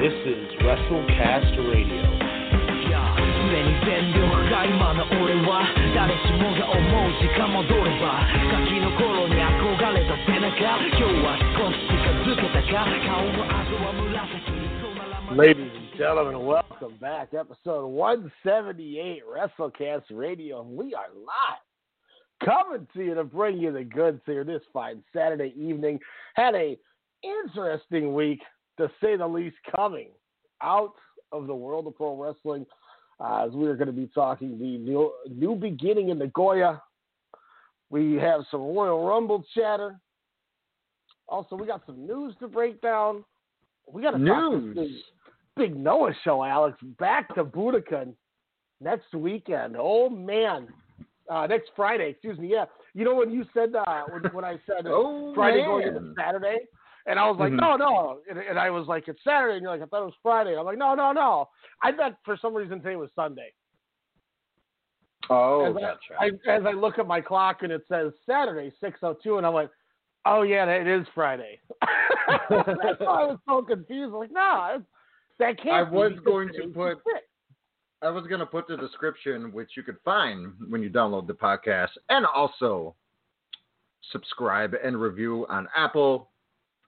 This is WrestleCast Radio. 常に全力が今の俺は誰しもが思うしか戻ればガキの頃に憧れた背中今日は少し近づけたか顔の後は紫そうなら Ladies and gentlemen, welcome back. Episode 178 WrestleCast Radio. And we are live. Coming to you to bring you the goods here this fine Saturday evening. Had a interesting week, to say the least, coming out of the world of pro wrestling. Uh, as we are going to be talking the new, new beginning in Nagoya. We have some Royal Rumble chatter. Also, we got some news to break down. We got to News. this big Noah show, Alex. Back to Budokan next weekend. Oh man, uh, next Friday. Excuse me. Yeah, you know when you said uh, when, when I said Oh, Friday going into. Saturday, and I was like, Mhm. no, no, and, and I was like, it's Saturday, and you're like, I thought it was Friday. I'm like, no, no, no. I thought for some reason today was Sunday. Oh, as, I, I, as I look at my clock and it says Saturday, 6:02, and I'm like, oh yeah, it is Friday. That's why I was so confused. Like, no, that can't. I be was going to put-. I was going to put the description, which you could find when you download the podcast, and also subscribe and review on Apple,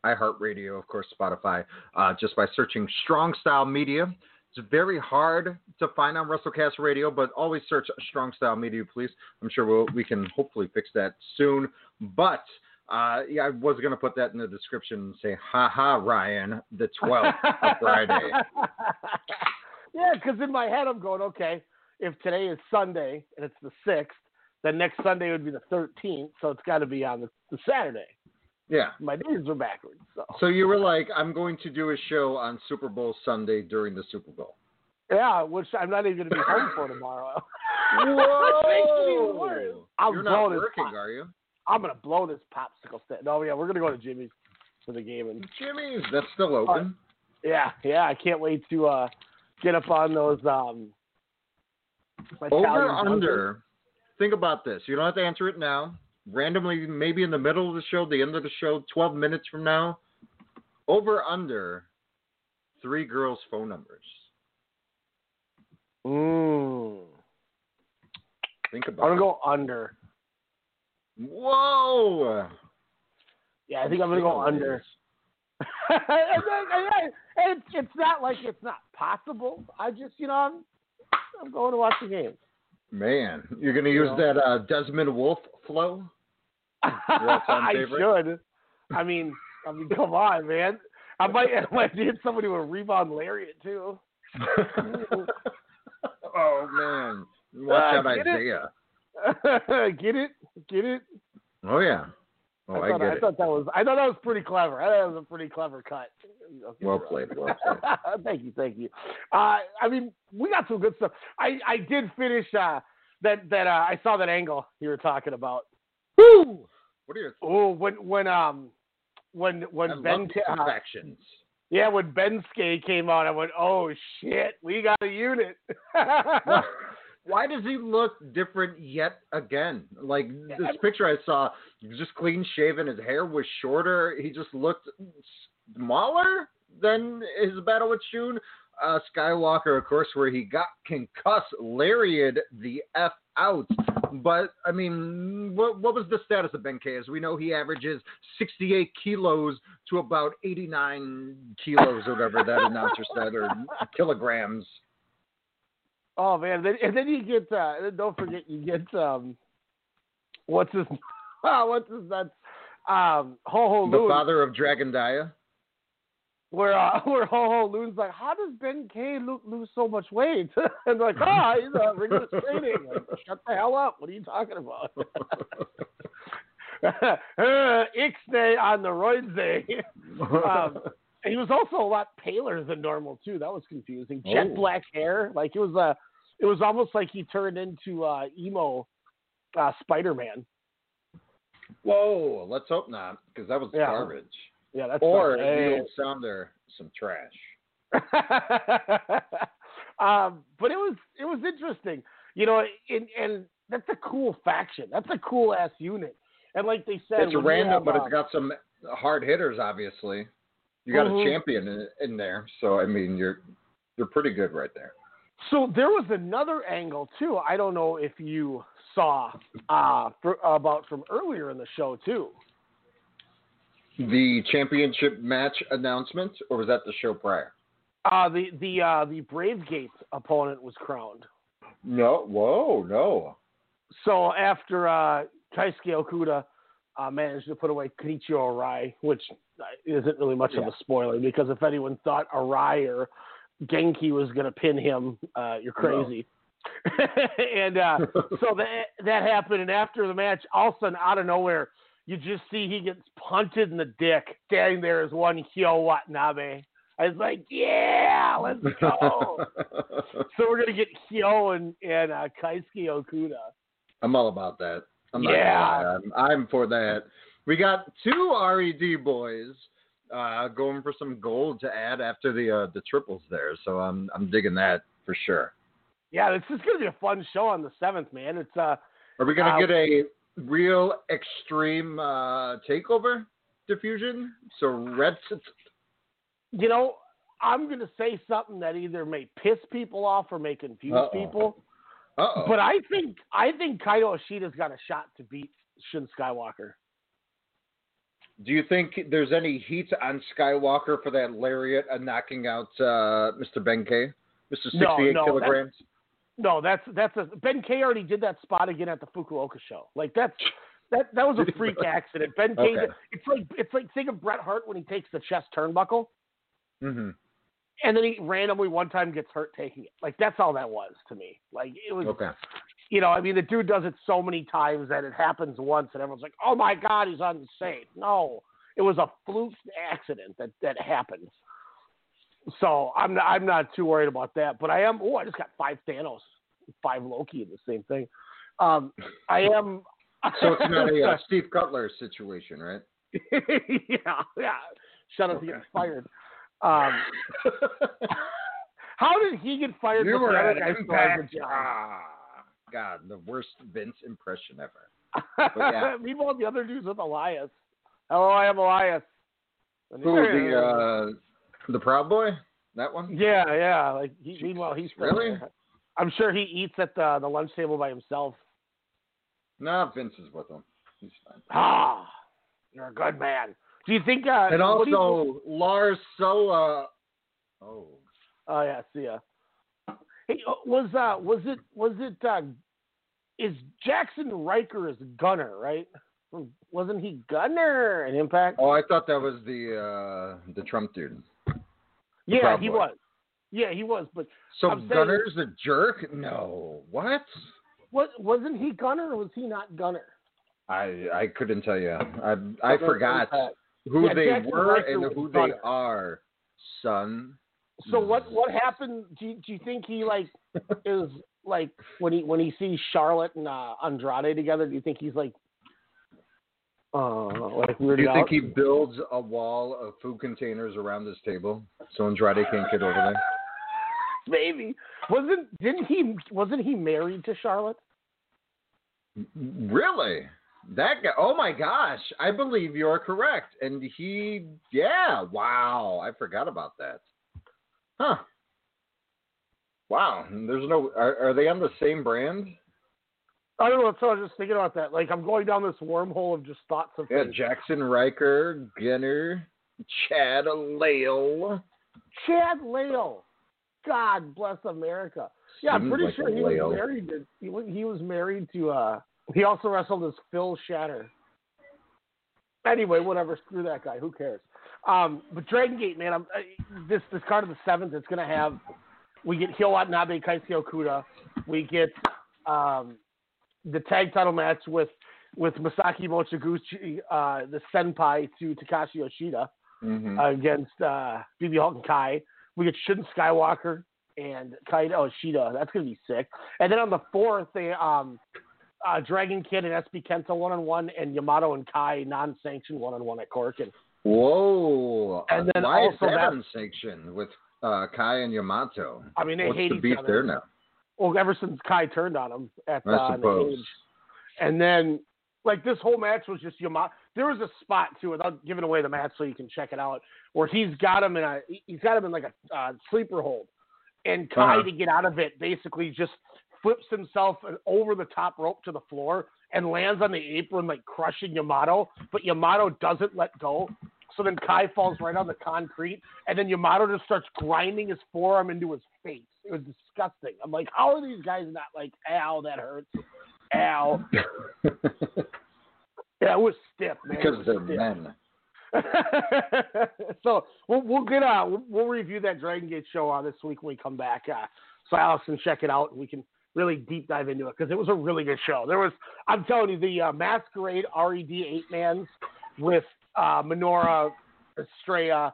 iHeartRadio, of course, Spotify, uh, just by searching Strong Style Media. It's very hard to find on WrestleCast Radio, but always search Strong Style Media, please. I'm sure we'll, we can hopefully fix that soon. But uh, yeah, I was going to put that in the description and say, ha ha, Ryan, the 12th of Friday. yeah, because in my head I'm going, okay, if today is Sunday and it's the sixth, then next Sunday would be the 13th, so it's got to be on the, the Saturday. Yeah. My days are backwards. So So you were like, I'm going to do a show on Super Bowl Sunday during the Super Bowl. yeah, which I'm not even going to be home for tomorrow. Whoa! I'm You're not working, pop- are you? I'm gonna blow this popsicle stand. No, yeah, we're gonna go to Jimmy's for the game, and Jimmy's, that's still open. yeah, yeah, I can't wait to uh, get up on those. Um, Over under. Think about this. You don't have to answer it now. Randomly, maybe in the middle of the show, the end of the show, 12 minutes from now. Over under three girls' phone numbers. Mm. Think about I'm about gonna go under. Whoa! Yeah, I think I'm gonna go under. and and and it's, it's not like it's not possible. I just, you know, I'm, I'm going to watch the game. Man, you're going to use know? that uh, Desmond Wolfe flow? I should. I mean, I mean, come on, man. I might, I might need somebody with a rebound lariat too. oh, man. Watch Uh, out, get it? Get it? Get it? Oh, yeah. Oh, I I, thought, I it. thought that was I thought that was pretty clever. I thought that was a pretty clever cut. Okay, Well you're played, thank you, thank you. Uh, I mean, we got some good stuff. I I did finish uh, that that uh, I saw that angle you were talking about. Woo! What are your Oh, when when um when when I love Ben these uh, yeah when Ben Skate came out, I went, oh shit, we got a unit. Why- Why does he look different yet again? Like this picture I saw, he was just clean shaven. His hair was shorter. He just looked smaller than his battle with Shun. Uh, Skywalker, of course, where he got concussed, lariat the f out. But I mean, what what was the status of Ben K? As we know, he averages 68 kilos to about 89 kilos, or whatever that announcer said, or kilograms. Oh man, then, and then you get uh, don't forget you get um, what's his what's his nuts um Ho Ho The father of Dragon Dia. Where uh, where Ho Ho Lun's like, how does Ben K lo- lose so much weight? and like, ah, he's uh, rigorous training. Like, Shut the hell up! What are you talking about? uh, Ixnay on the roids day. um, he was also a lot paler than normal too. That was confusing. Jet Oh. black hair, like it was uh, it was almost like he turned into uh, emo uh, Spider Man. Whoa, let's hope not, because that was Yeah. garbage. Yeah, that's or like, the hey. old sounder, some trash. um, but it was it was interesting, you know, and and that's a cool faction. That's a cool ass unit. And like they said, It's random, have, but it's got some hard hitters. Obviously, you got Mhm. a champion in, in there, so I mean, you're you're pretty good right there. So there was another angle too. I don't know if you saw uh, for, about from earlier in the show too. The championship match announcement, or was that the show prior? Uh, the the uh, the Brave Gate opponent was crowned. No, whoa, no. So after uh, Keisuke Okuda uh, managed to put away Kenichiro Arai, which uh, isn't really much of a spoiler because if anyone thought Arai or Genki was going to pin him, uh, you're crazy. and uh, so that that happened, and after the match, all of a sudden, out of nowhere, you just see he gets punted in the dick. Standing there is one Hyo Watanabe. I was like, yeah, let's go. so we're gonna get Hyo and and uh, Keisuke Okuda. I'm all about that. I'm not Yeah. I'm, I'm for that. We got two RED boys uh, going for some gold to add after the uh, the triples there, so I'm I'm digging that for sure. Yeah, this is gonna be a fun show on the seventh, man. It's uh, Are we gonna Uh, get a real extreme uh, takeover diffusion? So Red you know, I'm gonna say something that either may piss people off or may confuse Uh-oh. people. Uh-oh. But I think I think Kaito Ishida's got a shot to beat Shun Skywalker. Do you think there's any heat on Skywalker for that lariat and knocking out uh, Mr. Benkei, Mr. 68 No, no, kilograms? No, that's that's a Ben K already did that spot again at the Fukuoka show. Like that's that that was a freak accident. Ben K. Okay. It's like it's like think of Bret Hart when he takes the chest turnbuckle Mm-hmm. and then he randomly one time gets hurt taking it. Like that's all that was to me. Like it was. Okay. you know, I mean, the dude does it so many times that it happens once, and everyone's like, "Oh my God, he's insane." No, it was a fluke accident that that happened. So I'm not, I'm not too worried about that. But I am. Oh, I just got five Thanos, five Loki in the same thing. Um, I am. So it's not a uh, Steve Cutler situation, right? yeah, yeah. Shut up, he gets fired. Um, how did he get fired? You were the at guy still has a Impact. Ah, God, the worst Vince impression ever. But yeah. Meanwhile, the other dude's with Elias. Hello, I am Elias. Who the uh, the Proud Boy? That one? Yeah, yeah. Like he, meanwhile, he's Really? I'm sure he eats at the the lunch table by himself. No, Vince is with him. He's fine. Ah, you're a good man. Do you think? Uh, And also Lars Sola. Oh, oh yeah, see ya. Hey, uh, was uh was it was it uh is Jaxson Ryker is Gunner right? Wasn't he Gunner in Impact? oh, I thought that was the uh, the Trump dude. Yeah, Proud he was. Yeah, he was. But So I'm saying- Gunner's a jerk? No. What? what wasn't he Gunner or was he not Gunner? I I couldn't tell you. I I forgot who Yeah, they Jackson were and who Gunner. they are, son. So what what happened? Do you, do you think he like is like when he when he sees Charlotte and uh, Andrade together? Do you think he's like, uh, like Do you think out? he builds a wall of food containers around this table so Andrade can't get over there? Maybe wasn't didn't he wasn't he married to Charlotte? Really? That guy? Oh my gosh! I believe you're correct. And he, yeah, wow! I forgot about that. Huh? Wow. There's no. Are, are they on the same brand? I don't know. So I was just thinking about that. Like I'm going down this wormhole of just thoughts of Yeah, things. Jaxson Ryker, Gunner, Chad Lail. Chad Lail. God bless America. Yeah, I'm pretty like sure he Lail. was married to he was, he was married to uh he also wrestled as Phil Shatter. Anyway, whatever, screw that guy, who cares? Um but Dragon Gate, man, I'm I, this this card of the seventh, it's gonna have we get Hyo Watanabe, Keisuke Okuda, we get um the tag title match with with Masaaki Mochizuki, uh, the senpai to Takashi Yoshida Mm-hmm. against uh, BB Hulk and Kai. We get Shun Skywalker and Kaito Ishida. That's gonna be sick. And then on the fourth, they um, uh, Dragon Kid and SB Kento one on one, and Yamato and Kai non-sanctioned one on one at Corkin. Whoa! And then Why also is that that- unsanctioned with uh, Kai and Yamato? I mean, they What's hate the each beef other. there now? Well, ever since Kai turned on him at uh, the cage. And then, like this whole match was just Yamato. There was a spot too, without giving away the match, so you can check it out, where he's got him in a he's got him in like a uh, sleeper hold, and Kai Uh-huh. to get out of it basically just flips himself over the top rope to the floor and lands on the apron like crushing Yamato, but Yamato doesn't let go. So then Kai falls right on the concrete, and then Yamato just starts grinding his forearm into his face. It was disgusting. I'm like, how are these guys not like, ow, that hurts, ow? Yeah, it was stiff, man. Because they're stiff. men. so we'll we'll get uh we'll, we'll review that Dragon Gate show uh, this week when we come back. Uh, so Alex can check it out and we can really deep dive into it because it was a really good show. There was I'm telling you the uh, Masquerade Red eight mans with uh, Minoura, Estrella,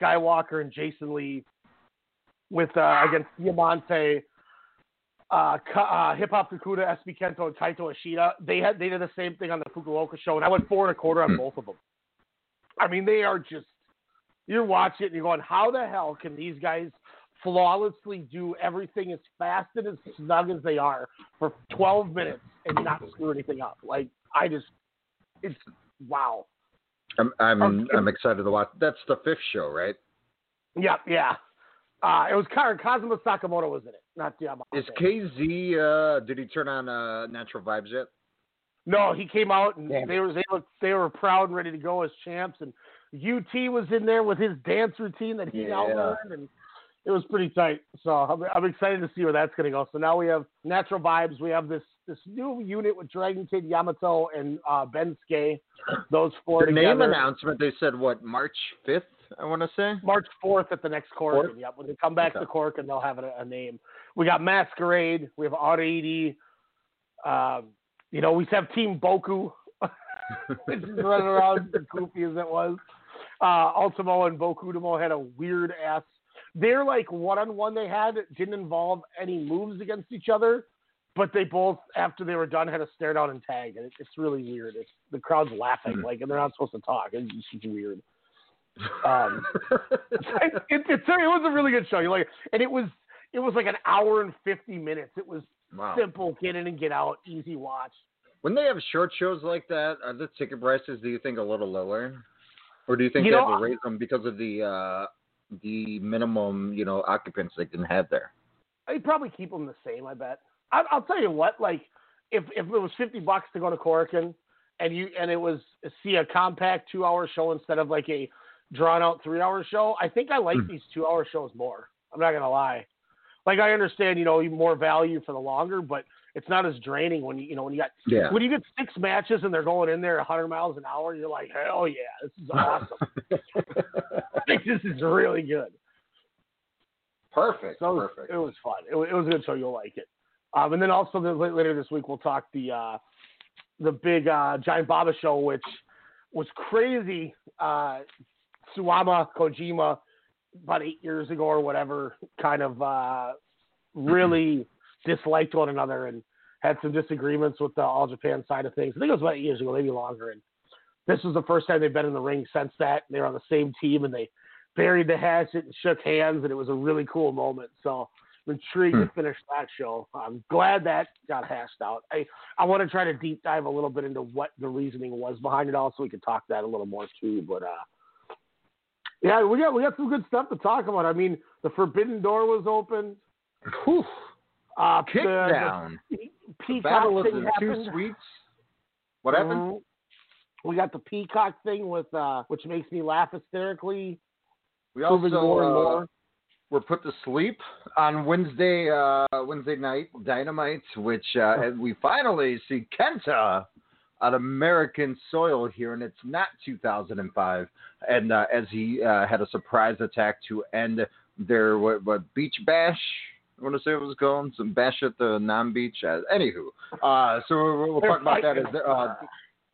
Skywalker, and Jason Lee with uh, against Diamante. Uh, uh, Hip Hop Kakuta, SB Kento, and Kaito Ishida. They had they did the same thing on the Fukuoka show, and I went four and a quarter on both of them. I mean, they are just you're watching it and you're going, how the hell can these guys flawlessly do everything as fast and as snug as they are for 12 minutes and not screw anything up? Like I just, it's wow. I'm I'm Okay. I'm excited to watch. That's the fifth show, right? Yep. yeah. Uh, it was Ka- Kazuma Sakamoto was in it, not Diamante. Is KZ? Uh, did he turn on uh, Natural Vibes yet? No, he came out and Damn they were they looked they were proud and ready to go as champs. And UT was in there with his dance routine that he Yeah. outlined, and it was pretty tight. So I'm, I'm excited to see where that's going to go. So now we have natural vibes. We have this this new unit with Dragon Kid Yamato and uh, Ben Skay. Those four the together. name announcement. They said what March fifth. I want to say. March 4th at the next Cork. Fourth? Yep, when they come back Okay. to Cork and they'll have a, a name. We got Masquerade. We have R80. Um, you know, we have Team Boku, which is running around as goofy as it was. Uh, Ultimo and Bokudomo had a weird ass. They're like one on one they had didn't involve any moves against each other, but they both after they were done had a stare down and tag, and it, it's really weird. It's the crowd's laughing like, and they're not supposed to talk. It's just weird. Um, it, it, it's, it was a really good show. You like, and it was it was like an hour and fifty minutes. It was Wow. simple, get in and get out, easy watch. When they have short shows like that, are the ticket prices? Do you think a little lower, or do you think You they know, have to raise them because of the uh, the minimum you know occupants they can have there? I'd probably keep them the same. I bet. I, I'll tell you what. Like, if if it was fifty bucks to go to Corkin, and you and it was see a compact two hour show instead of like a drawn out three hour show, I think I like Hmm. these two hour shows more. I'm not gonna lie. Like I understand, you know, more value for the longer, but it's not as draining when you you know when you got Yeah. when you get six matches and they're going in there 100 miles an hour. You're like, hell yeah, this is awesome. Like, this is really good. Perfect. So perfect. it was fun. It was, it was a good show. You'll like it. Um, and then also the, later this week we'll talk the uh, the big uh, Giant Baba show, which was crazy. Uh, Suwama Kojima about eight years ago or whatever kind of uh, really disliked one another and had some disagreements with the All Japan side of things. I think it was about eight years ago, maybe longer. And this was the first time they've been in the ring since that. They were on the same team and they buried the hatchet and shook hands, and it was a really cool moment. So I'm intrigued Hmm. to finish that show. I'm glad that got hashed out. I, I want to try to deep dive a little bit into what the reasoning was behind it all so we could talk that a little more too. But uh yeah, we got we got some good stuff to talk about. I mean, the Forbidden Door was open. Whew. Uh, Kick the- the down. Peacock Battle of thing the two sweets. What happened? Mhm. We got the Peacock thing with uh which makes me laugh hysterically. We also more and uh, more. Were put to sleep on Wednesday uh, Wednesday night Dynamite, which uh, and we finally see Kenta on American soil here, and it's not 2005. And uh, as he uh, had a surprise attack to end their what, what beach bash. I want to say it was called some bash at the non-beach. Uh, anywho, uh, so we'll, we'll talk about that. As uh,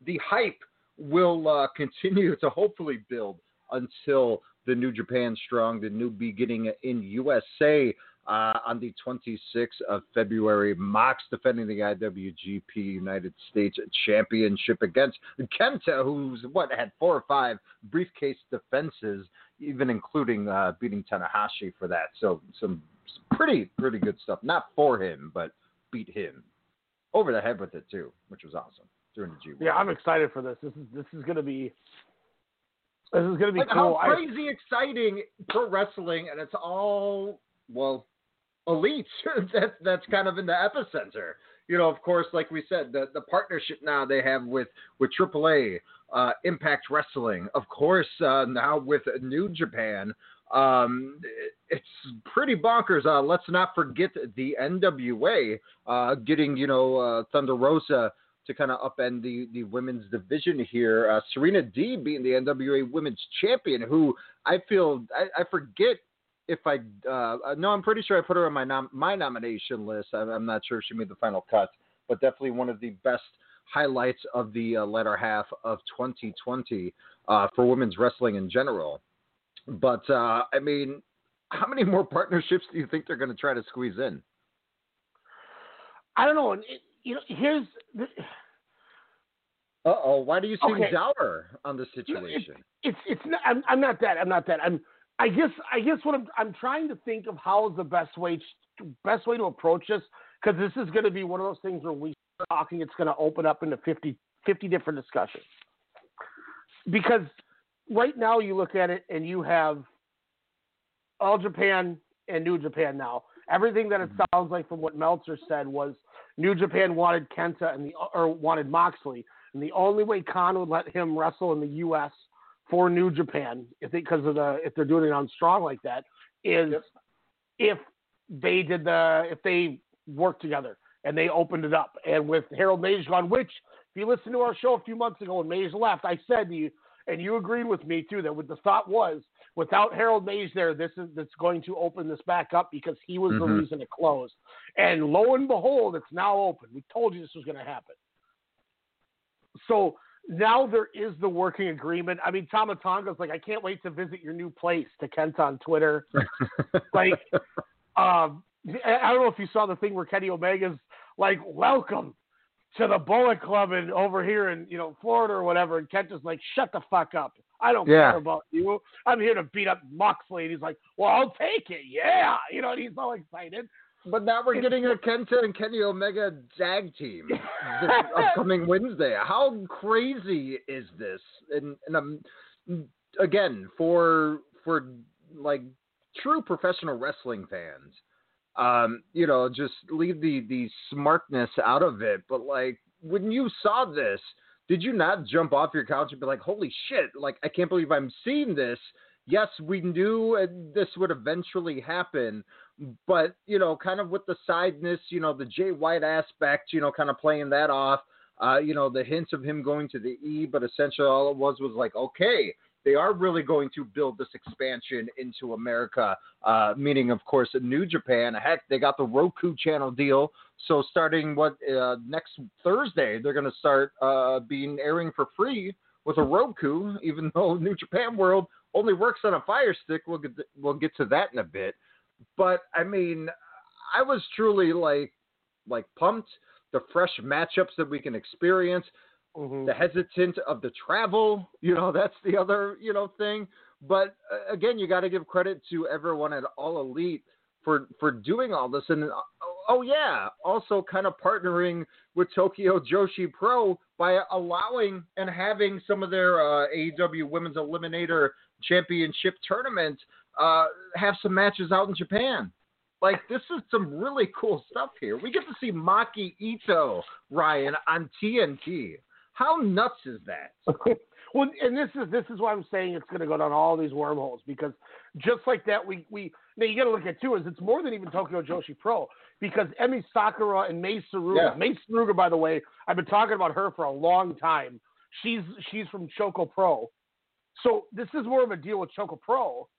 the hype will uh, continue to hopefully build until the New Japan Strong, the new beginning in USA uh, on the 26th of February. Mox defending the IWGP United States Championship against Kenta, who's what had four or five briefcase defenses, even including uh, beating Tanahashi for that. So some pretty pretty good stuff. Not for him, but beat him over the head with it too, which was awesome during the G. Yeah, I'm excited for this. This is this is gonna be this is gonna be like cool. how I- crazy exciting pro wrestling, and it's all well elite. that's that's kind of in the epicenter. You know, of course, like we said, the the partnership now they have with with AAA, uh, Impact Wrestling, of course, uh, now with New Japan. Um, it- it's pretty bonkers. Uh, let's not forget the NWA uh, getting you know uh, Thunder Rosa to kind of upend the, the women's division here. Uh, Serena D being the NWA Women's Champion, who I feel I, I forget if I uh, no, I'm pretty sure I put her on my nom- my nomination list. I'm, I'm not sure if she made the final cut, but definitely one of the best highlights of the uh, latter half of 2020 uh, for women's wrestling in general. But uh, I mean, how many more partnerships do you think they're going to try to squeeze in? I don't know. It, you know, here's the, Uh oh, why do you seem Okay. dour on the situation? it's it's not. I'm, I'm not that. I'm not that. I'm. I guess. I guess what I'm. I'm trying to think of how is the best way to, best way to approach this because this is going to be one of those things where we start talking. It's going to open up into 50, 50 different discussions. Because right now you look at it and you have All Japan and New Japan now. Everything that it sounds like from what Meltzer said was New Japan wanted Kenta and the or wanted Moxley, and the only way Khan would let him wrestle in the U.S. for New Japan, if because of the if they're doing it on Strong like that, is if they did the if they worked together and they opened it up. And with Harold Meij gone, which if you listened to our show a few months ago when Meij left, I said to you, and you agreed with me too, that what the thought was without Harold Meij there, this is that's going to open this back up because he was the Mhm. reason it closed. And lo and behold, it's now open. We told you this was going to happen. So now there is the working agreement. I mean, Tama Tonga's like, I can't wait to visit your new place to Kent on Twitter. like, um, I I don't know if you saw the thing where Kenny Omega's like, welcome to the Bullet Club and over here in you know Florida or whatever, and Kent is like, shut the fuck up. I don't Yeah. care about you. I'm here to beat up Moxley. And he's like, well, I'll take it. Yeah, you know, and he's all excited. But now we're getting a Kenta and Kenny Omega tag team this upcoming Wednesday. How crazy is this? And and um, again, for for like true professional wrestling fans, um, you know, just leave the the smartness out of it. But like when you saw this, did you not jump off your couch and be like, "Holy shit! Like I can't believe I'm seeing this." Yes, we knew this would eventually happen, but you know, kind of with the sideness, you know, the Jay White aspect, you know, kind of playing that off. Uh, you know, the hints of him going to the E, but essentially all it was was like, okay, they are really going to build this expansion into America, uh, meaning, of course, New Japan. Heck, they got the Roku channel deal. So starting what uh, next Thursday, they're going to start uh, being airing for free with a Roku, even though New Japan World only works on a Fire Stick. We'll get we'll get to that in a bit. But I mean, I was truly like like pumped. The fresh matchups that we can experience, Mm-hmm. the hesitant of the travel. You know, that's the other you know thing. But uh, again, you got to give credit to everyone at All Elite for for doing all this. And uh, oh yeah, also kind of partnering with Tokyo Joshi Pro by allowing and having some of their uh, AEW Women's Eliminator Championship tournament uh, have some matches out in Japan. Like this is some really cool stuff here. We get to see Maki Ito Ryan on TNT. How nuts is that? well, and this is this is why I'm saying it's going to go down all these wormholes because just like that, we we now you got to look at too is it's more than even Tokyo Joshi Pro because Emi Sakura and Mei Suruga. Yeah. Mei Suruga, by the way, I've been talking about her for a long time. She's she's from Choco Pro, so this is more of a deal with Choco Pro.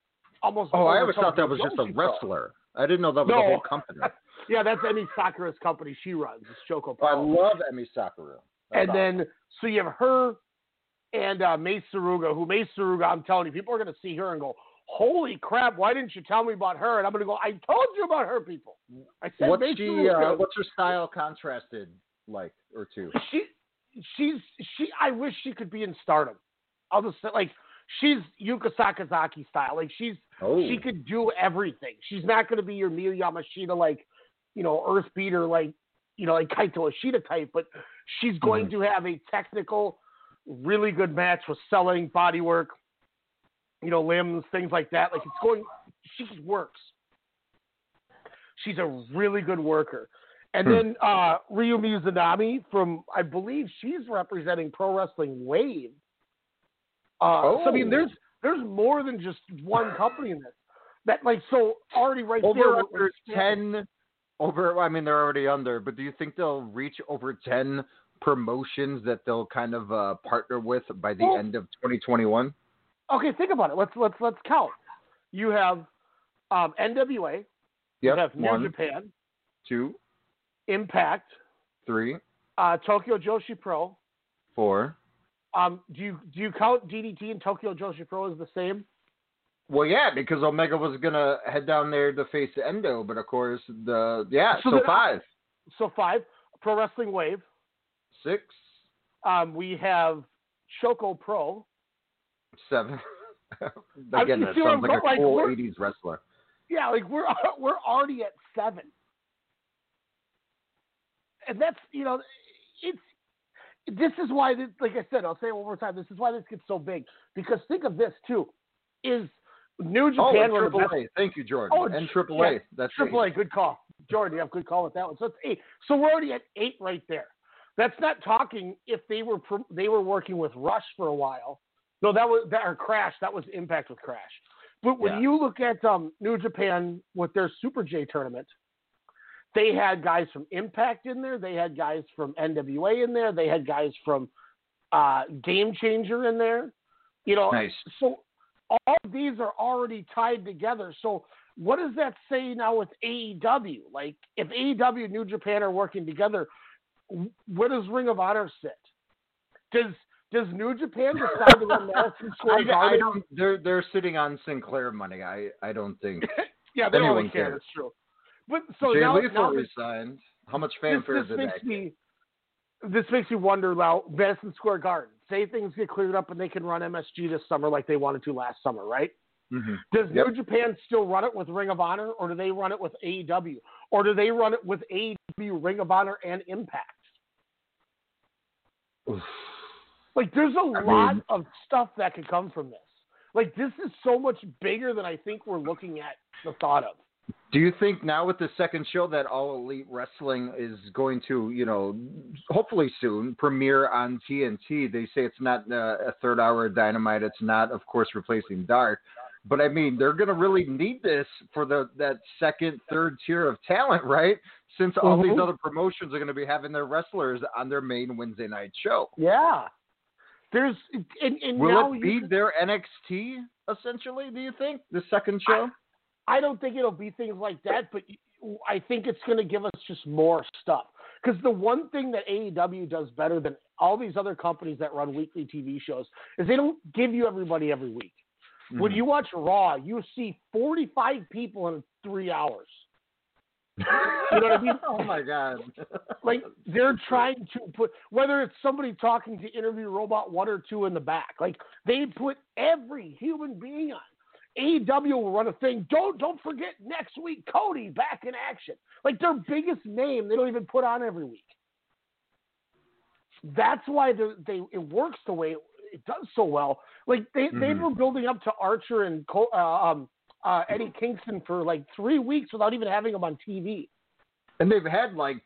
Almost. Oh, I always thought that was just a Joshi Pro. wrestler. I didn't know that was No. a whole company. yeah, that's Emi Sakura's company. She runs. It's Choco Pro. I love Emi Sakura. And then so you have her and uh, Mace Suruga, who Mace Suruga, I'm telling you, people are going to see her and go, "Holy crap! Why didn't you tell me about her?" And I'm going to go, "I told you about her, people." I said, What's she? Suruga. Uh, what's her style contrasted like or two? she she's she I wish she could be in stardom. I'll just say like she's Yuka Sakazaki style. Like she's Oh. she could do everything. She's not gonna be your Miyu Yamashita like, you know, earth beater like you know, like Kaito Ishida type, but she's going Mm-hmm. to have a technical, really good match with selling, body work, you know, limbs, things like that. Like it's going she just works. She's a really good worker. And Hmm. then uh, Ryo Mizunami from, I believe she's representing Pro Wrestling Wave. Uh, So I mean, Oh. there's there's more than just one company in this. That like so already right there. Over under we're- ten. Over. I mean, they're already under. But do you think they'll reach over ten promotions that they'll kind of uh, partner with by the Well- end of 2021? Okay, think about it. Let's let's let's count. You have um, NWA. You Yep. have New One, Japan, two, Impact, three, uh, Tokyo Joshi Pro. four. Um, do you do you count DDT and Tokyo Joshi Pro as the same? Well, yeah, because Omega was gonna head down there to face Endo, but of course the yeah, So so, five, So five. Pro Wrestling Wave. Six, Um, we have Choco Pro. seven. I- Again, you that sounds like a going? Like, cool '80s wrestler. Yeah, like we're we're already at seven, and that's you know, it's this is why this, like I said, I'll say it one more time. This is why this gets so big because think of this too, is New Oh, Japan and were Triple best- A. Thank you, Jordan. Oh, and tr- Triple A. yeah, That's Triple eight. A, good call, Jordan. You have good call with that one. So it's eight. So we're already at eight right there. That's not talking if they were they were working with Rush for a while. No, that was that or Crash. That was Impact with Crash. But when Yeah. you look at um, New Japan with their Super J tournament, they had guys from Impact in there. They had guys from NWA in there. They had guys from uh, Game Changer in there. You know, Nice. so all of these are already tied together. So what does that say now with AEW? Like if AEW and New Japan are working together, where does Ring of Honor sit? Does does New Japan decide to run Madison Square I, I Garden? don't. They're they're sitting on Sinclair money. I I don't think. yeah, they don't anyone really care. That's true. But so Jay now, Lethal now this, resigned. How much this, fanfare this did makes me this makes me wonder now Madison Square Garden. Say things get cleared up and they can run MSG this summer like they wanted to last summer, right? Mm-hmm. Does Yep. New Japan still run it with Ring of Honor, or do they run it with AEW, or do they run it with AEW, Ring of Honor, and Impact? Like, there's a I lot mean- of stuff that could come from this. Like, this is so much bigger than I think we're looking at the thought of. Do you think now with the second show that All Elite Wrestling is going to, you know, hopefully soon premiere on TNT? They say it's not uh, a third hour of Dynamite. It's not, of course, replacing Dark. But I mean, they're going to really need this for the that second, third tier of talent, right? Since all these Mhm. other promotions are going to be having their wrestlers on their main Wednesday night show. Yeah. There's and, and Will now it be you, their NXT essentially? Do you think the second show? I don't think it'll be things like that, but I think it's going to give us just more stuff. Because the one thing that AEW does better than all these other companies that run weekly TV shows is they don't give you everybody every week. When Mhm. you watch Raw, you see 45 people in three hours. You know what I mean? oh my god! Like they're trying to put whether it's somebody talking to interview robot one or two in the back, like they put every human being on. AEW will run a thing. Don't don't forget next week Cody back in action. Like their biggest name, they don't even put on every week. That's why they they it works the way it, it does so well. Like they they Mhm. were building up to Archer and Col- uh, um uh, Eddie Kingston for like three weeks without even having them on TV. And they've had like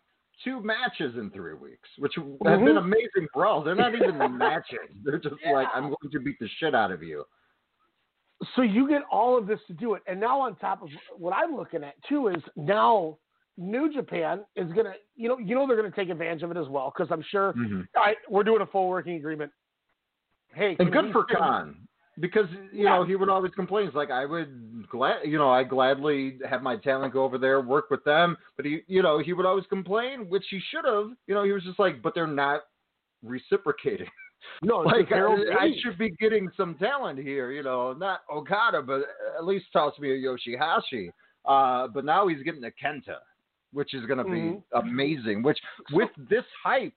two matches in three weeks, which have Mhm. been amazing brawls. They're not even matches. They're just like, I'm going to beat the shit out of you. so you get all of this to do it and now on top of what i'm looking at too is now new japan is going to you know you know they're going to take advantage of it as well because i'm sure Mhm. all right we're doing a full working agreement hey And good for Khan because you know he would always complain. He's like, I would glad, you know, I gladly have my talent go over there, work with them. But he, you know, he would always complain, which he should have. You know, he was just like, but they're not reciprocating. no like like I, I should be getting some talent here, you know, not Okada, but at least toss me a Yoshihashi. Uh, but now he's getting a Kenta, which is going to Mhm. be amazing. Which with this hype,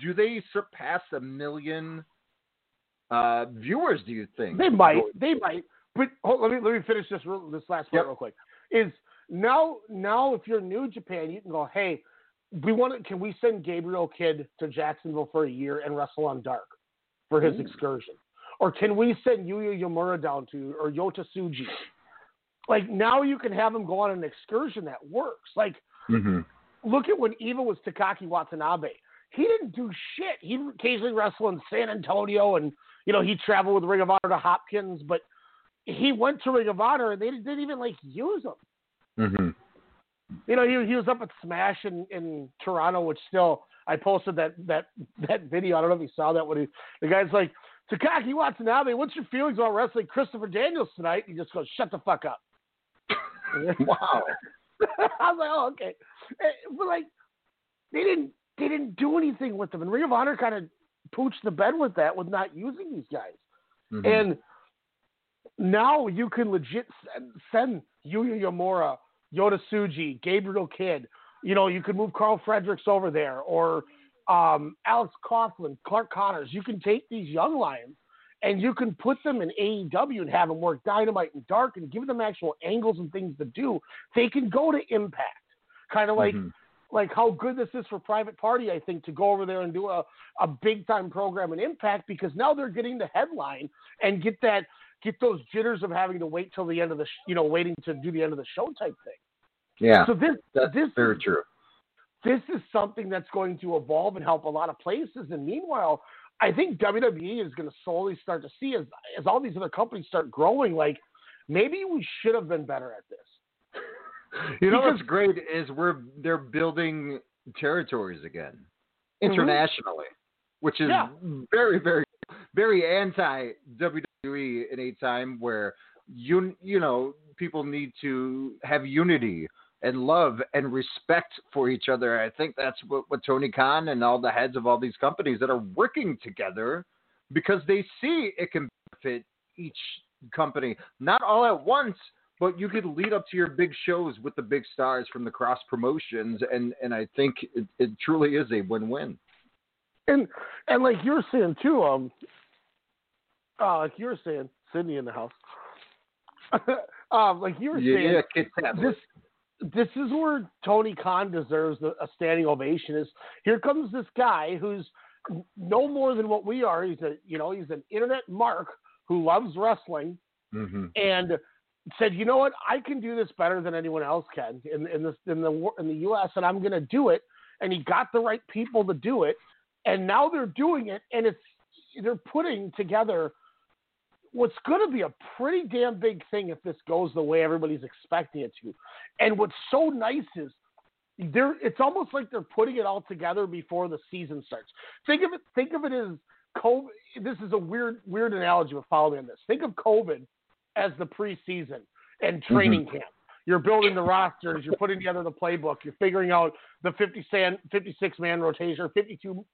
do they surpass a million uh, viewers? Do you think they might they might but hold, let me let me finish this real, this last part Yep. real quick is now now if you're new japan you can go hey we want to, can we send gabriel kidd to jacksonville for a year and wrestle on dark for his Ooh. excursion or can we send Yuya Uemura down to or Yota Tsuji? Like now you can have him go on an excursion that works. Like Mm-hmm. look at when Eva was Takaaki Watanabe. He didn't do shit. He occasionally wrestled in San Antonio and you know, he traveled with Ring of Honor to Hopkins, but he went to Ring of Honor and they didn't even like use him. Mm-hmm. You know, he he was up at Smash in, in Toronto, which still I posted that that that video. I don't know if you saw that when he the guy's like, Takaaki Watanabe, what's your feelings about wrestling Christopher Daniels tonight? He just goes, Shut the fuck up. Wow. I was like, oh, okay. Eh, But like, they didn't they didn't do anything with them, and Ring of Honor kind of pooched the bed with that, with not using these guys. Mhm. And now you can legit send, send Yuya Uemura, Yota Tsuji, Gabriel Kidd. You know, you could move Karl Fredericks over there, or um, Alex Coughlin, Clark Connors. You can take these young lions and you can put them in AEW and have them work Dynamite and Dark and give them actual angles and things to do. They can go to Impact, kind of like Mhm. Like how good this is for Private Party. I think to go over there and do a a big time program and Impact because now they're getting the headline and get that get those jitters of having to wait till the end of the sh- you know waiting to do the end of the show type thing. Yeah, So this that's this very true. this is something that's going to evolve and help a lot of places. And meanwhile, I think WWE is going to slowly start to see as as all these other companies start growing, like maybe we should have been better at this. You know what's great is we're they're building territories again Mhm. internationally, which is Yeah. very very very anti WWE in a time where you you know people need to have unity and love and respect for each other. I think that's what, what Tony Khan and all the heads of all these companies that are working together because they see it can benefit each company, not all at once, but you could lead up to your big shows with the big stars from the cross promotions, and and I think it, it truly is a win-win. And and like you're saying too, um, uh, like you're saying, Sydney in the house. um, like you were Yeah, saying, yeah, this this is where Tony Khan deserves a, standing ovation. Is here comes this guy who's no more than what we are. He's a you know he's an internet mark who loves wrestling hmm and said, you know what, I can do this better than anyone else can in in in the in the U.S. and I'm going to do it. And he got the right people to do it, and now they're doing it, and it's they're putting together what's going to be a pretty damn big thing if this goes the way everybody's expecting it to. And what's so nice is they're it's almost like they're putting it all together before the season starts. Think of it think of it as COVID. This is a weird weird analogy, but follow me on this. Think of COVID as the preseason and training Mhm. camp. You're building the rosters, you're putting together the playbook, you're figuring out the 50 san, 56 man rotation or 52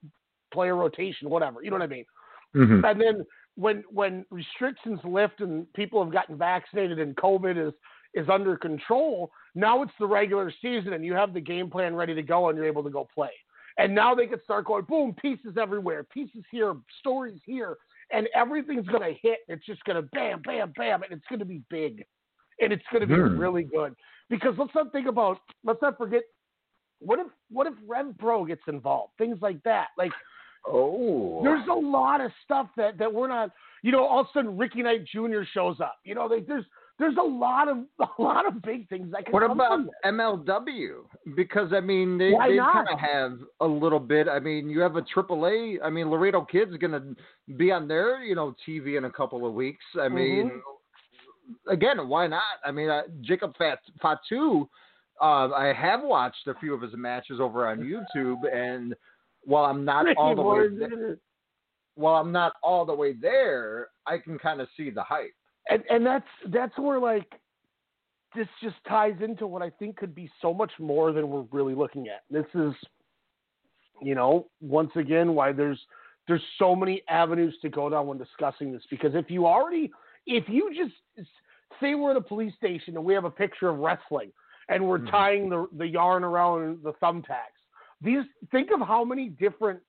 player rotation, whatever. You know what I mean? Mhm. And then when when restrictions lift and people have gotten vaccinated and COVID is is under control, now it's the regular season and you have the game plan ready to go and you're able to go play. And now they can start going boom, pieces everywhere, pieces here, stories here, and everything's gonna hit. It's just gonna bam, bam, bam, and it's gonna be big, and it's gonna be Hmm. really good. Because let's not think about, let's not forget, what if what if Rev Pro gets involved? Things like that, like. Oh, There's a lot of stuff that, that we're not. You know, all of a sudden Ricky Knight Jr. shows up. You know, there's there's a lot of a lot of big things that can What about. MLW? Because I mean, they Why they kind of have a little bit. I mean, you have a AAA. I mean, Laredo Kid's gonna be on their you know TV in a couple of weeks. I mean, Mm-hmm. again, why not? I mean, uh, Jacob Fat Fatu. Uh, I have watched a few of his matches over on YouTube, and while I'm not all the way, there, while I'm not all the way there, I can kind of see the hype. and and that's that's where like this just ties into what I think could be so much more than we're really looking at. This is, you know, once again why there's there's so many avenues to go down when discussing this because if you already if you just say we're at a police station and we have a picture of wrestling and we're tying the the yarn around the thumbtacks these think of how many different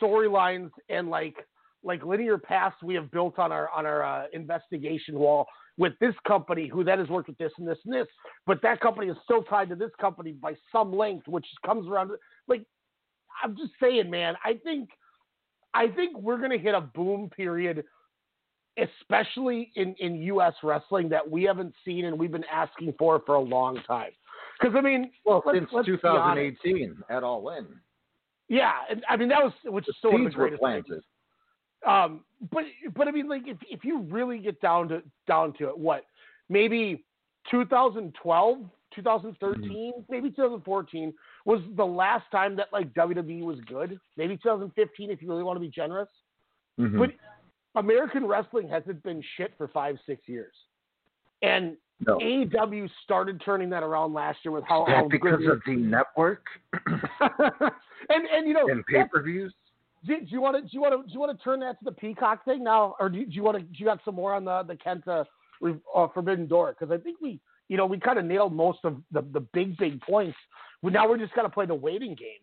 storylines and like like linear paths we have built on our on our uh, investigation wall with this company who then has worked with this and this and this but that company is still tied to this company by some length which comes around like i'm just saying man i think i think we're going to hit a boom period especially in in us wrestling that we haven't seen and we've been asking for for a long time because i mean Well, let's- since let's 2018 at All In, yeah, and, I mean that was which is still one of the seeds were planted. things. Um, but but I mean, like if if you really get down to down to it, what maybe 2012, 2013, maybe 2014 was the last time that like WWE was good. Maybe 2015, if you really want to be generous. Mhm. But American wrestling hasn't been shit for five six years, and No. AEW started turning that around last year with how, Is that how because of the network and and you know and pay per views? Do, do you want to do you want to do you want to turn that to the Peacock thing now, or do you, do you want to do you got some more on the the Kenta uh, Forbidden Door? Because I think we you know we kind of nailed most of the the big big points. Well, now we're just got to play the waiting game.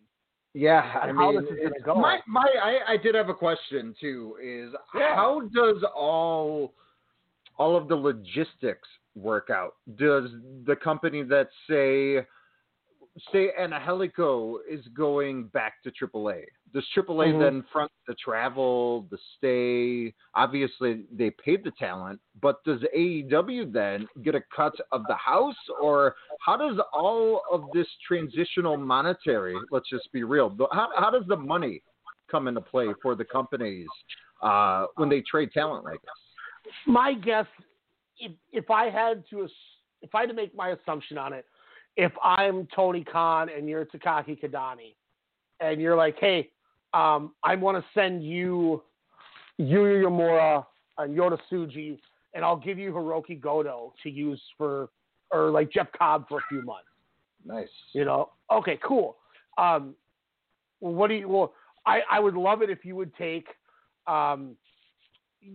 Yeah, I how mean, this is gonna go. my my I, I did have a question too. Is Yeah. how does all all of the logistics work out? Does the company that say say Angelico is going back to AAA? Does AAA Mhm. then front the travel, the stay? Obviously, they paid the talent, but does AEW then get a cut of the house, or how does all of this transitional monetary? Let's just be real. How, how does the money come into play for the companies uh, when they trade talent like this? My guess, if if I had to if I had to make my assumption on it, if I'm Tony Khan and you're Takaaki Kidani, and you're like, hey, um, I want to send you Yuya Uemura and Yota Tsuji, and I'll give you Hiroki Goto to use for, or like Jeff Cobb for a few months. Nice. You know, okay, cool. Um, well, what do you? Well, I I would love it if you would take um,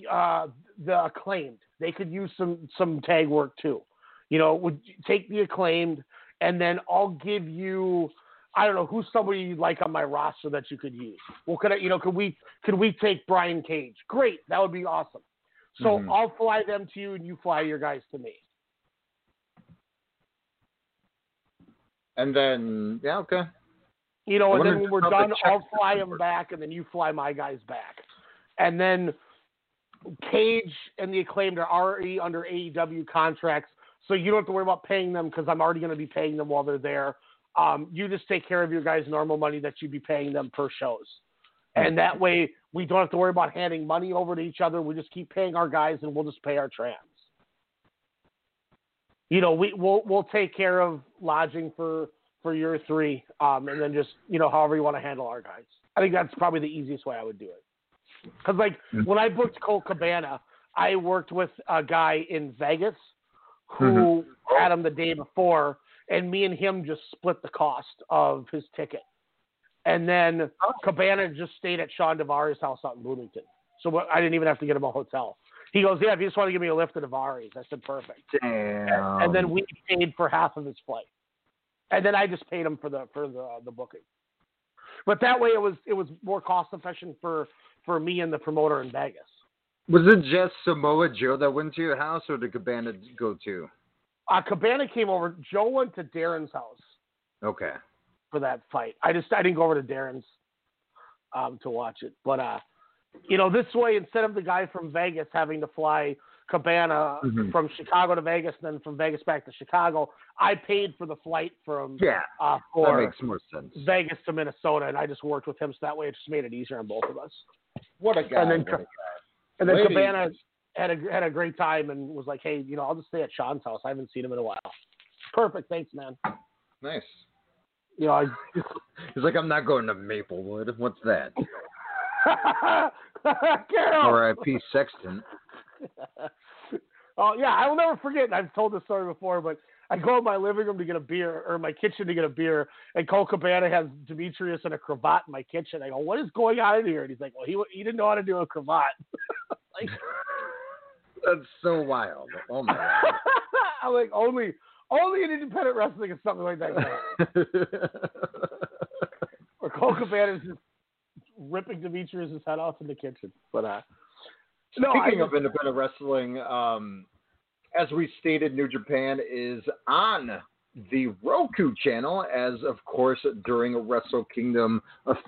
uh, the acclaimed. They could use some some tag work too. You know, would take the acclaimed, and then I'll give you. I don't know who's somebody you'd like on my roster that you could use. Well, could I? You know, could we could we take Brian Cage? Great, that would be awesome. So Mhm. I'll fly them to you, and you fly your guys to me. And then, yeah, okay. You know, I and then when we're done, I'll fly them back, and then you fly my guys back. And then Cage and the Acclaimed are already under AEW contracts, so you don't have to worry about paying them because I'm already going to be paying them while they're there. Um, you just take care of your guys' normal money that you'd be paying them per shows. And that way, we don't have to worry about handing money over to each other. We just keep paying our guys, and we'll just pay our trans. You know, we we'll we'll take care of lodging for for your three, um, and then just you know however you want to handle our guys. I think that's probably the easiest way I would do it. Because like when I booked Colt Cabana, I worked with a guy in Vegas who mm-hmm. had him the day before, and me and him just split the cost of his ticket. And then Cabana just stayed at Sean Devari's house out in Bloomington, so I didn't even have to get him a hotel. He goes, "Yeah, if you just want to give me a lift to Devari's," I said, "Perfect." Damn. and then we paid for half of his flight, and then I just paid him for the for the the booking. But that way, it was it was more cost efficient for for me and the promoter in Vegas. Was it just Samoa Joe that went to your house, or did Cabana go to? Uh, Cabana came over. Joe went to Darren's house Okay. for that fight. I just I didn't go over to Darren's um, to watch it. But uh, you know, this way instead of the guy from Vegas having to fly Cabana Mhm. from Chicago to Vegas, and then from Vegas back to Chicago, I paid for the flight from Yeah. uh, That for makes more sense. Vegas to Minnesota, and I just worked with him, so that way it just made it easier on both of us. What a guy. And then, what a guy. And then. Cabana had a had a great time and was like, "Hey, you know, I'll just stay at Sean's house. I haven't seen him in a while." Perfect, thanks, man. Nice. You know, I He's like, I'm not going to Maplewood. What's that? R.I.P. Sexton. oh yeah, I will never forget. I've told this story before, but I go in my living room to get a beer, or my kitchen to get a beer, and Colt Cabana has Demetrius in a cravat in my kitchen. I go, "What is going on in here?" And he's like, "Well, he he didn't know how to do a cravat." like, That's so wild. Oh my god. I'm like, only only in independent wrestling is something like that. going on." Or Colt Cabana is just ripping Demetrius' head off in the kitchen. But uh, no, Speaking I, of independent wrestling, um, as we stated, New Japan is on the Roku channel, as of course during Wrestle Kingdom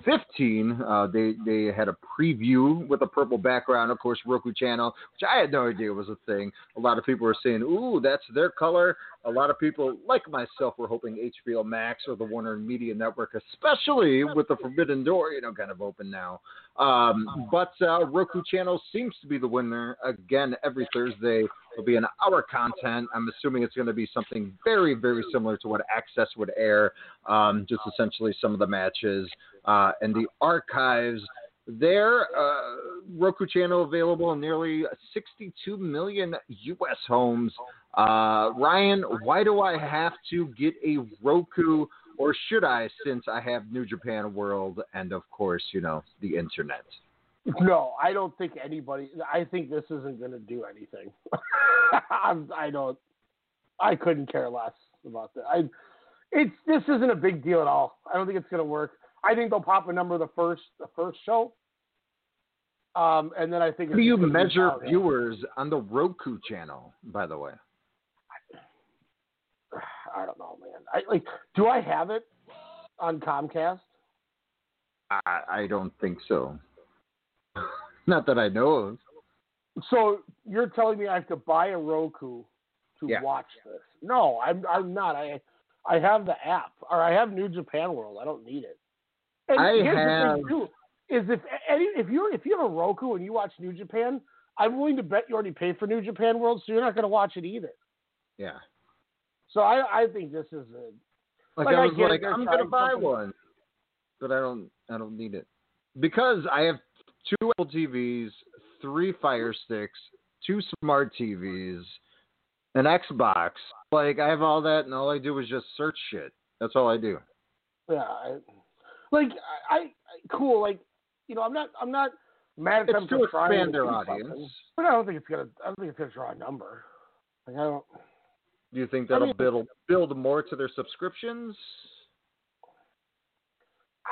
15, uh, they they had a preview with a purple background, of course Roku channel, which I had no idea was a thing. A lot of people were saying, "Ooh, that's their color." A lot of people, like myself, were hoping HBO Max or the Warner Media Network, especially with the Forbidden Door, you know, kind of open now. Um, but uh, Roku channel seems to be the winner again every Thursday. Will be an hour content. I'm assuming it's going to be something very, very similar to what Access would air. Um, just essentially some of the matches uh, and the archives. There, uh, Roku channel available in nearly 62 million U.S. homes. Uh, Ryan, why do I have to get a Roku, or should I, since I have New Japan World and of course, you know, the internet? No, I don't think anybody. I think this isn't going to do anything. I'm, I don't. I couldn't care less about that. I. It's this isn't a big deal at all. I don't think it's going to work. I think they'll pop a number the first the first show. Um, and then I think. How do you measure viewers on the Roku channel, by the way? I don't know, man. I like. Do I have it on Comcast? I, I don't think so. Not that I know of. So you're telling me I have to buy a Roku to Yeah. watch this? No, I'm I'm not. I I have the app or I have New Japan World. I don't need it. And I here's the thing have- too, is if any if you if you have a Roku and you watch New Japan, I'm willing to bet you already paid for New Japan World, so you're not going to watch it either. Yeah. So I I think this is a Like, Like, I I was it, like, I'm gonna buy something- one, but I don't. I don't need it because I have two Apple TVs, three Fire Sticks, two smart TVs, an Xbox. Like I have all that, and all I do is just search shit. That's all I do. yeah. I, like I, I cool. Like you know, I'm not I'm not mad at It's them to for trying expand their audience. something, but I don't think it's gonna I don't think it's gonna draw a number. Like I don't. Do you think that'll mean- build build more to their subscriptions?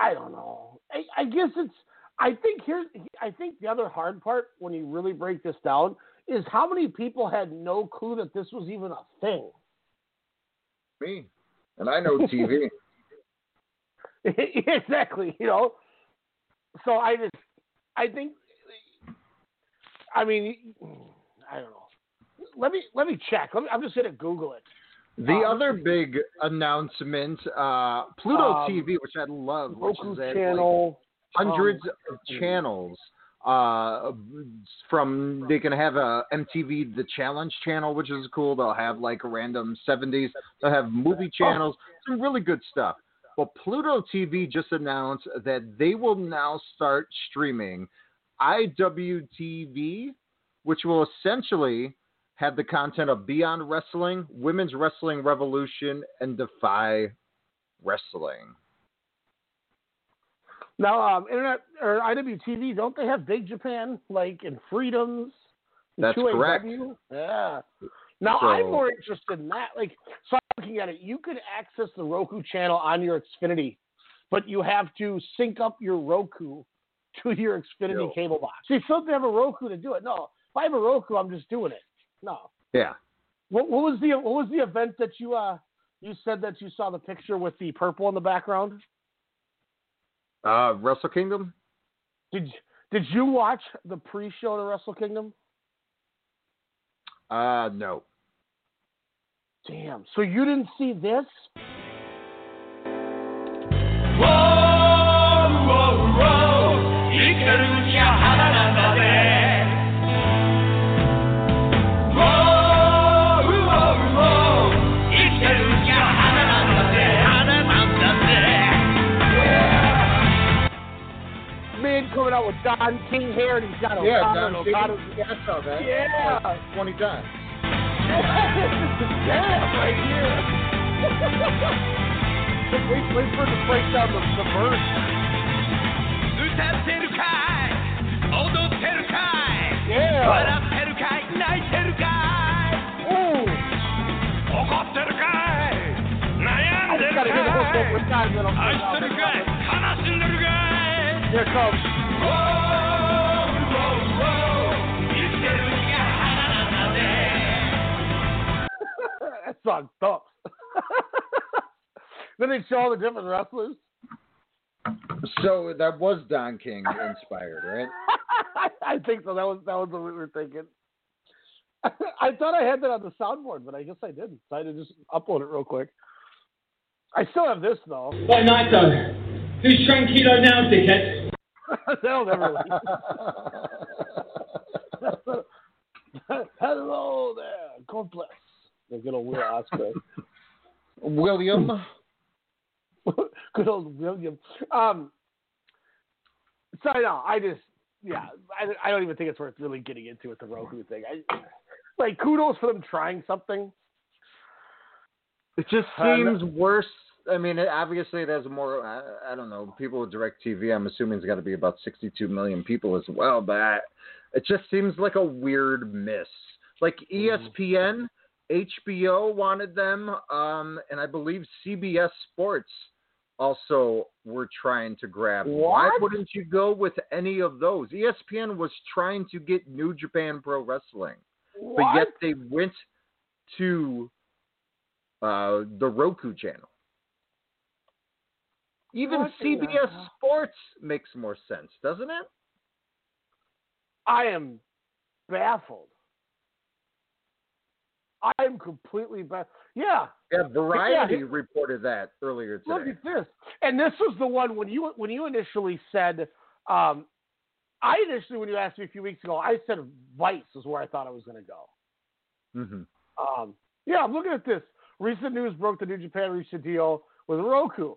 I don't know. I, I guess it's. I think here's. I think the other hard part when you really break this down is how many people had no clue that this was even a thing. Me, and I know TV. exactly. You know. So I just. I think. I mean, I don't know. Let me let me check. Let me, I'm just gonna Google it. The Um, other big announcement, uh, Pluto Um, TV, which I love, which is like, channel. hundreds um, of channels. Uh, from they can have a MTV The Challenge channel, which is cool. They'll have like random 70s. They'll have movie channels, some really good stuff. But Pluto TV just announced that they will now start streaming IWTV, which will essentially have the content of Beyond Wrestling, Women's Wrestling Revolution, and Defy Wrestling. Now, um, Internet or IWTV, don't they have Big Japan like in Freedoms? That's 2AW? correct. Yeah. Now So- I'm more interested in that. Like, so I'm looking at it. You could access the Roku channel on your Xfinity, but you have to sync up your Roku to your Xfinity Yo. cable box. So you still have to have a Roku to do it. No, if I have a Roku, I'm just doing it. No. Yeah. What, what was the what was the event that you uh you said that you saw the picture with the purple in the background? Uh, Wrestle Kingdom? Did did you watch the pre-show to Wrestle Kingdom? Uh, no. Damn. So you didn't see this? Don King here, and he's got O'Connor. Yeah, Don O'Connor. Yeah, I saw that. Yeah. Like 20 times. Yeah. is jam right here. wait, wait for the breakdown of the verse. Yeah. But I'm Terukai, Nai Terukai. Ooh. Okot Terukai. Nayan Terukai. I Terukai. Kanashin Terukai. Here comes. Song thumps. then they show all the different wrestlers. So that was Don King inspired, right? I think so. That was that was what we were thinking. I thought I had that on the soundboard, but I guess I didn't. So I had to just upload it real quick. I still have this though. What night though? Who's Tranquilo now, dickhead? That'll never leave. Hello there. God bless. The good old Will Ospreay. William. good old William. Um. So no, I just yeah, I, I don't even think it's worth really getting into with the Roku thing. I like kudos for them trying something. It just Uh, seems worse. I mean, it, obviously, has more. I, I don't know. People with Direct TV, I'm assuming, it's got to be about 62 million people as well. But I, it just seems like a weird miss. Like E ESPN, HBO wanted them, um, and I believe CBS Sports also were trying to grab. Why wouldn't you go with any of those? ESPN was trying to get New Japan Pro Wrestling, but yet they went to uh, the Roku channel. Even What CBS? Sports makes more sense, doesn't it? I am baffled. I am completely baffled. Yeah, Yeah, Variety Yeah. reported that earlier today. Look at this. And this was the one when you when you initially said, um, I initially when you asked me a few weeks ago, I said Vice is where I thought I was going to go. Mm-hmm. Um, yeah, I'm looking at this. Recent news broke the New Japan reached a deal with Roku.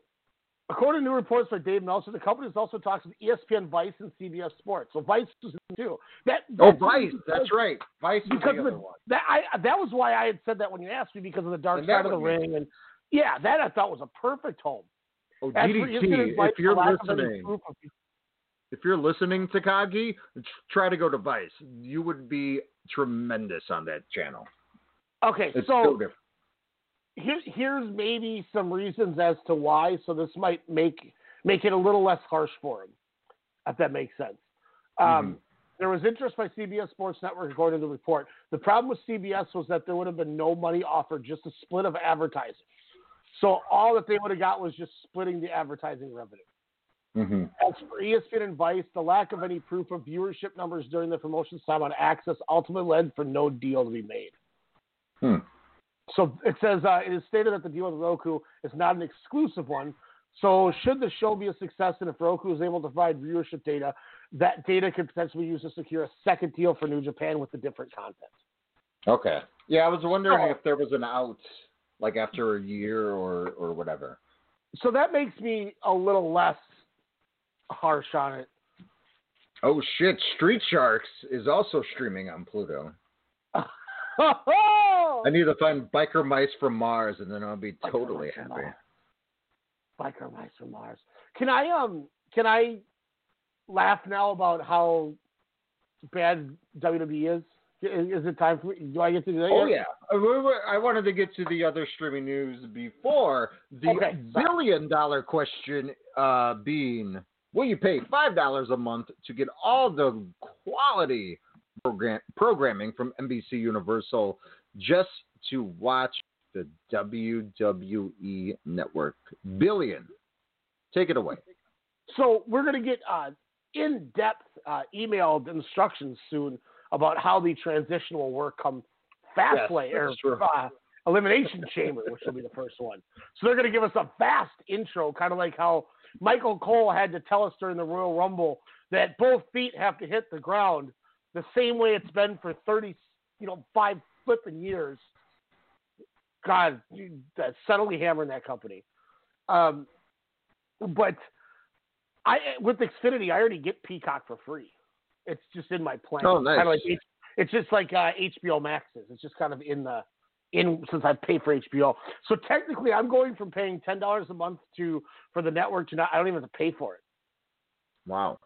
According to new reports by Dave Meltzer, the company is also talks with ESPN, Vice, and CBS Sports. So Vice is in too. That, Oh, Vice. That's right. Vice is because the of other the, one. that I that was why I had said that when you asked me because of the dark And side of the ring and yeah, that I thought was a perfect home. Oh, As DDT, if you're of listening, of- if you're listening, Takagi, try to go to Vice. You would be tremendous on that channel. Okay, It's so so. Here, here's maybe some reasons as to why. So this might make make it a little less harsh for him, if that makes sense. Um, Mm-hmm. There was interest by CBS Sports Network, according to the report. The problem with CBS was that there would have been no money offered, just a split of advertising. So all that they would have got was just splitting the advertising revenue. Mm-hmm. As for ESPN and Vice, the lack of any proof of viewership numbers during the promotion's time on Access ultimately led for no deal to be made. Hmm. So it says uh, it is stated that the deal with Roku is not an exclusive one. So should the show be a success and if Roku is able to provide viewership data, that data could potentially be used to secure a second deal for New Japan with the different content. Okay. Yeah, I was wondering So- if there was an out, like after a year or or whatever. So that makes me a little less harsh on it. Oh shit! Street Sharks is also streaming on Pluto. I need to find biker mice from Mars, and then I'll be Biker totally happy. Biker mice from Mars. Can I um can I laugh now about how bad WWE is? Is, it time for me? Do I get to do that? Oh yet? yeah, Uh, I wanted to get to the other streaming news before the Okay, billion dollar question uh, being: Will you pay five dollars a month to get all the quality program programming from NBC Universal just to watch the WWE Network? Billion. Take it away. So we're going to get uh, in-depth uh, emailed instructions soon about how the transition will work come Fastlane Yes, or uh, Elimination Chamber, which will be the first one. So they're going to give us a fast intro, kind of like how Michael Cole had to tell us during the Royal Rumble that both feet have to hit the ground the same way it's been for 30, you know, five flipping years. God, subtly hammering that company. Um, but I with Xfinity, I already get Peacock for free. It's just in my plan. Oh, nice. Kinda like it's just like uh, HBO Max is. It's just kind of in the in since I pay for HBO. So technically, I'm going from paying ten dollars a month to for the network to not. I don't even have to pay for it. Wow.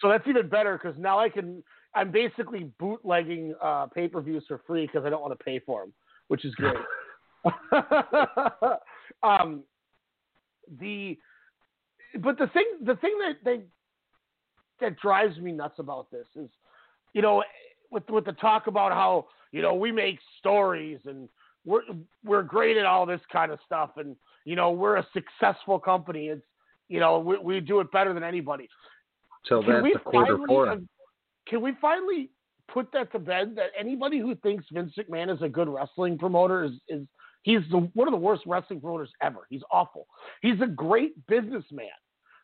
So that's even better because now I can. I'm basically bootlegging uh, pay per views for free because I don't want to pay for them, which is great. um, the but the thing the thing that they that drives me nuts about this is, you know, with with the talk about how you know we make stories and we're we're great at all this kind of stuff and you know we're a successful company. It's you know we we do it better than anybody. So Can that's a quarter finally, four. Can we finally put that to bed? That anybody who thinks Vince McMahon is a good wrestling promoter is is he's the, one of the worst wrestling promoters ever. He's awful. He's a great businessman.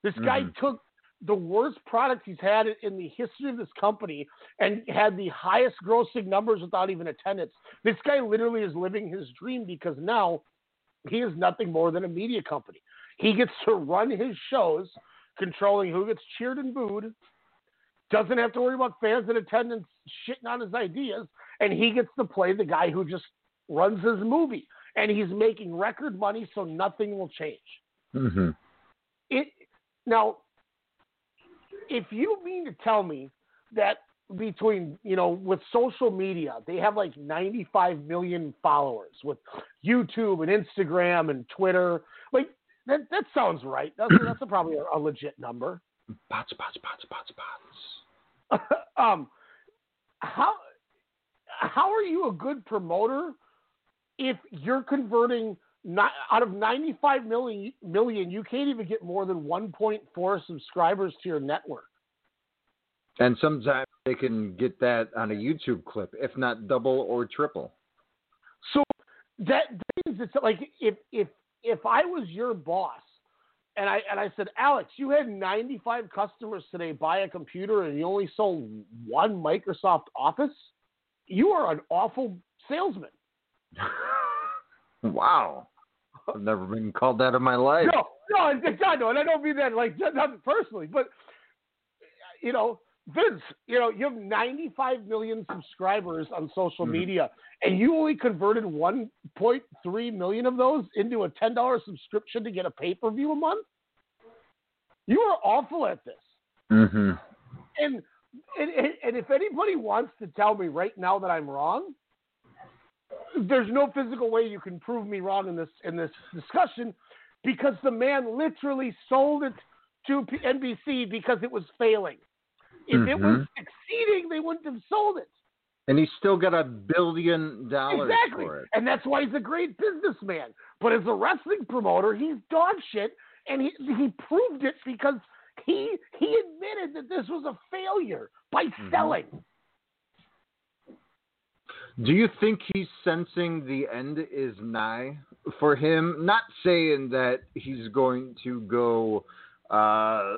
This guy Mhm. took the worst product he's had in the history of this company and had the highest grossing numbers without even attendance. This guy literally is living his dream because now he is nothing more than a media company. He gets to run his shows, controlling who gets cheered and booed, doesn't have to worry about fans in attendance shitting on his ideas, and he gets to play the guy who just runs his movie. And he's making record money, so nothing will change. Mm-hmm. It now, if you mean to tell me that between you know with social media they have like 95 million followers with YouTube and Instagram and Twitter, like that that sounds right. That's that's a, probably a, a legit number. Bots, bots, bots, bots, bots. um, how how are you a good promoter if you're converting not out of 95 million million you can't even get more than 1.4 subscribers to your network And sometimes they can get that on a YouTube clip, if not double or triple. so that means it's like if if if I was your boss and I and I said Alex you had 95 customers today buy a computer and you only sold one Microsoft Office you are an awful salesman Wow. I've never been called that in my life. No, no, I- God, no, and I don't mean that like not personally, but you know, Vince, you know, you have 95 million subscribers on social Mhm. media, and you only converted 1.3 million of those into a $10 subscription to get a pay per view a month. You are awful at this, Mm-hmm. and, and and and if anybody wants to tell me right now that I'm wrong, there's no physical way you can prove me wrong in this in this discussion because the man literally sold it to NBC because it was failing. If it was Mhm. succeeding, they wouldn't have sold it. And he still got a billion dollars exactly, for it. and that's why he's a great businessman. But as a wrestling promoter, he's dog shit, and he he proved it because he he admitted that this was a failure by Mm-hmm. selling. Do you think he's sensing the end is nigh for him? Not saying that he's going to go, uh,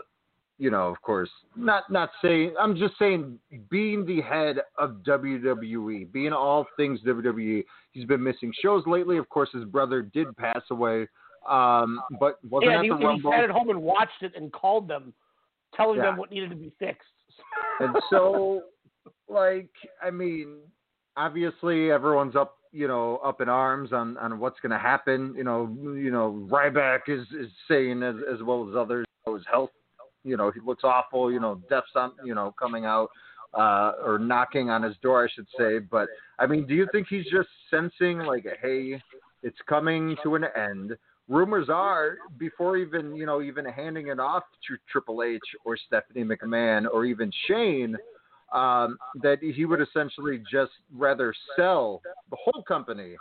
you know, of course, not not saying. I'm just saying, being the head of WWE, being all things WWE, he's been missing shows lately. Of course, his brother did pass away, um, but wasn't yeah, at he, the and he sat at home and watched it and called them, telling Yeah. them what needed to be fixed. and so, like, I mean, obviously everyone's up, you know, up in arms on on what's going to happen. You know, you know, Ryback is is saying as as well as others, his health, you know, he looks awful. You know, death's on, you know, coming out. Uh, or knocking on his door, I should say. But I mean, do you think he's just sensing like, hey, it's coming to an end? Rumors are before even you know even handing it off to Triple H or Stephanie McMahon or even Shane, um, that he would essentially just rather sell the whole company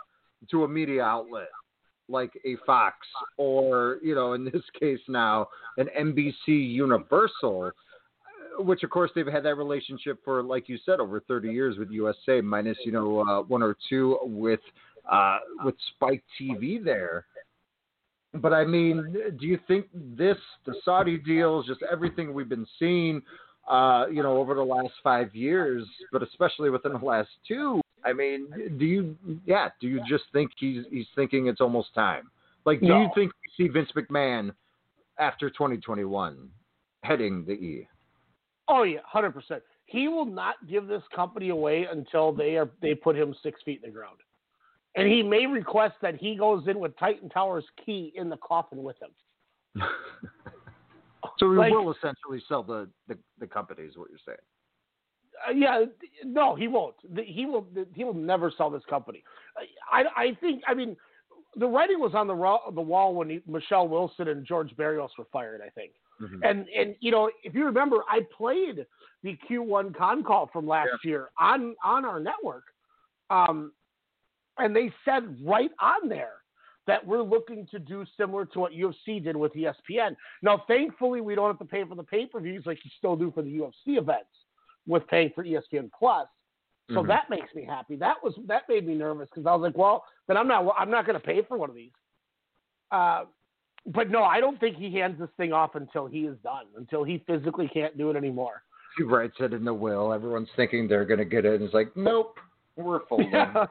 to a media outlet like a Fox or you know in this case now an NBC Universal which of course they've had that relationship for, like you said, over 30 years with USA, minus you know uh, one or two with uh, with Spike TV there. But I mean, do you think this, the Saudi deals, just everything we've been seeing, uh, you know, over the last five years, but especially within the last two? I mean, do you, yeah, do you just think he's he's thinking it's almost time? Like, do No. you think we see Vince McMahon after 2021 heading the E? Oh yeah, hundred percent. He will not give this company away until they are they put him six feet in the ground, and he may request that he goes in with Titan Tower's key in the coffin with him. So we Like- will essentially sell the, the, the company, is what you're saying. Uh, yeah, no, he won't. The- He will. He will never sell this company. I, I think. I mean, the writing was on the the wall when he, Michelle Wilson and George Barrios were fired. I think. And and you know, if you remember, I played the Q1 con call from last year on on our network, um, and they said right on there that we're looking to do similar to what UFC did with ESPN. Now, thankfully, we don't have to pay for the pay per views like you still do for the UFC events with paying for ESPN Plus. So Mhm. that makes me happy. That was that made me nervous because I was like, well, then I'm not I'm not going to pay for one of these. Uh, but no, I don't think he hands this thing off until he is done, until he physically can't do it anymore. He writes it in the will. Everyone's thinking they're going to get it. And it's like, nope, we're folding. Yeah.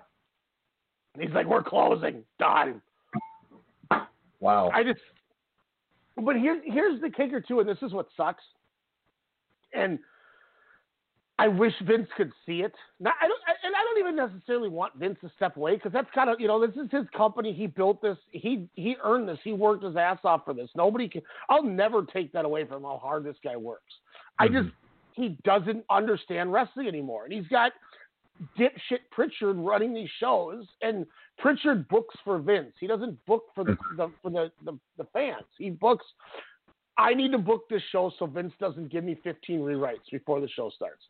He's like, we're closing, done. Wow. I just, but here's here's the kicker too, and this is what sucks. And I wish Vince could see it. Not, I don't, and I don't even necessarily want Vince to step away because that's kind of, you know, this is his company. He built this. He he earned this. He worked his ass off for this. Nobody can. I'll never take that away from how hard this guy works. I just mm-hmm. he doesn't understand wrestling anymore, and he's got dipshit Pritchard running these shows, and Pritchard books for Vince. He doesn't book for the, the for the, the the fans. He books. I need to book this show so Vince doesn't give me 15 rewrites before the show starts.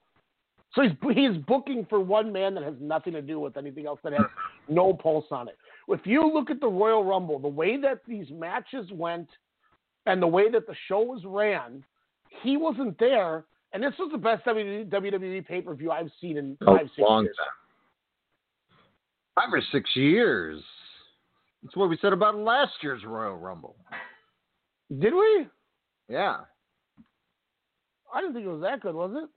So he's he's booking for one man that has nothing to do with anything else that has no pulse on it. If you look at the Royal Rumble, the way that these matches went, and the way that the show was ran, he wasn't there. And this was the best WWE pay per view I've seen in A five six long years. time. Five or six years. That's what we said about last year's Royal Rumble. Did we? Yeah. I didn't think it was that good, was it?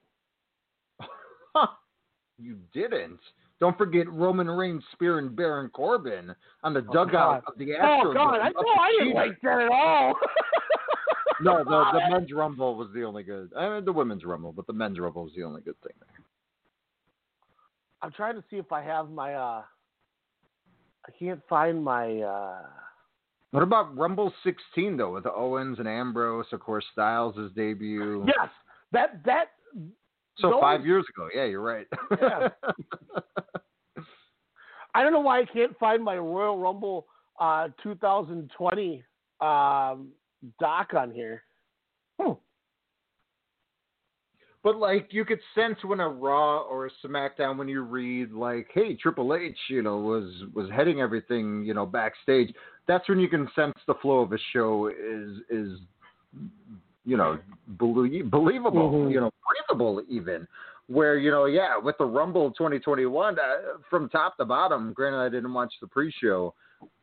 You didn't. Don't forget Roman Reigns spearing Baron Corbin on the Oh, dugout God. of the Astros. Oh God! I, no, I didn't like that at all. No, the, the men's rumble was the only good. I mean, the women's rumble, but the men's rumble was the only good thing. There. I'm trying to see if I have my. uh I can't find my. uh What about Rumble 16 though, with Owens and Ambrose, of course, Styles' debut. Yes, that that. So five years ago, yeah, you're right. Yeah. I don't know why I can't find my Royal Rumble uh 2020 um doc on here. Hmm. But like you could sense when a Raw or a SmackDown when you read like, hey, Triple H, you know, was was heading everything, you know, backstage. That's when you can sense the flow of a show is is you know belie- believable, Mhm. you know, breathable even. Where you know, yeah, with the Rumble 2021, uh, from top to bottom. Granted, I didn't watch the pre-show,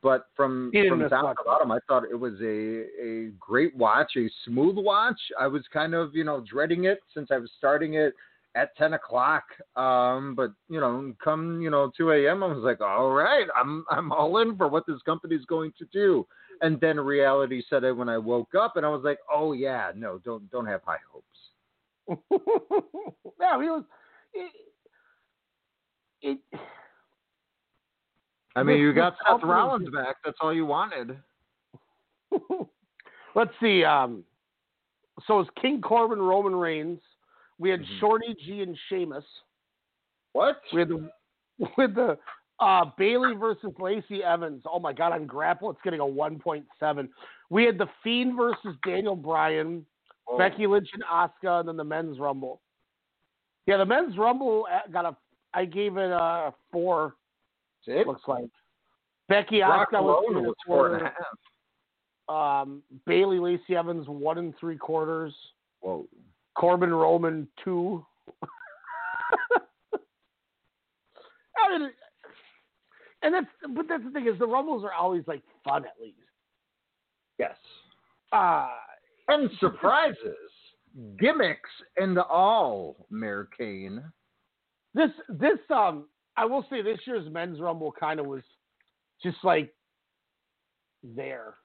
but from from top much. to bottom, I thought it was a a great watch, a smooth watch. I was kind of you know dreading it since I was starting it at 10 o'clock. Um, but you know, come you know 2 a.m., I was like, all right, I'm I'm all in for what this company's going to do. And then reality set in when I woke up, and I was like, oh yeah, no, don't don't have high hopes. yeah, he was. It, it, I mean, This- you got Seth company- Rollins back. That's all you wanted. Let's see. Um, so it's King Corbin, Roman Reigns. We had Mhm. Shorty G and Sheamus. What? We had the with the uh, Bayley versus Lacey Evans. Oh my God! On Grapple, it's getting a 1.7. We had the Fiend versus Daniel Bryan, Oh. Becky Lynch and Asuka, and then the Men's Rumble. Yeah, the Men's Rumble uh, got a. I gave it a four. It looks like Becky Asuka was, alone two and a was four and a half. Um, Bayley Lacey Evans one and three quarters. Whoa. Corbin Roman two. I mean, and that's but that's the thing is the rumbles are always like fun at least. Yes. Uh And surprises, gimmicks, and all, Mayor Kane. this this um I will say this year's men's rumble kind of was just like there.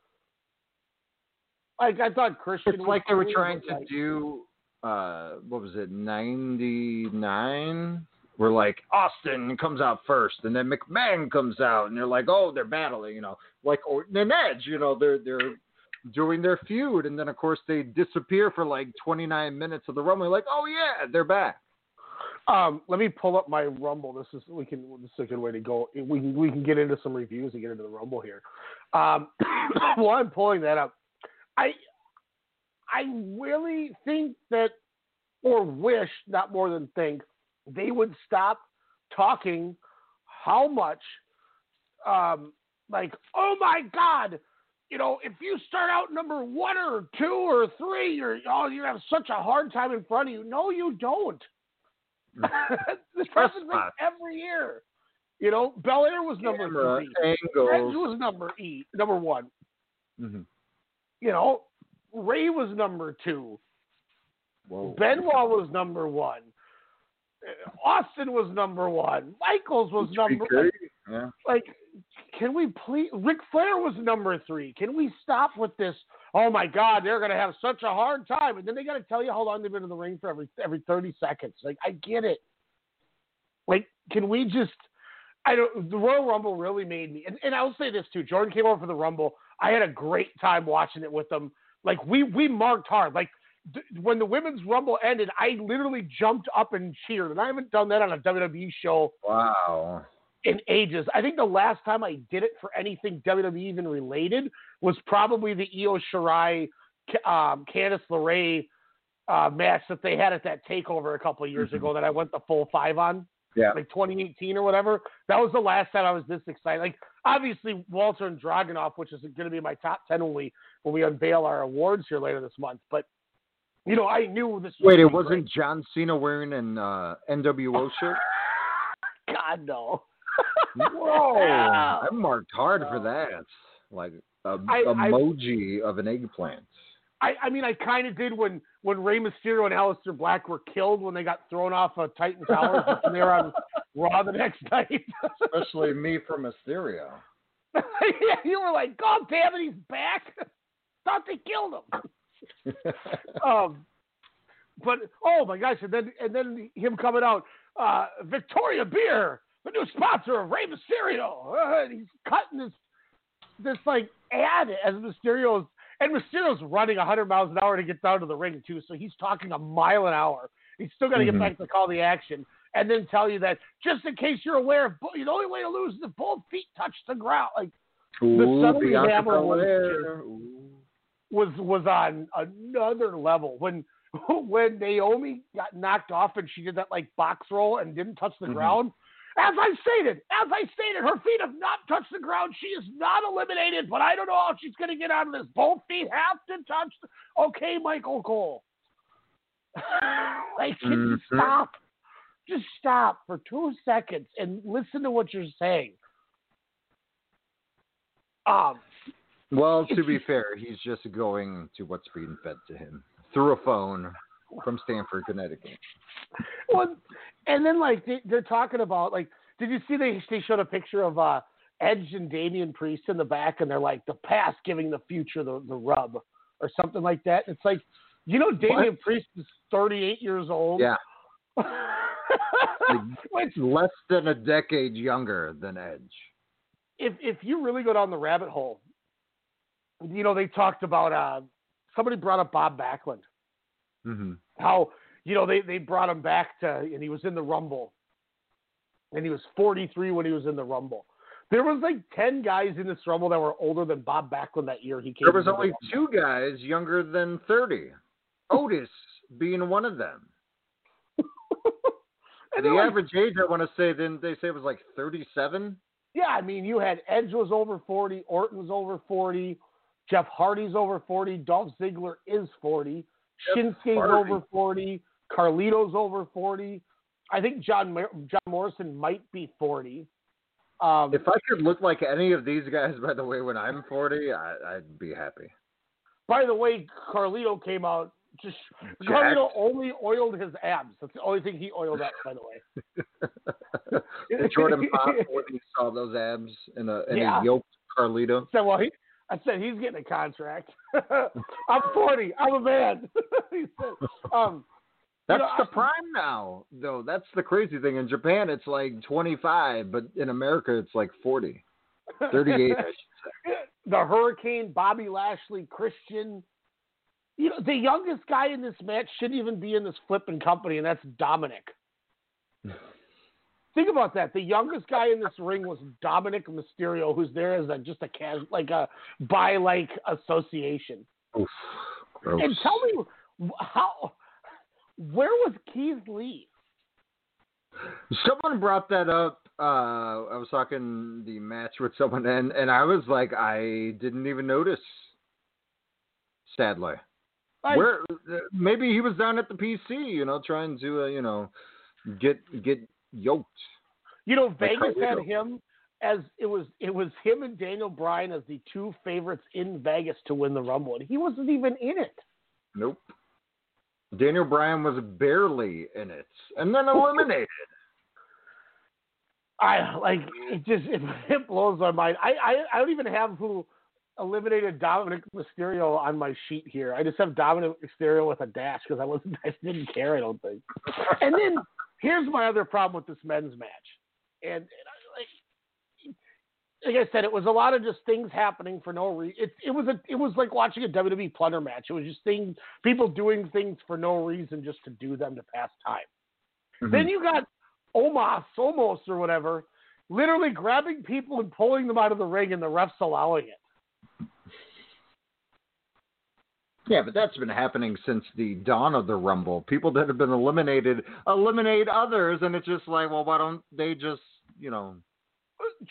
Like I thought Christian. It's was like they were trying to like, do, uh, what was it, 99? Where like Austin comes out first, and then McMahon comes out, and they're like, oh, they're battling, you know, like Orton and Edge, you know, they're they're doing their feud, and then of course they disappear for like 29 minutes of the rumble. Like, oh yeah, they're back. Um, let me pull up my Rumble. This is we can. This is a good way to go. We can we can get into some reviews and get into the Rumble here. Um, while I'm pulling that up, I I really think that, or wish, not more than think, they would stop talking how much, um, like, oh my God, you know, if you start out number one or two or three, you're oh you have such a hard time in front of you. No, you don't. this Press happens every year. You know, Belair was number Camera three. angles. Was number E, number one. Mhm. You know, Rey was number two. Whoa. Benoit was number one. Austin was number one. Michaels was number HBK, Yeah. like can we please Ric Flair was number three. Can we stop with this? Oh my God, they're gonna have such a hard time. And then they gotta tell you how long they've been in the ring for every every thirty seconds. Like I get it. Like, can we just I don't the Royal Rumble really made me and, and I'll say this too. Jordan came over for the Rumble. I had a great time watching it with them. Like we we marked hard. Like when the women's rumble ended, I literally jumped up and cheered, and I haven't done that on a WWE show Wow. in ages. I think the last time I did it for anything WWE even related was probably the Io Shirai, um, Candice LeRae uh, match that they had at that takeover a couple of years ago that I went the full five on, Yeah. like 2018 or whatever. That was the last time I was this excited. Like obviously Walter and Dragunov, which is going to be my top ten when we when we unveil our awards here later this month. But you know, I knew this. Wait, it was wasn't John Cena wearing an uh, NWO shirt? God no. Whoa! I marked hard for that. Like a I- I- emoji of an eggplant. I, I mean, I kind of did when when Rey Mysterio and Aleister Black were killed when they got thrown off of Titan Towers and they were on Raw the next night. Especially me for Mysterio. yeah, you were like, God damn it, he's back. Thought they killed him. um, but oh my gosh, and then and then him coming out, uh, Victoria Beer, the new sponsor of Rey Mysterio. Uh, he's cutting this this like ad as Mysterio's and Mysterio's running 100 miles an hour to get down to the ring too, so he's talking a mile an hour. He's still got to Mhm. get back to call the action, and then tell you that just in case you're aware, of, the only way to lose is if both feet touch the ground. Like Ooh, subtlety Bianca hammer was. Was was on another level when when Naomi got knocked off and she did that like box roll and didn't touch the Mhm. ground. As I stated, as I stated, her feet have not touched the ground. She is not eliminated, but I don't know how she's going to get out of this. Both feet have to touch. The, okay, Michael Cole. like, Mhm. stop? Just stop for two seconds and listen to what you're saying. Um, Well, to be fair, he's just going to what's being fed to him through a phone from Stamford, Connecticut. well, and then like they, they're talking about like, did you see they they showed a picture of uh Edge and Damian Priest in the back, and they're like the past giving the future the the rub or something like that. It's like You know, Damian Priest is 38 years old. Yeah. Which, less than a decade younger than Edge. if if you really go down the rabbit hole, you know they talked about uh somebody brought up Bob Backlund. Mm-hmm. How you know they they brought him back to and he was in the Rumble, and he was 43 when he was in the Rumble. There was like 10 guys in this Rumble that were older than Bob Backlund that year. He came. There was the only two guys younger than 30. Otis being one of them. And the like- average age, I want to say, didn't they say it was like 37? Yeah, I mean, you had Edge was over 40, Orton's over 40, Jeff Hardy's over 40, Dolph Ziggler is 40, Jeff Shinsuke's Hardy. over 40, Carlito's over 40. I think John John Morrison might be 40. Um, If I could look like any of these guys, by the way, when I'm 40, I, I'd be happy. by the way, Carlito came out just Jacked. Carlito only oiled his abs. That's the only thing he oiled up. By the way, Jordan Pop when he saw those abs in a in Yeah. a yoked Carlito. said, "Well, he." I said he's getting a contract. I'm 40. I'm a man. he said, um, That's know, the I- prime now, though. That's the crazy thing. In Japan, it's like 25, but in America, it's like 40, 38. I should say. the Hurricane, Bobby Lashley, Christian. You know, the youngest guy in this match shouldn't even be in this flipping company, and that's Dominic. Think about that. The youngest guy in this ring was Dominic Mysterio, who's there as a, just a cas like a by like association. Oof. And tell me how, where was Keith Lee? Someone brought that up. Uh, I was talking the match with someone, and and I was like, I didn't even notice. Sadly, Like, where maybe he was down at the PC, you know, trying to uh, you know get get yoked. You know, Vegas had him as it was it was him and Daniel Bryan as the two favorites in Vegas to win the Rumble, and he wasn't even in it. Nope. Daniel Bryan was barely in it, and then eliminated. I like it just it, it blows my mind. I, I I don't even have who eliminated Dominic Mysterio on my sheet here. I just have Dominic Mysterio with a dash because I wasn't I didn't care. I don't think. And then here's my other problem with this men's match, and, and I, like like I said, it was a lot of just things happening for no reason. It it was a it was like watching a WWE plunder match. It was just things people doing things for no reason just to do them to pass time. Mm-hmm. Then you got Omos, Omos or whatever, literally grabbing people and pulling them out of the ring, and the refs allowing it. Yeah, but that's been happening since the dawn of the Rumble. People that have been eliminated eliminate others, and it's just like, well, why don't they just, you know?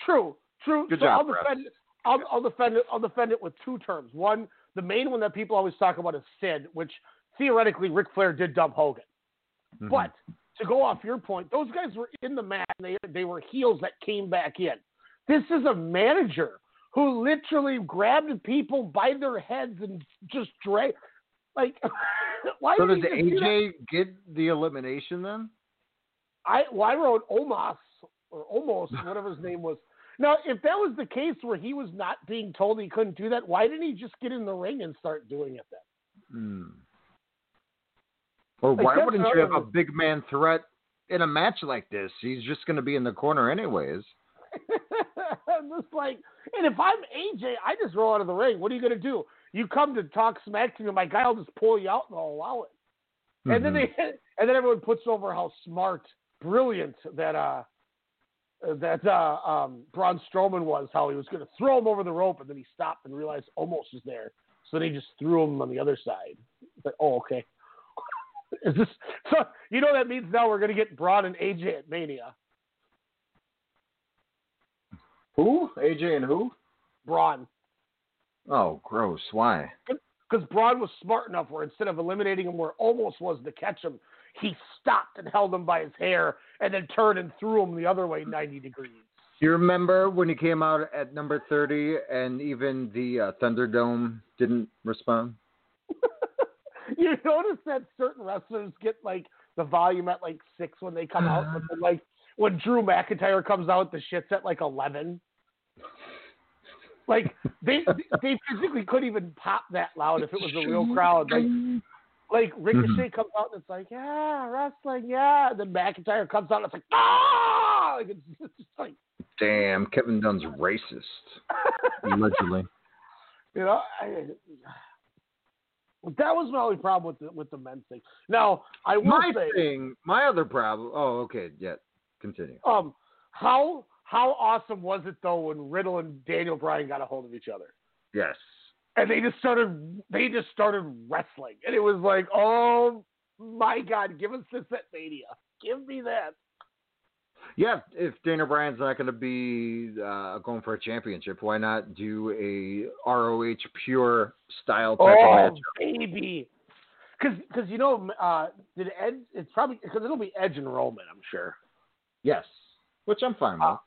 True, true. Good so job, I'll defend. I'll, I'll defend it. I'll defend it with two terms. One, the main one that people always talk about is Sid, which theoretically Ric Flair did dump Hogan. Mm-hmm. But to go off your point, those guys were in the match. And they they were heels that came back in. This is a manager who literally grabbed people by their heads and just drag. Like, why so did does he just do that? AJ get the elimination then? I well, I wrote Omos or almost whatever his name was. Now, if that was the case where he was not being told he couldn't do that, why didn't he just get in the ring and start doing it then? Hmm. Or Like, why wouldn't you have a big man threat in a match like this? He's just going to be in the corner anyways. I'm just like, and if I'm AJ, I just roll out of the ring. What are you going to do? You come to talk smack to me, my guy will just pull you out and I'll allow it. And then Mhm. they, and then everyone puts over how smart, brilliant that uh that uh um Braun Strowman was. How he was going to throw him over the rope, and then he stopped and realized Omos was there, so they just threw him on the other side. It's like, oh, okay. Is this so? You know that means now we're going to get Braun and AJ at Mania. Who? AJ and who? Braun. Oh, gross. Why? because Braun was smart enough where instead of eliminating him where Omos was to catch him, he stopped and held him by his hair and then turned and threw him the other way 90 degrees. You remember when he came out at number 30 and even the uh, Thunderdome didn't respond? You notice that certain wrestlers get like the volume at like six when they come out, but then, like when Drew McIntyre comes out, the shit's at like 11. Like they they physically couldn't even pop that loud if it was a real crowd. Like Like Ricochet Mhm. comes out and it's like, yeah, wrestling, yeah. And then McIntyre comes out and it's like, ah, like it's, it's just like, Damn, Kevin Dunn's racist. Allegedly. you know, I, that was my only problem with the with the men's thing. Now I will My say, thing, my other problem. Oh, okay. Yeah, continue. um, how how awesome was it though when Riddle and Daniel Bryan got a hold of each other? Yes. and they just started they just started wrestling and it was like oh my god give us this at mania give me that Yeah, if Daniel Bryan's not going to be uh, going for a championship, why not do a ROH pure style type of oh match? baby because you know uh did edge it's probably because it'll be edge and roman i'm sure Yes, which I'm fine with.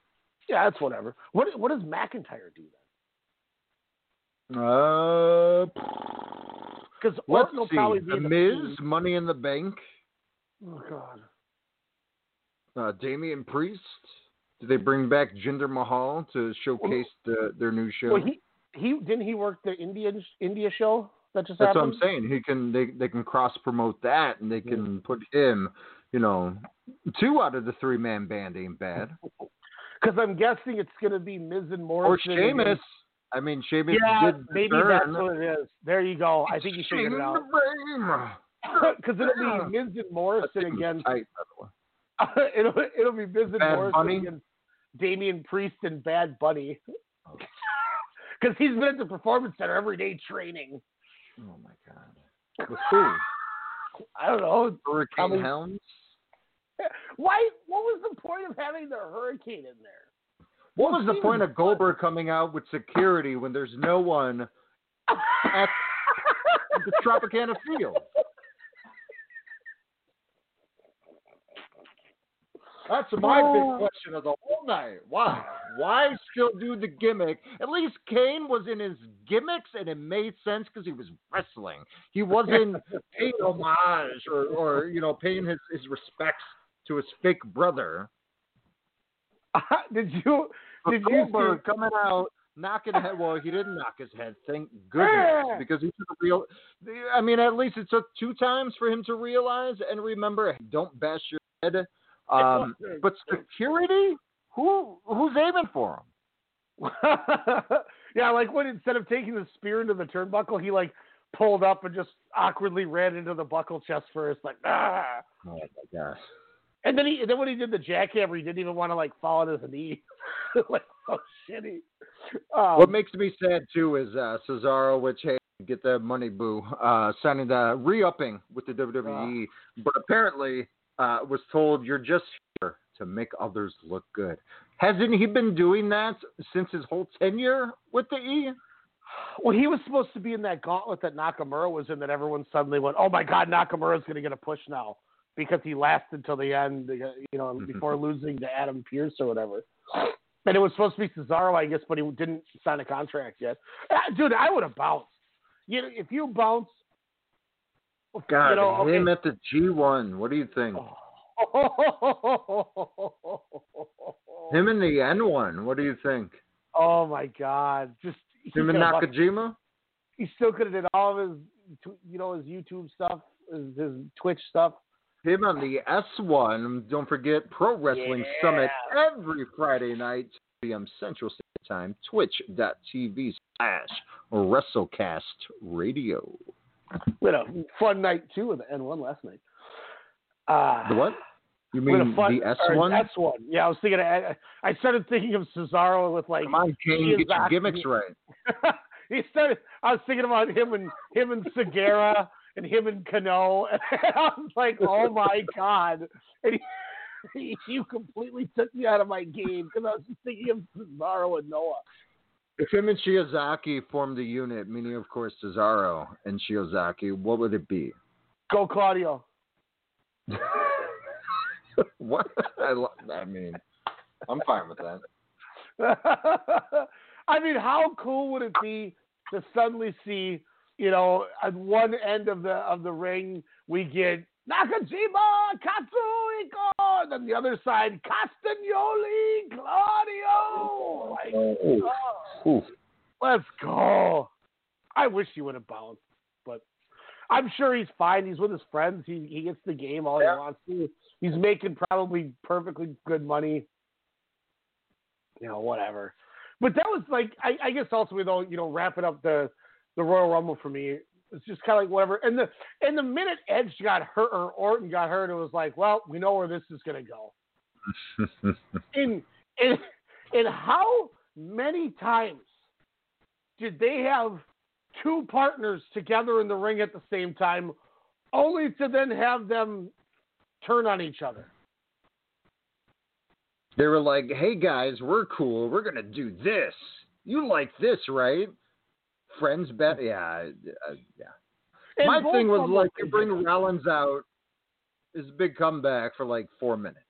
Yeah that's whatever what what does mcintyre do then? Uh, because orton will see. probably be The the Miz, Money in the Bank, oh god uh, Damian Priest. Did they bring back Jinder Mahal to showcase the, their new show? well he he didn't he work the indian india show that just That's what I'm saying. He can they they can cross promote that, and they can put him. You know, two out of the three man band ain't bad. because i'm guessing it's going to be miz and Morrison. Or Sheamus. I mean, Sheamus Yeah, maybe turn. that's what it is. There you go. I think you figured it out. Because it'll be Miz and Morrison against. Tight, by the way. it'll it'll be Miz and Bad Morrison Bunny? against Damian Priest and Bad Bunny. Because he's been at the Performance Center every day training. Oh my god. With who? I don't know. Hurricane Helms. Why? What was the point of having the hurricane in there? What was the point of Goldberg coming out with security when there's no one at the Tropicana Field? That's my Oh. big question of the whole night. Why? Why still do the gimmick? At least Kane was in his gimmicks, and it made sense because he was wrestling. He wasn't paying homage or, or you know, paying his, his respects to his fake brother. did you? But Did you Goldberg coming out knocking head? Well, he didn't knock his head. Thank goodness, because he took a real. I mean, at least it took two times for him to realize and remember. Don't bash your head. Um, but security, who who's aiming for him? yeah, like when instead of taking the spear into the turnbuckle, he like pulled up and just awkwardly ran into the buckle chest first, like ah. Oh my gosh. And then he, and then when he did the jackhammer, he didn't even want to like fall on his knee. like, oh shitty. Um, what makes me sad too is uh, Cesaro, which hey, get the money, boo, uh, signing the re-upping with the WWE, but apparently uh, was told you're just here to make others look good. Hasn't he been doing that since his whole tenure with the E? Well, he was supposed to be in that gauntlet that Nakamura was in. That everyone suddenly went, "Oh my God, Nakamura's going to get a push now," because he lasted until the end, you know, before losing to Adam Pearce or whatever. And it was supposed to be Cesaro, I guess, but he didn't sign a contract yet. Ah, Dude, I would have bounced. You know, if you bounce, God, you know, him okay. at the G1. What do you think? Him in the N1. What do you think? Oh my God! Just Him and Nakajima? He still could have did all of his, you know, his YouTube stuff, his, his Twitch stuff. Him on the S1. Don't forget Pro Wrestling Summit every Friday night, 2 p.m. Central Standard Time, twitch.tv slash WrestleCast Radio. We had a fun night too with the N1 last night. Uh, The what? You we had a mean fun- the or S1? S1. Yeah, I was thinking. I, I started thinking of Cesaro with like. Come on, Kane, get your gimmicks right. he started. I was thinking about him and him and Sugiura and him and Kenoh. And I was like, oh my god! And he, you completely took me out of my game because I was just thinking of Cesaro and Noah. If him and Shiozaki formed a unit, meaning, of course, Cesaro and Shiozaki, what would it be? Go Claudio. what? I, lo- I mean, I'm fine with that. I mean, how cool would it be to suddenly see, you know, at one end of the of the ring we get Nakajima, Katsuhiko, and then the other side Castagnoli, Claudio. Like, oh, let's go. I wish he would have bounced, but I'm sure he's fine. He's with his friends. He he gets the game all Yeah. he wants to. He's making probably perfectly good money. You know, whatever. But that was like, I, I guess ultimately though, you know, wrapping up the the Royal Rumble for me, it's just kind of like whatever. And the and the minute Edge got hurt or Orton got hurt, it was like, well, we know where this is gonna go. in in in how many times did they have two partners together in the ring at the same time, only to then have them turn on each other? They were like, "Hey guys, we're cool. We're gonna do this. You like this, right? Friends bet, yeah, uh, yeah." And My thing was like, you bring good. Rollins out, is a big comeback for like four minutes.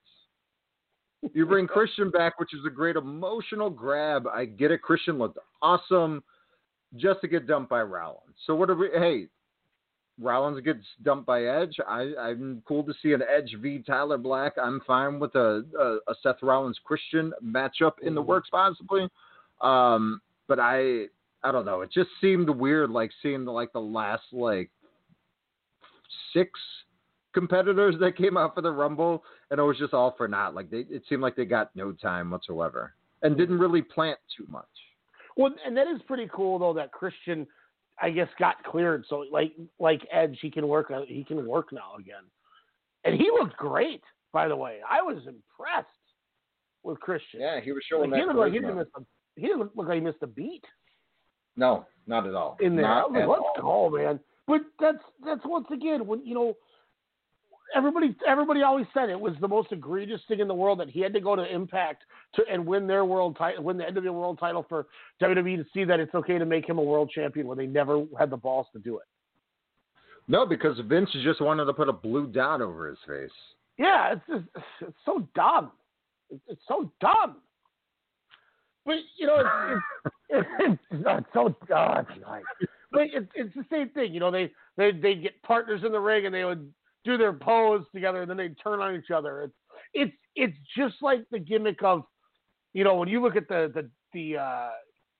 You bring Christian back, which is a great emotional grab. I get it. Christian looked awesome, just to get dumped by Rollins. So what are we? Hey, Rollins gets dumped by Edge. I, I'm cool to see an Edge v Tyler Black. I'm fine with a, a, a Seth Rollins Christian matchup in the works possibly. Um, but I I don't know. It just seemed weird, like seeing the, like the last like six competitors that came out for the Rumble, and it was just all for naught. Like they, it seemed like they got no time whatsoever, and didn't really plant too much. Well, and that is pretty cool though that Christian, I guess, got cleared. So like like Edge, he can work. uh, He can work now again, and he looked great. By the way, I was impressed with Christian. Yeah, he was Like, showing he that. looked like he didn't miss a, he didn't look like he missed a beat No, not at all. in there. Not like, at let's all. go, man. But that's that's once again when you know everybody everybody always said it was the most egregious thing in the world that he had to go to Impact to and win their world title, win the NWA world title for WWE to see that it's okay to make him a world champion when they never had the balls to do it. No, because Vince just wanted to put a blue dot over his face. Yeah, it's just, it's so dumb. It's, it's so dumb. But you know, it's, it's, it's, it's so dumb. Like, but it's it's the same thing. You know, they they they get partners in the ring and they would do their pose together and then they'd turn on each other. It's it's it's just like the gimmick of, you know, when you look at the the the uh,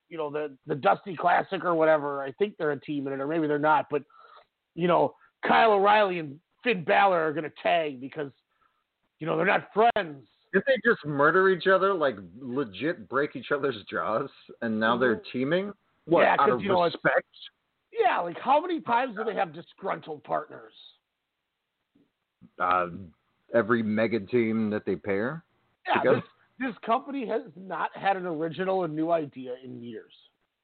you know the the Dusty Classic or whatever. I think they're a team in it, or maybe they're not. But you know, Kyle O'Reilly and Finn Balor are going to tag because you know they're not friends. Did they just murder each other, like legit break each other's jaws, and now they're teaming? What Yeah, out of you know, respect? Yeah, like how many times do they have disgruntled partners? Uh, every mega team that they pair Yeah, this, this company has not had an original and new idea in years.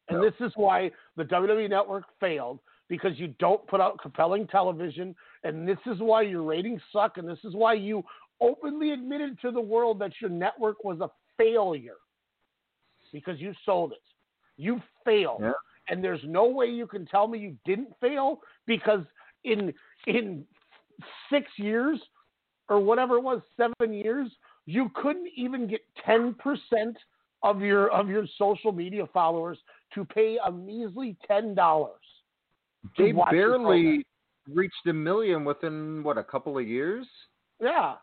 And this is why the WWE network failed because you don't put out compelling television. And this is why your ratings suck. And this is why you openly admitted to the world that your network was a failure because you sold it. You failed. Yeah. And there's no way you can tell me you didn't fail because in in six years or whatever it was, seven years, you couldn't even get ten percent of your of your social media followers to pay a measly ten dollars. They barely reached a million within what a couple of years. Yeah.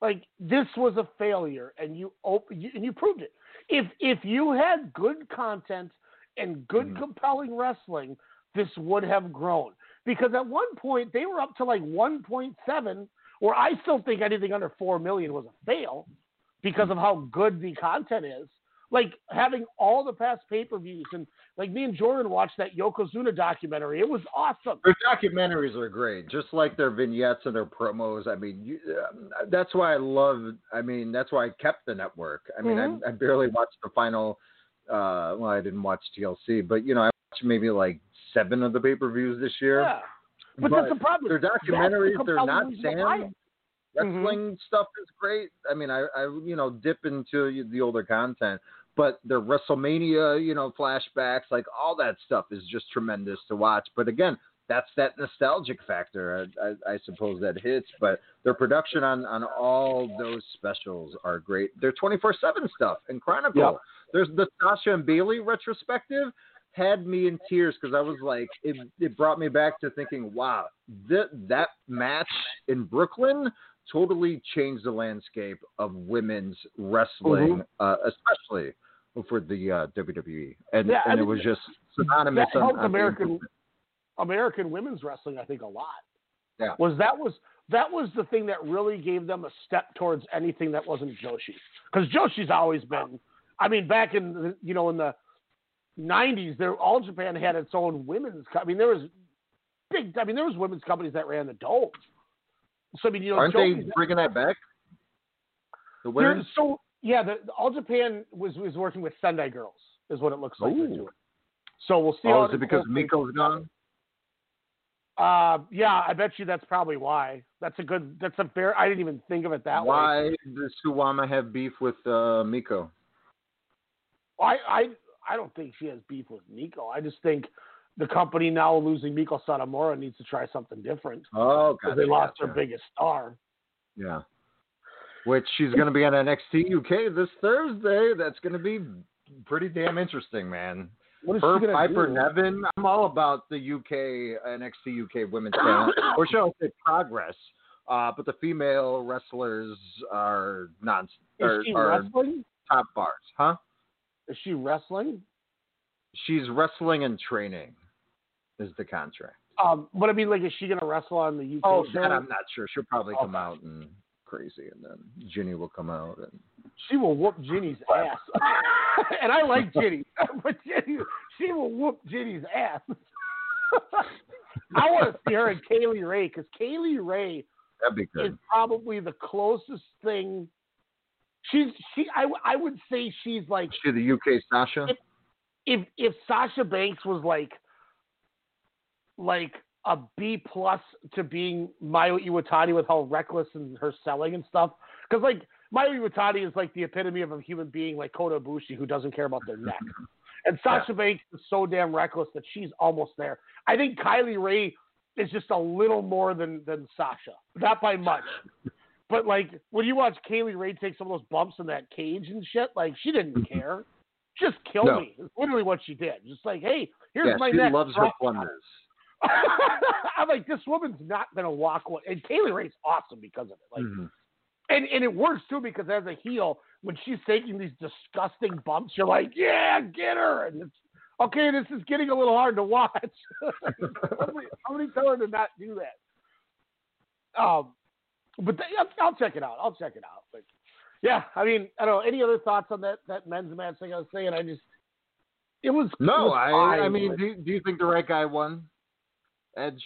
Like this was a failure, and you op- you- and you proved it. If if you had good content and good mm-hmm. compelling wrestling, this would have grown. Because at one point they were up to like 1.7, where I still think anything under four million was a fail because mm-hmm. of how good the content is. Like having all the past pay per views, and like me and Jordan watched that Yokozuna documentary. It was awesome. Their documentaries are great, just like their vignettes and their promos. I mean, you, um, that's why I love. I mean, that's why I kept the network. I mean, Mhm. I, I barely watched the final. Uh, well, I didn't watch TLC, but you know, I watched maybe like seven of the pay per views this year. Yeah. But, that's the problem. Their That's the documentaries, they're not reason to buy Sam. Wrestling stuff is great. I mean, I, I you know dip into the older content, but their WrestleMania, you know, flashbacks, like all that stuff is just tremendous to watch. But again, that's that nostalgic factor, I, I, I suppose that hits. But their production on on all those specials are great. Their twenty four seven stuff and Chronicle. Yeah. There's the Sasha and Bayley retrospective had me in tears because I was like, it, it brought me back to thinking, wow, that that match in Brooklyn totally changed the landscape of women's wrestling, uh, especially for the uh, WWE, and Yeah, I and it was just synonymous. that helped on the American. American women's wrestling, I think, a lot. Yeah. Was that was that was the thing that really gave them a step towards anything that wasn't Joshi. Because Joshi's always been, I mean, back in the, you know in the '90s, there All Japan had its own women's. I mean, there was big. I mean, there was women's companies that ran the dome. So I mean, you know, Aren't Joshi's- they bringing that back? The There- women? So yeah, the, All Japan was was working with Sendai Girls, is what it looks like. they're doing. So we'll see. Oh, is it because. Meiko's gone? Uh, yeah, I bet you that's probably why. That's a good. That's a fair. I didn't even think of it that way. Why does Suwama have beef with uh, Meiko? I, I I don't think she has beef with Meiko. I just think the company now losing Meiko Satomura needs to try something different. Oh, because they lost their biggest star. Yeah. Which she's going to be on NXT UK this Thursday. That's going to be pretty damn interesting, man. What is Her Piper do? Niven. I'm all about the UK NXT UK women's talent, or shall I say progress. Uh, but the female wrestlers are non Is are, she are wrestling? top bars, huh? Is she wrestling? She's wrestling and training, is the contract. Um, but I mean, like, is she gonna wrestle on the UK Oh, show? that I'm not sure. She'll probably come out and crazy, and then Jinny will come out and She will whoop Jinny's ass. and I like Jinny, but Jinny, she will whoop Jinny's ass. I want to see her and Kay Lee Ray because Kay Lee Ray be is probably the closest thing. She's she. I I would say she's like She the UK Sasha. if if Sasha Banks was like like a B plus to being Mayu Iwatani with how reckless and her selling and stuff. Because like Mayu Iwatani is like the epitome of a human being like Kota Ibushi who doesn't care about their neck. And Sasha Banks is so damn reckless that she's almost there. I think Kay Lee Ray is just a little more than than Sasha, not by much. But like when you watch Kay Lee Ray take some of those bumps in that cage and shit, like she didn't mm-hmm. care. Just kill No. me. It's literally what she did. Just like, hey, here's yeah, my she neck. loves her plunders. I'm like, this woman's not gonna walk away. And Kay Lee Ray's awesome because of it. Like, Mhm. and and it works too because as a heel, when she's taking these disgusting bumps, you're like, yeah, get her. And it's okay. This is getting a little hard to watch. somebody, somebody tell her to not do that. Um, but I'll, I'll check it out. I'll check it out. But yeah, I mean, I don't know. Any other thoughts on that that men's match thing I was saying? I just it was it No, was I I mean, do, do you think the right guy won? Edge,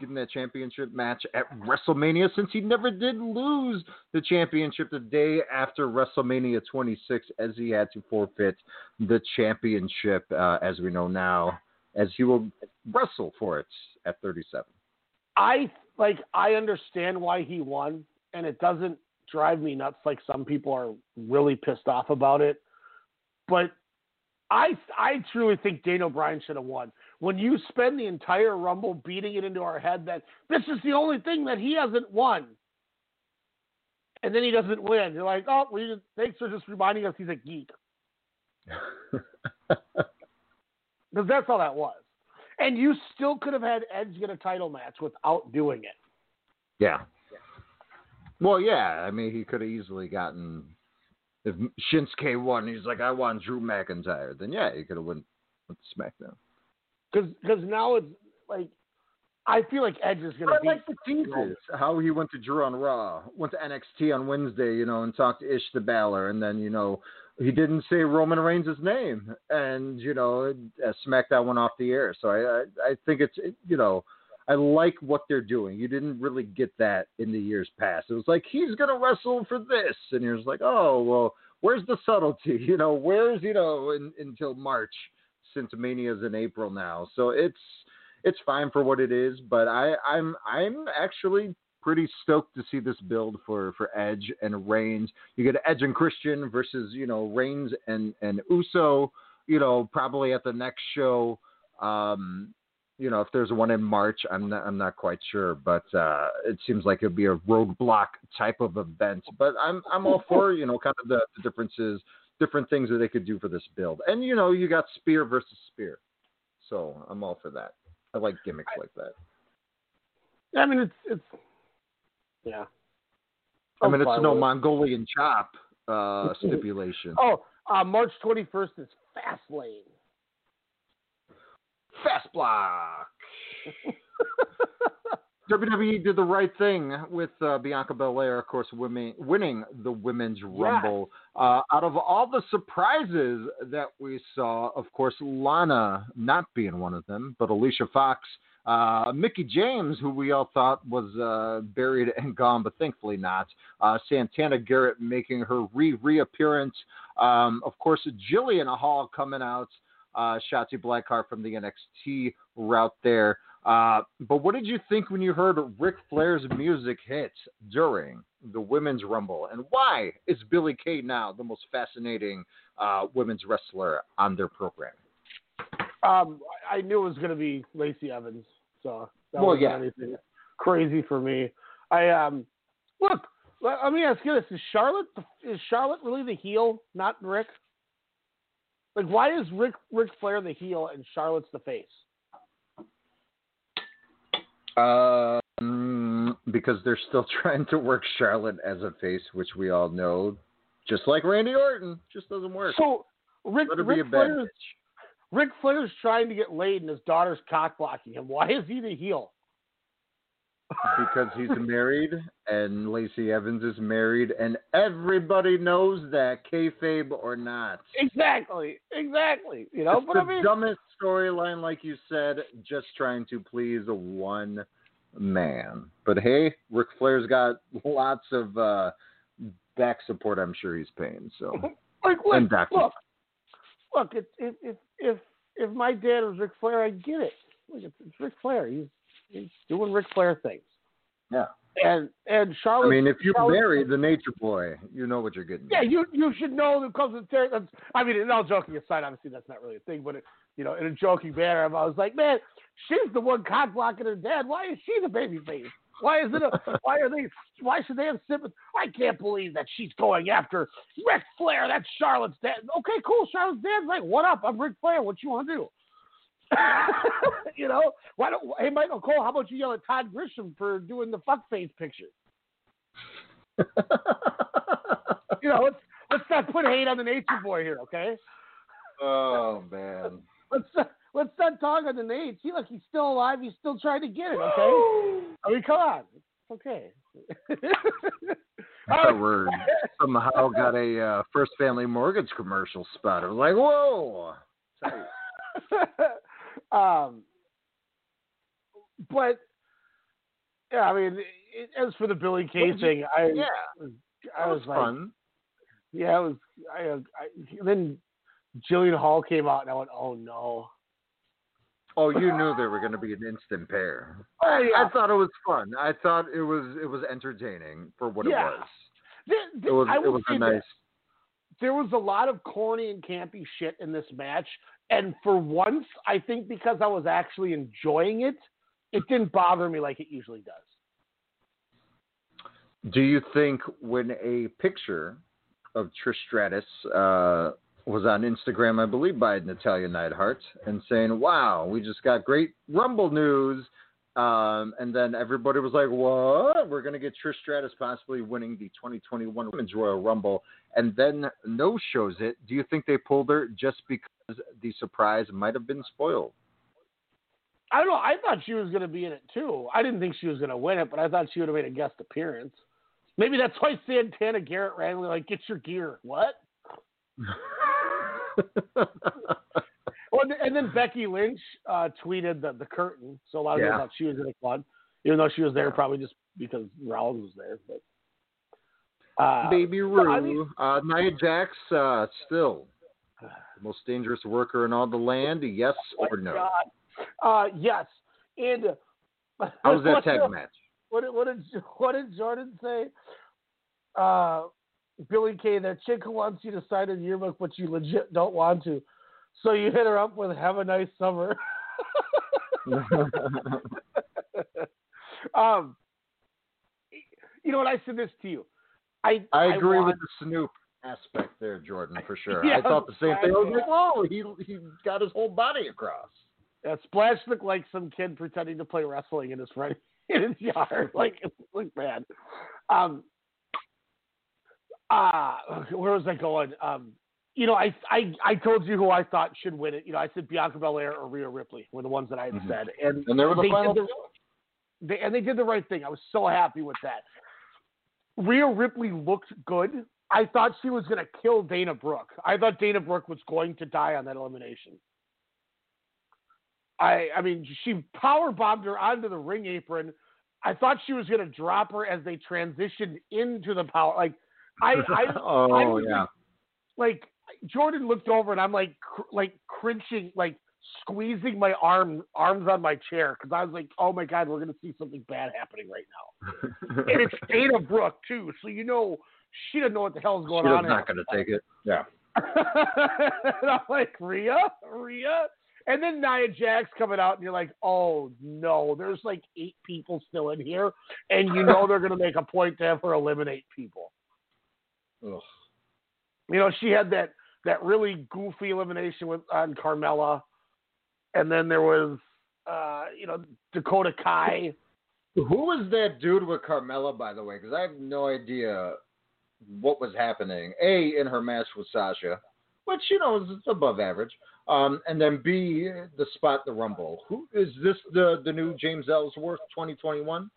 getting that championship match at WrestleMania since he never did lose the championship the day after WrestleMania 26, as he had to forfeit the championship, uh, as we know now, as he will wrestle for it at 37. I like I understand why he won, and it doesn't drive me nuts like some people are really pissed off about it. But I I truly think Daniel Bryan should have won. When you spend the entire Rumble beating it into our head that this is the only thing that he hasn't won, and then he doesn't win, you're like, oh, we just, thanks for just reminding us he's a geek. Because that's all that was. And you still could have had Edge get a title match without doing it. Yeah. Well, yeah. I mean, he could have easily gotten if Shinsuke won. He's like, I want Drew McIntyre. Then yeah, he could have went with SmackDown. Because now it's like, I feel like Edge is going to I be. like the teases. How he went to Drew on Raw, went to NXT on Wednesday, you know, and talked to Ish the Balor, and then you know he didn't say Roman Reigns' name, and you know uh, SmackDown went off the air. So I I, I think it's it- you know. I like what they're doing. You didn't really get that in the years past. It was like he's gonna wrestle for this, and you're just like, oh well, where's the subtlety? You know, where's you know in, until March, since Mania's in April now. So it's it's fine for what it is, but I, I'm I'm actually pretty stoked to see this build for, for Edge and Reigns. You get Edge and Christian versus you know Reigns and and Uso. You know probably at the next show. Um, you know if there's one in March, I'm not I'm not quite sure, but uh, it seems like it'd be a roadblock type of event. But I'm I'm all for you know kind of the, the differences, different things that they could do for this build. And you know you got Spear versus Spear, so I'm all for that. I like gimmicks like that. Yeah, I mean, it's it's yeah. I mean, I'm it's no it. Mongolian chop uh, stipulation. Oh, uh, March 21st is Fastlane. Fast block. WWE did the right thing with uh, Bianca Belair, of course, women, winning the Women's Rumble. Uh, out of all the surprises that we saw, of course, Lana not being one of them, but Alicia Fox, uh, Mickie James, who we all thought was uh, buried and gone, but thankfully not. Uh, Santana Garrett making her re reappearance. Um, of course, Jillian Hall coming out. Uh, Shotzi Blackheart from the NXT route there. Uh, but what did you think when you heard Ric Flair's music hit during the Women's Rumble? And why is Billie Kay now the most fascinating uh, women's wrestler on their program? Um, I knew it was going to be Lacey Evans, so that Well, wasn't yeah. anything crazy for me. I um, look. Let, let me ask you this: Is Charlotte is Charlotte really the heel, not Ric? Like, why is Rick Ric Flair the heel and Charlotte's the face? Um, because they're still trying to work Charlotte as a face, which we all know, just like Randy Orton, just doesn't work. So Ric, Let her be Ric a bad Flair's Ric Flair's trying to get laid, and his daughter's cock blocking him. Why is he the heel? Because he's married and Lacey Evans is married, and everybody knows that, kayfabe or not. Exactly, exactly. You know, it's but the I mean, dumbest storyline, like you said, just trying to please one man. But hey, Ric Flair's got lots of uh, back support. I'm sure he's paying. So like look, look, look. If if if if if my dad was Ric Flair, I get it. Look, it's, it's Ric Flair. He's he's doing Ric Flair things. yeah. And and Charlotte. I mean, if you Charlotte- marry the Nature Boy, you know what you're getting. Yeah, you you should know that comes with ter- I mean, and all joking aside, obviously that's not really a thing, but it, you know, in a joking manner, I was like, man, she's the one cock blocking her dad. Why is she the baby face? Why is it a? why are they? Why should they have sympathy? I can't believe that she's going after Ric Flair. That's Charlotte's dad. Okay, cool. Charlotte's dad's like, what up? I'm Ric Flair. What you want to do? you know, why don't? Hey, Michael Cole, how about you yell at Todd Grisham for doing the fuck face picture? you know, let's let's not put hate on the nature boy here, okay? Oh man. Let's not, let's not talk on the Nate. See, look, he's still alive. He's still trying to get it, okay? I mean, come on, it's okay. Thought we're somehow got a uh, First Family Mortgage commercial spot. I was like, whoa. Um, but yeah, I mean, it, as for the Billie Kay Well, thing, I yeah, I that was, was like, fun. yeah, it was. I, I then Jillian Hall came out, and I went, oh no. Oh, you knew they were going to be an instant pair. Oh, yeah. I thought it was fun. I thought it was it was entertaining for what Yeah. it was. Th- It was I it was a nice. this. There was a lot of corny and campy shit in this match, and for once, I think because I was actually enjoying it, it didn't bother me like it usually does. Do you think when a picture of Trish Stratus uh, was on Instagram, I believe by Natalya Neidhart, and saying, "Wow, we just got great Rumble news," um, and then everybody was like, "What? We're going to get Trish Stratus possibly winning the 2021 Women's Royal Rumble," and then no shows it. Do you think they pulled her just because the surprise might have been spoiled? I don't know. I thought she was going to be in it too. I didn't think she was going to win it, but I thought she would have made a guest appearance. Maybe that's why Santana Garrett randomly like, "Get your gear." What? Well, and- then Becky Lynch uh, tweeted the, the curtain, so a lot of people thought she was in the club, even though she was there probably just because Rollins was there. But uh, Baby so, Rue, I mean, uh, Nia Jax, uh, still the most dangerous worker in all the land. Yes oh or no? God. Uh, yes, and How was that tag match? What did, what did what did Jordan say? Uh, Billie Kay, that chick who wants you to sign a yearbook, but you legit don't want to. So you hit her up with "Have a nice summer." um, you know what? I said this to you. I I agree want, with the Snoop aspect there, Jordan, for sure. Yeah, I thought the same thing. I was like, "Whoa, he he got his whole body across." Yeah, Splash looked like some kid pretending to play wrestling in his front in his yard. Like it looked bad. Um. Uh, where was I going? Um. You know, I I I told you who I thought should win it. You know, I said Bianca Belair or Rhea Ripley were the ones that I had Mhm. said, and And they were the did final the- they, and they did the right thing. I was so happy with that. Rhea Ripley looked good. I thought she was going to kill Dana Brooke. I thought Dana Brooke was going to die on that elimination. I I mean, she power bombed her onto the ring apron. I thought she was going to drop her as they transitioned into the power. Like I I, oh I was yeah. like Jordan looked over and I'm like cr- like cringing, like squeezing my arm arms on my chair because I was like, oh my god, we're gonna see something bad happening right now. and it's Dana Brooke too, so you know she doesn't know what the hell's going She on. was not going to take it. Yeah. and I'm like, Rhea, Rhea. And then Nia Jax coming out, and you're like, oh no, there's like eight people still in here, and you know they're gonna make a point to have her eliminate people. Ugh. You know, she had that that really goofy elimination with on Carmella, and then there was uh, you know Dakota Kai. Who was that dude with Carmella, by the way? Because I have no idea what was happening. A in her match with Sasha, which you know is above average. Um, and then B the spot the Rumble. Who is this? The the new James Ellsworth 2021?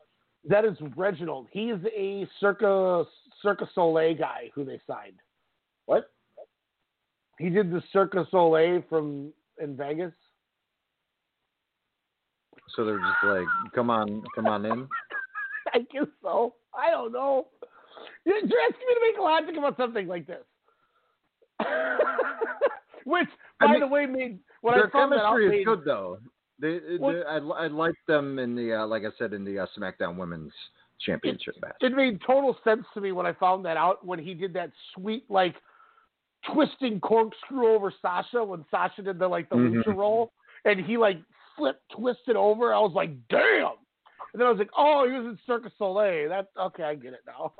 That is Reginald. He's a Circa Circa Soleil guy who they signed. What? He did the Circus Soleil from in Vegas. So they're just like, come on, come on in. I guess so. I don't know. You're asking me to make logic about something like this. Which, by I mean, the way, made when Their I found that out, chemistry made, is good though. They, they, I, I like them in the uh, like I said in the uh, SmackDown Women's Championship match. it made total sense to me when I found that out when he did that sweet like twisting corkscrew over Sasha when Sasha did the like the Mhm. lucha roll and he like flipped twisted over. I was like, damn. And then I was like, oh, he was in Circus Soleil. That okay, I get it now.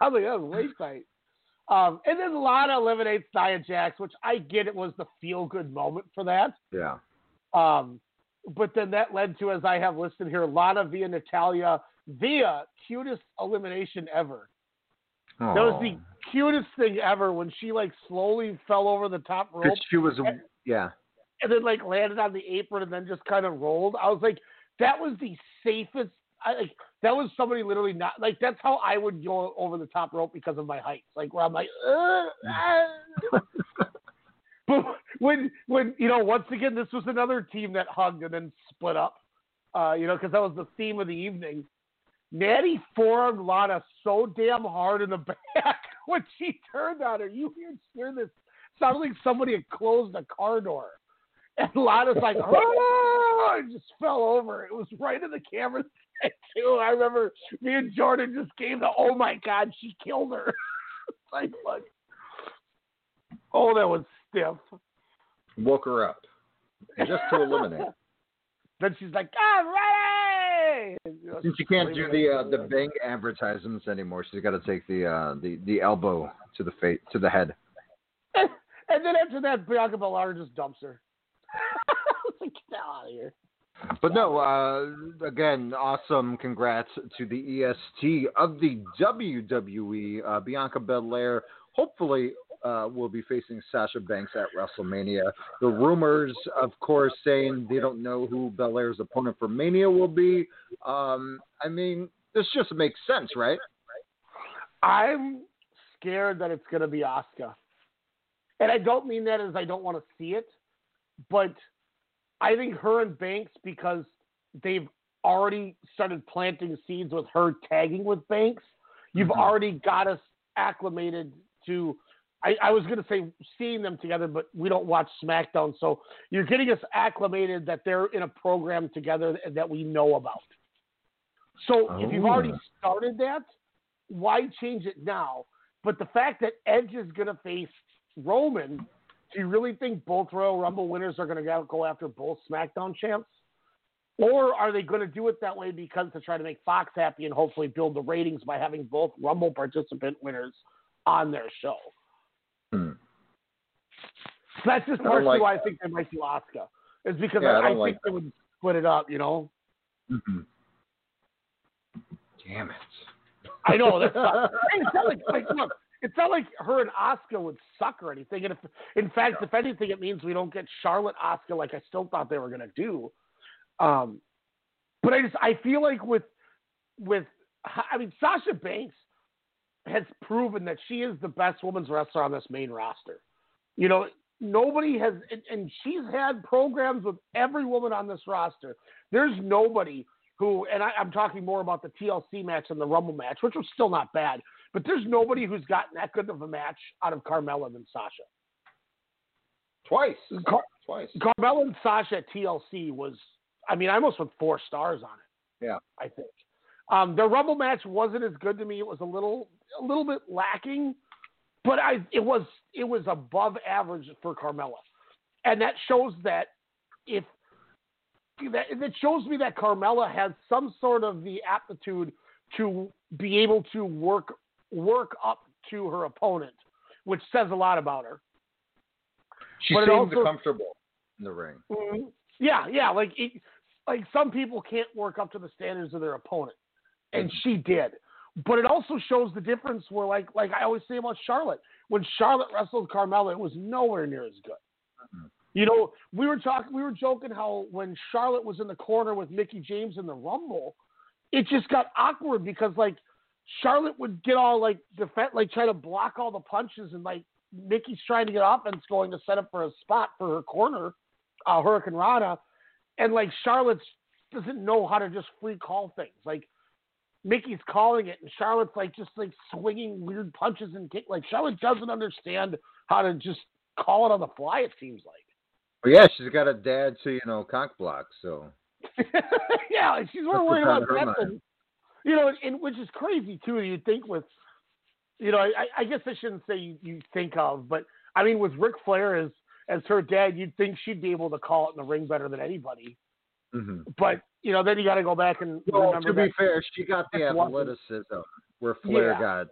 I was like, that was way tight. Um, and then Lana eliminates Nia Jax, which I get it was the feel good moment for that. yeah. Um, but then that led to, as I have listed here, Lana via Natalya via cutest elimination ever. That was the cutest thing ever when she like slowly fell over the top rope she was, and, yeah. and then like landed on the apron and then just kind of rolled. I was like, that was the safest. I, like that was somebody literally not like that's how I would go over the top rope because of my height. Like where I'm like, "Ugh, ah." but when when you know once again this was another team that hugged and then split up. Uh, you know, because that was the theme of the evening. Natty forearmed Lana so damn hard in the back when she turned on her. You hear this sounded like somebody had closed a car door. And Lana's like, oh, and just fell over. It was right in the camera too. I remember me and Jordan just gave the, oh my God, she killed her. like, like, oh, that was stiff. Woke her up. And just to eliminate. Then she's like, I'm ready. Since you can't do the uh, the Bang advertisements anymore, she's got to take the uh, the the elbow to the face to the head. and then after that, Bianca Belair just dumps her. Like, get out of here. But no, uh, again, awesome. Congrats to the EST of the WWE. Uh, Bianca Belair hopefully uh, will be facing Sasha Banks at WrestleMania. The rumors, of course, saying they don't know who Belair's opponent for Mania will be. Um, I mean, this just makes sense, right? I'm scared that it's going to be Asuka. And I don't mean that as I don't want to see it, but I think her and Banks, because they've already started planting seeds with her tagging with Banks, you've Mhm. already got us acclimated to. I, I was going to say seeing them together, but we don't watch SmackDown. So you're getting us acclimated that they're in a program together that we know about. So if you've already Oh. started that, why change it now? But the fact that Edge is going to face Roman, do you really think both Royal Rumble winners are going to go after both SmackDown champs? Or are they going to do it that way because to try to make Fox happy and hopefully build the ratings by having both Rumble participant winners on their show? Hmm. So that's just partially like why I think they might do Asuka. Is because Yeah, I I, I, don't think like they would split it up, you know? Mhm. Damn it. I know that's not, it's not like, like look, it's not like her and Asuka would suck or anything. And if, in fact, if anything, it means we don't get Charlotte Asuka like I still thought they were going to do. Um, but I just I feel like with with I mean Sasha Banks has proven that she is the best women's wrestler on this main roster. You know, nobody has, and, and she's had programs with every woman on this roster. There's nobody who, and I, I'm talking more about the TLC match and the Rumble match, which was still not bad, but there's nobody who's gotten that good of a match out of Carmella than Sasha. Twice. Car- Twice. Carmella and Sasha at TLC was, I mean, I almost put four stars on it. Yeah. I think. Um, the Rumble match wasn't as good to me. It was a little, a little bit lacking, but I, it was, it was above average for Carmella, and that shows that if that, that shows me that Carmella has some sort of the aptitude to be able to work work up to her opponent, which says a lot about her. She But it seemed also- comfortable in the ring. Mhm. Yeah, yeah. Like it, like some people can't work up to the standards of their opponent, and she did. But it also shows the difference where, like, like I always say about Charlotte, when Charlotte wrestled Carmella, it was nowhere near as good. You know, we were talking, we were joking how when Charlotte was in the corner with Mickie James in the Rumble, it just got awkward because like Charlotte would get all like defend, like try to block all the punches, and like Mickie's trying to get offense going to set up for a spot for her corner, uh, hurricanrana, and like Charlotte doesn't know how to just free call things. Like Mickie's calling it, and Charlotte's like just like swinging weird punches and kick. Like Charlotte doesn't understand how to just call it on the fly. It seems like. But yeah, she's got a dad to you know cock block, so yeah, she's more worried about that than, you know, and which is crazy too. You'd think with, you know, I, I guess I shouldn't say you, you think of, but I mean with Ric Flair as as her dad, you'd think she'd be able to call it in the ring better than anybody. Mhm. But you know, then you got to go back and Well, remember to be fair, she got the one athleticism where Flair Yeah. got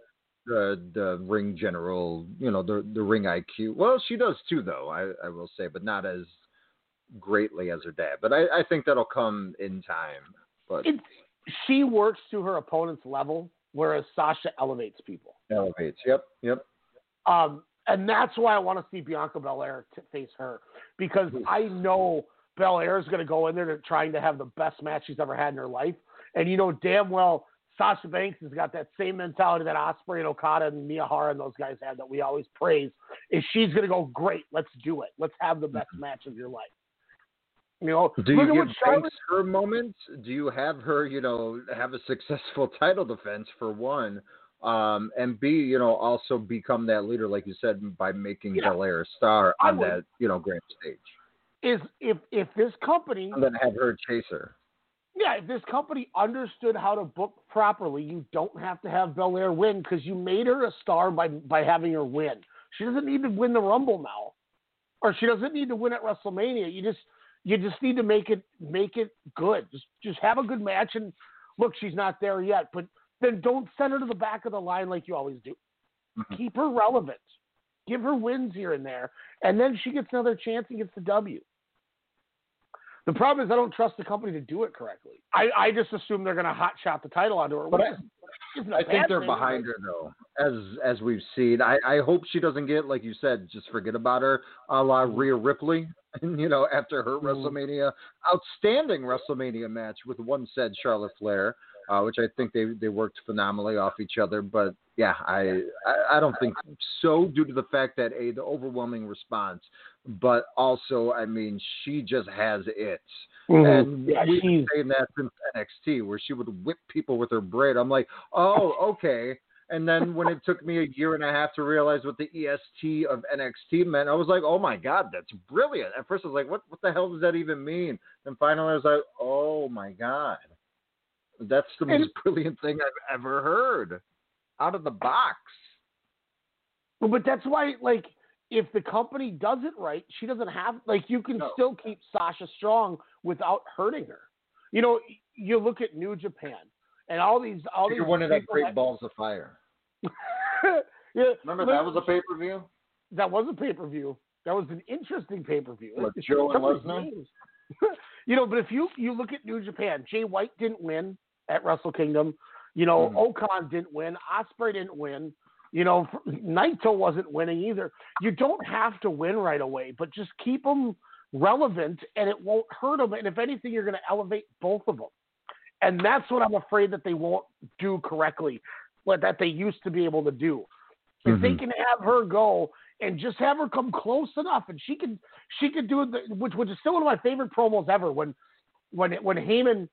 the the ring general, you know, the the ring IQ. Well, she does too, though. I I will say, but not as greatly as her dad. But I I think that'll come in time. But it, she works to her opponent's level, whereas Sasha elevates people. elevates. Yep. Yep. Um, and that's why I want to see Bianca Belair to face her because I know Belair is going to go in there to trying to have the best match she's ever had in her life, and you know damn well Sasha Banks has got that same mentality that Ospreay and Okada and Miyahara and those guys have that we always praise. Is she's going to go great? Let's do it. Let's have the best match of your life. You know, Do look you at give Charlotte her moment? Do you have her, you know, have a successful title defense for one, um, and B, you know, also become that leader, like you said, by making Yeah. Belair a star on would. that, you know, grand stage, is if if this company and then have her chase her. Yeah, if this company understood how to book properly, you don't have to have Belair win because you made her a star by by having her win. She doesn't need to win the Rumble now, or she doesn't need to win at WrestleMania. You just you just need to make it make it good. Just just have a good match and look, she's not there yet, but then don't send her to the back of the line like you always do. Mm-hmm. Keep her relevant. Give her wins here and there, and then she gets another chance and gets the W. The problem is I don't trust the company to do it correctly. I, I just assume they're going to hot shot the title onto her. But I- is- isn't a I think they're thing, behind her though, as as we've seen. I, I hope she doesn't get like you said, just forget about her, a la Rhea Ripley. you know, after her mm-hmm. WrestleMania, outstanding WrestleMania match with one said Charlotte Flair, uh, which I think they they worked phenomenally off each other. But yeah, I, I I don't think so due to the fact that a the overwhelming response, but also I mean she just has it. Mhm. And Yeah, we've been saying that since NXT, where she would whip people with her braid. I'm like, oh, okay. And then when it took me a year and a half to realize what the EST of NXT meant, I was like, oh my god, that's brilliant. At first, I was like, what what the hell does that even mean? Then finally, I was like, oh my god, that's the most brilliant thing I've ever heard out of the box. Well, but that's why, like, if the company does it right, she doesn't have like you can still keep Sasha strong without hurting her. You know, you look at New Japan and all these all these You're one of that great that- balls of fire. yeah, Remember that was a pay per view. That was a pay per view. That was an interesting pay per view. Joe and Lesnar? you know, but if you you look at New Japan, Jay White didn't win at Wrestle Kingdom. You know, Mm-hmm. Okan didn't win. Ospreay didn't win. You know, Naito wasn't winning either. You don't have to win right away, but just keep them relevant, and it won't hurt them. And if anything, you're going to elevate both of them. And that's what I'm afraid that they won't do correctly, what that they used to be able to do. If Mm-hmm. they can have her go and just have her come close enough, and she can she could do the which which is still one of my favorite promos ever when when when Heyman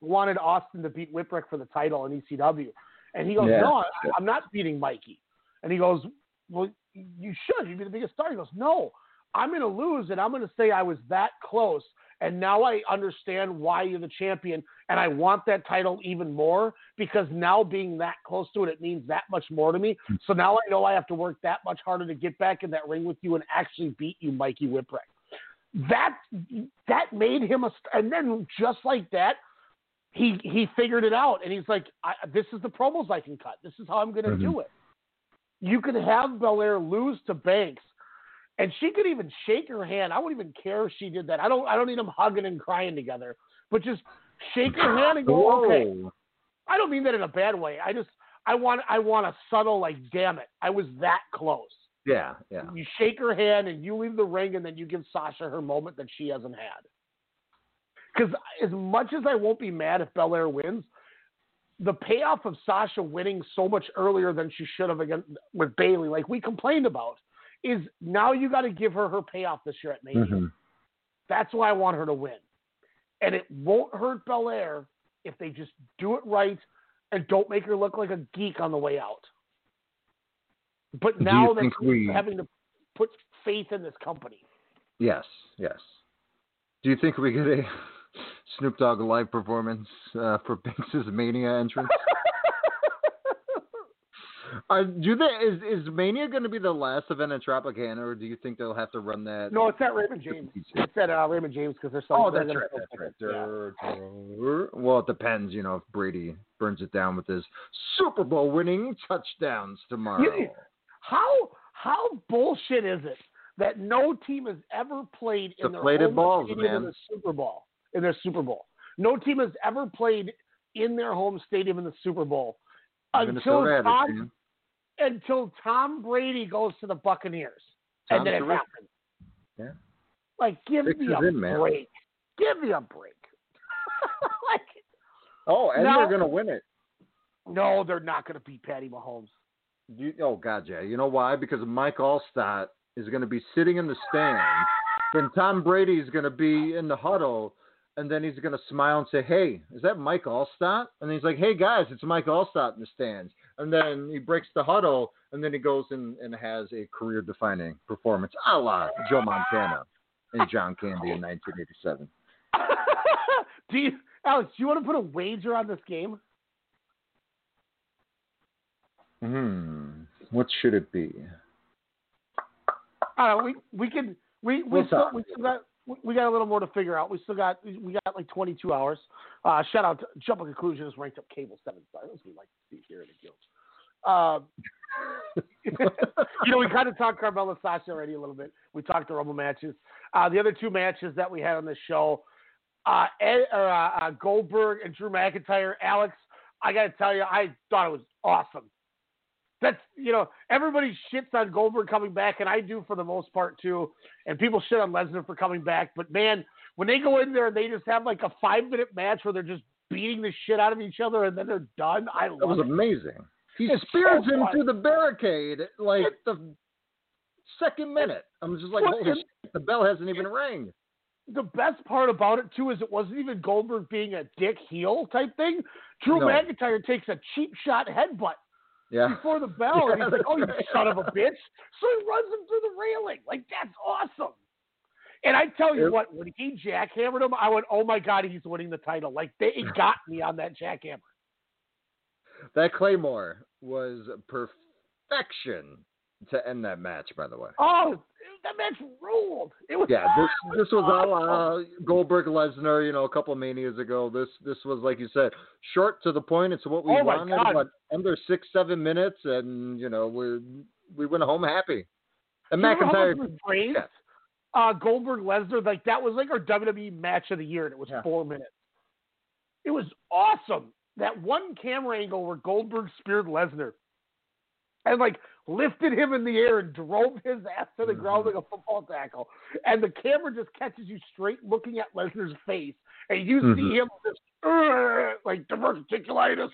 wanted Austin to beat Whipwreck for the title in ECW, and he goes, Yeah. "No, I, I'm not beating Mikey," and he goes, "Well, you should. You'd be the biggest star." He goes, "No, I'm going to lose, and I'm going to say I was that close." And now I understand why you're the champion, and I want that title even more because now being that close to it, it means that much more to me. Hmm. So now I know I have to work that much harder to get back in that ring with you and actually beat you, Mikey Whipwreck. That that made him a, and then just like that, he he figured it out, and he's like, I, "This is the promos I can cut. This is how I'm going to Mhm. do it." You could have Belair lose to Banks, and she could even shake her hand. I wouldn't even care if she did that. I don't. I don't need them hugging and crying together, but just shake her hand and go, "Okay." I don't mean that in a bad way. I just I want I want a subtle like, "Damn it, I was that close." Yeah, yeah. You shake her hand and you leave the ring, and then you give Sasha her moment that she hasn't had. Because as much as I won't be mad if Belair wins, the payoff of Sasha winning so much earlier than she should have against with Bayley, like we complained about, is now you got to give her her payoff this year at Mania. Mhm. That's why I want her to win, and it won't hurt Belair if they just do it right and don't make her look like a geek on the way out. But now that we- having to put faith in this company. Yes, yes. Do you think we get a Snoop Dogg live performance uh, for Banks' Mania entrance? Are, do they, is is Mania going to be the last event in Tropicana, or do you think they'll have to run that? No, it's at Raymond James. It's at uh, Raymond James because there's some. Oh, they're that's right. That's right. Yeah. Well, it depends, you know, if Brady burns it down with his Super Bowl winning touchdowns tomorrow. You- How how bullshit is it that no team has ever played in their Deflated home balls, stadium in the Super Bowl in their Super Bowl? No team has ever played in their home stadium in the Super Bowl until Minnesota had a Tom until Tom Brady goes to the Buccaneers, and then it terrific. happens. Yeah. Like, give Six me a in, man. break. Give me a break. like, Oh, and Now- they're going to win it. no, they're not going to beat Patty Mahomes. You, oh God, yeah. You know why? Because Mike Alstott is going to be sitting in the stands. Then Tom Brady is going to be in the huddle, and then he's going to smile and say, "Hey, is that Mike Alstott?" And he's like, "Hey guys, it's Mike Alstott in the stands." And then he breaks the huddle, and then he goes and, and has a career-defining performance, a la Joe Montana and John Candy in 1987. do you, Alex? Do you want to put a wager on this game? Hmm. What should it be? Uh, we we can we we still we still got we got a little more to figure out. We still got we got like 22 hours. Uh, shout out to Jump a Conclusion has ranked up cable seven stars. We like to see here in the guild. Um, you know, we kind of talked Carmella Sasha already a little bit. We talked the Rumble matches. Uh, the other two matches that we had on this show, uh, Ed, uh, uh, Goldberg and Drew McIntyre. Alex, I got to tell you, I thought it was awesome. That's you know everybody shits on Goldberg coming back, and I do for the most part too. And people shit on Lesnar for coming back, but man, when they go in there and they just have like a five minute match where they're just beating the shit out of each other and then they're done, I That love was it. Was amazing. He It's spears so him through the barricade like the second minute. I'm just like, holy shit, the bell hasn't even rang. the best part about it too is it wasn't even Goldberg being a dick heel type thing. Drew No. McIntyre takes a cheap shot headbutt Yeah. before the bell, and he's like, "Oh, you son of a bitch!" So he runs him through the railing. Like that's awesome. And I tell you Yep. what, when he jackhammered him, I went, "Oh my god, he's winning the title!" Like they, got me on that jackhammer. That Claymore was perfection to end that match, by the way. Oh, that match ruled. It was Yeah, this this was a la Goldberg Lesnar, you know, a couple of manias ago. This this was like you said, short to the point. It's what we Oh, wanted. God. What, under six seven minutes, and you know we we went home happy. And You remember how McIntyre, we praised uh, Goldberg Lesnar? Like that was like our WWE match of the year, and it was Yeah. four minutes. It was awesome. That one camera angle where Goldberg speared Lesnar. and like lifted him in the air and drove his ass to the ground like a football tackle. And the camera just catches you straight looking at Lesnar's face, and you Mhm. see him just like diverticulitis,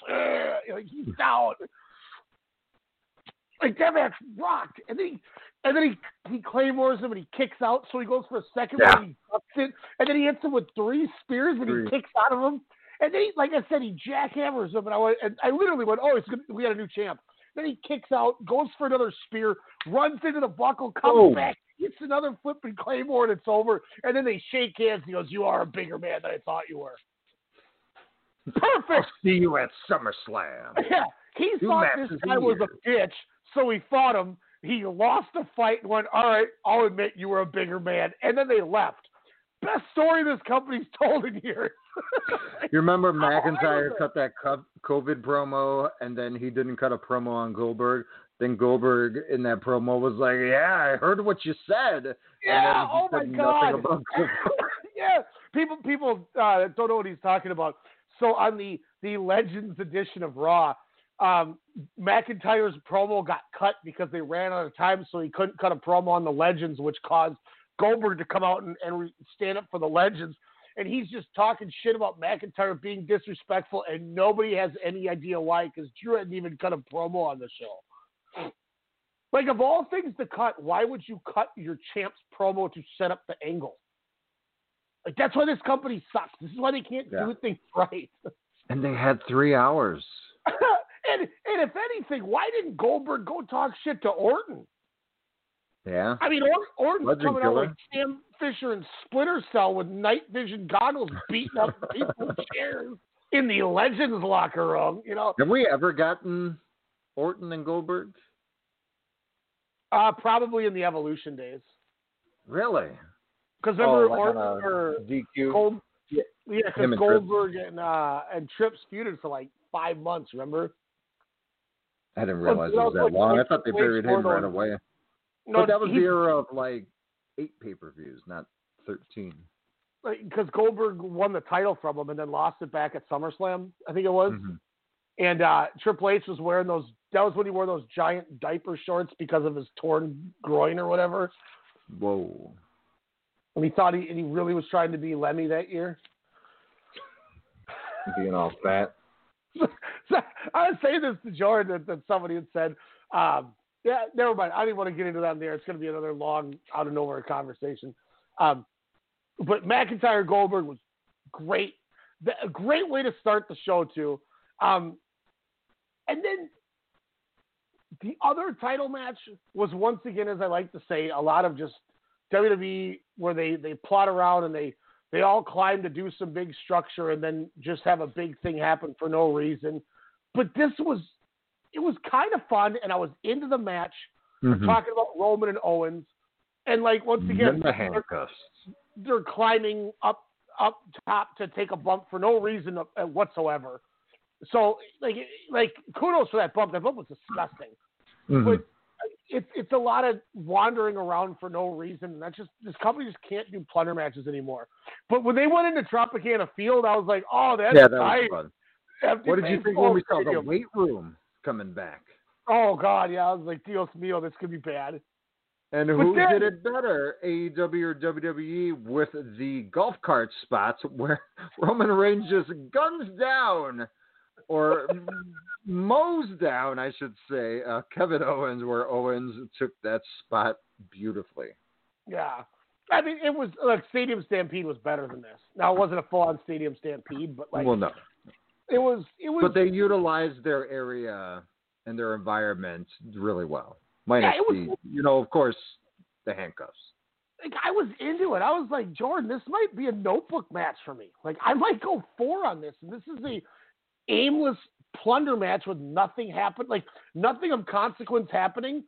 like he's down. Like that match rocked, and then he and then he he claymores him and he kicks out, so he goes for a second Yeah. and he ducks it, and then he hits him with three spears and Three. he kicks out of him. And then, he, like I said, he jackhammers him, and I went, and I literally went, "Oh, it's good. We got a new champ." Then he kicks out, goes for another spear, runs into the buckle, comes Oh. back, hits another flipping claymore, and it's over. And then they shake hands. He goes, "You are a bigger man than I thought you were." Perfect. See you at SummerSlam. Yeah, he Two thought this guy was a bitch, so he fought him. He lost the fight and went, "All right, I'll admit you were a bigger man." And then they left. Best story this company's told in years. You remember McIntyre cut that COVID promo, and then he didn't cut a promo on Goldberg. Then Goldberg in that promo was like, "Yeah, I heard what you said." Yeah, and then he oh my God. About yeah, people people uh, don't know what he's talking about. So on the the Legends edition of Raw, um, McIntyre's promo got cut because they ran out of time, so he couldn't cut a promo on the Legends, which caused Goldberg to come out and, and re- stand up for the Legends. And he's just talking shit about McIntyre being disrespectful, and nobody has any idea why because Drew hadn't even cut a promo on the show. Like of all things to cut, why would you cut your champ's promo to set up the angle? Like that's why this company sucks. This is why they can't Yeah. do things right. And they had three hours. and and if anything, why didn't Goldberg go talk shit to Orton? Yeah. I mean, or- Orton's coming out killer. like Sam Fisher and Splinter Cell with night vision goggles, beating up people in chairs in the Legends locker room. You know, Have we ever gotten Orton and Goldberg? uh, probably in the Evolution days. Really? Because Oh, remember like Orton or DQ? Gold, yeah, because Trips. Goldberg and uh, and Trips feuded for like five months. Remember? I didn't realize it was that long. I thought they buried him right away. No, but that was he- the era of like eight pay per views, not thirteen. because Goldberg won the title from him and then lost it back at SummerSlam, I think it was. Mhm. And uh, Triple H was wearing those. That was when he wore those giant diaper shorts because of his torn groin or whatever. Whoa. And he thought he and he really was trying to be Lemmy that year. Being all fat. so I was saying this to Jordan that, that somebody had said, um, yeah, never mind. I didn't want to get into that there. It's going to be another long, out of nowhere conversation. Um, but McIntyre Goldberg was great. The, a great way to start the show, too. Um, and then the other title match was once again, as I like to say, a lot of just WWE where they, they plot around and they, they all climb to do some big structure and then just have a big thing happen for no reason. But this was it was kind of fun and I was into the match. Mhm. Talking about Roman and Owens. And like once again And the handcuffs. they're climbing up up top to take a bump for no reason uh, whatsoever. So like like kudos for that bump. That bump was disgusting. Mhm. But it's it's a lot of wandering around for no reason. And that's just this company just can't do plunder matches anymore. But when they went into Tropicana Field, I was like, oh, that's yeah, that nice. was fun. Empty What did you think when we saw the weight room coming back? Oh God, yeah, I was like, Dios mío, this could be bad. And But who then- did it better, AEW or WWE, with the golf cart spots where Roman Reigns just guns down or mows down, I should say, uh, Kevin Owens, where Owens took that spot beautifully. Yeah. I mean, it was like Stadium Stampede was better than this. Now it wasn't a full on Stadium Stampede, but like well, no, it was. It was. but they utilized their area and their environment really well. Minus Yeah, it was- the, you know, of course, the handcuffs. like I was into it. I was like, Jordan, this might be a notebook match for me. Like I might go four on this, and this is a aimless plunder match with nothing happen, like nothing of consequence happening.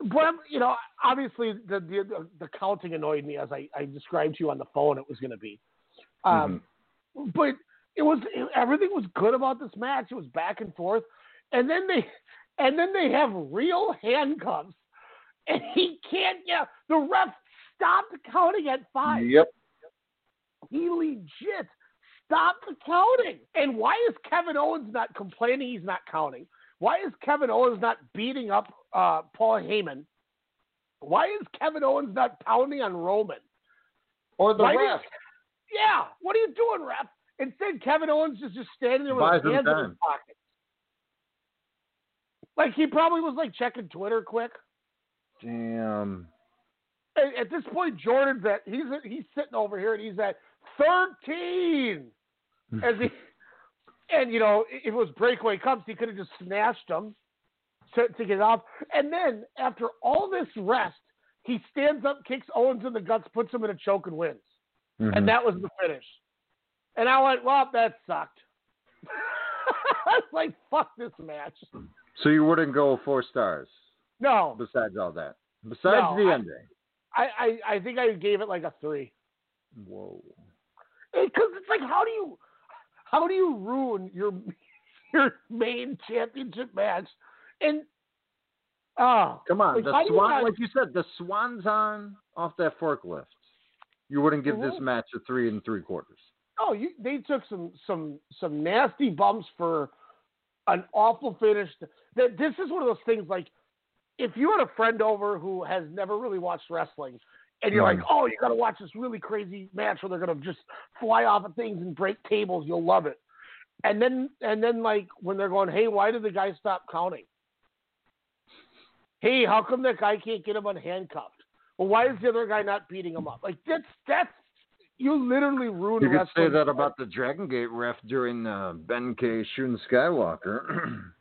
But you know, obviously the the, the counting annoyed me as I, I described to you on the phone. It was going to be, um, but it was it, everything was good about this match. It was back and forth, and then they and then they have real handcuffs, and he can't. Yeah, the ref stopped counting at five. Yep. He legit stopped the counting. And why is Kevin Owens not complaining he's not counting? Why is Kevin Owens not beating up uh, Paul Heyman? Why is Kevin Owens not pounding on Roman? Or the Why ref. yeah, what are you doing, ref? Instead, Kevin Owens is just standing there with his hands in his pockets. Like he probably was like checking Twitter quick. Damn. At, at this point, Jordan's at he's he's sitting over here and he's at thirteen. As he and you know if it was breakaway cups, he could have just snatched them to, to get off. And then after all this rest, he stands up, kicks Owens in the guts, puts him in a choke, and wins. Mhm. And that was the finish. And I went, well, that sucked. I was like, fuck this match. So you wouldn't go four stars No, besides all that? Besides No, the I- ending? I, I, I think I gave it like a three. Whoa. Because it's like, how do you, how do you ruin your your main championship match? And oh, Come on, like, the do you swan, like you said, the swan's on off that forklift. You wouldn't give this Mhm. match a three and three quarters. Oh, you, they took some some some nasty bumps for an awful finish. That this is one of those things like if you had a friend over who has never really watched wrestling and you're like, mm. "Oh, you got to watch this really crazy match where they're going to just fly off of things and break tables, you'll love it." And then and then like when they're going, "Hey, why did the guy stop counting?" Hey, how come that guy can't get him unhandcuffed? Well, why is the other guy not beating him up? Like that's that's you literally ruined You could say that about the Dragon Gate ref during uh, Ben-K Shun Skywalker.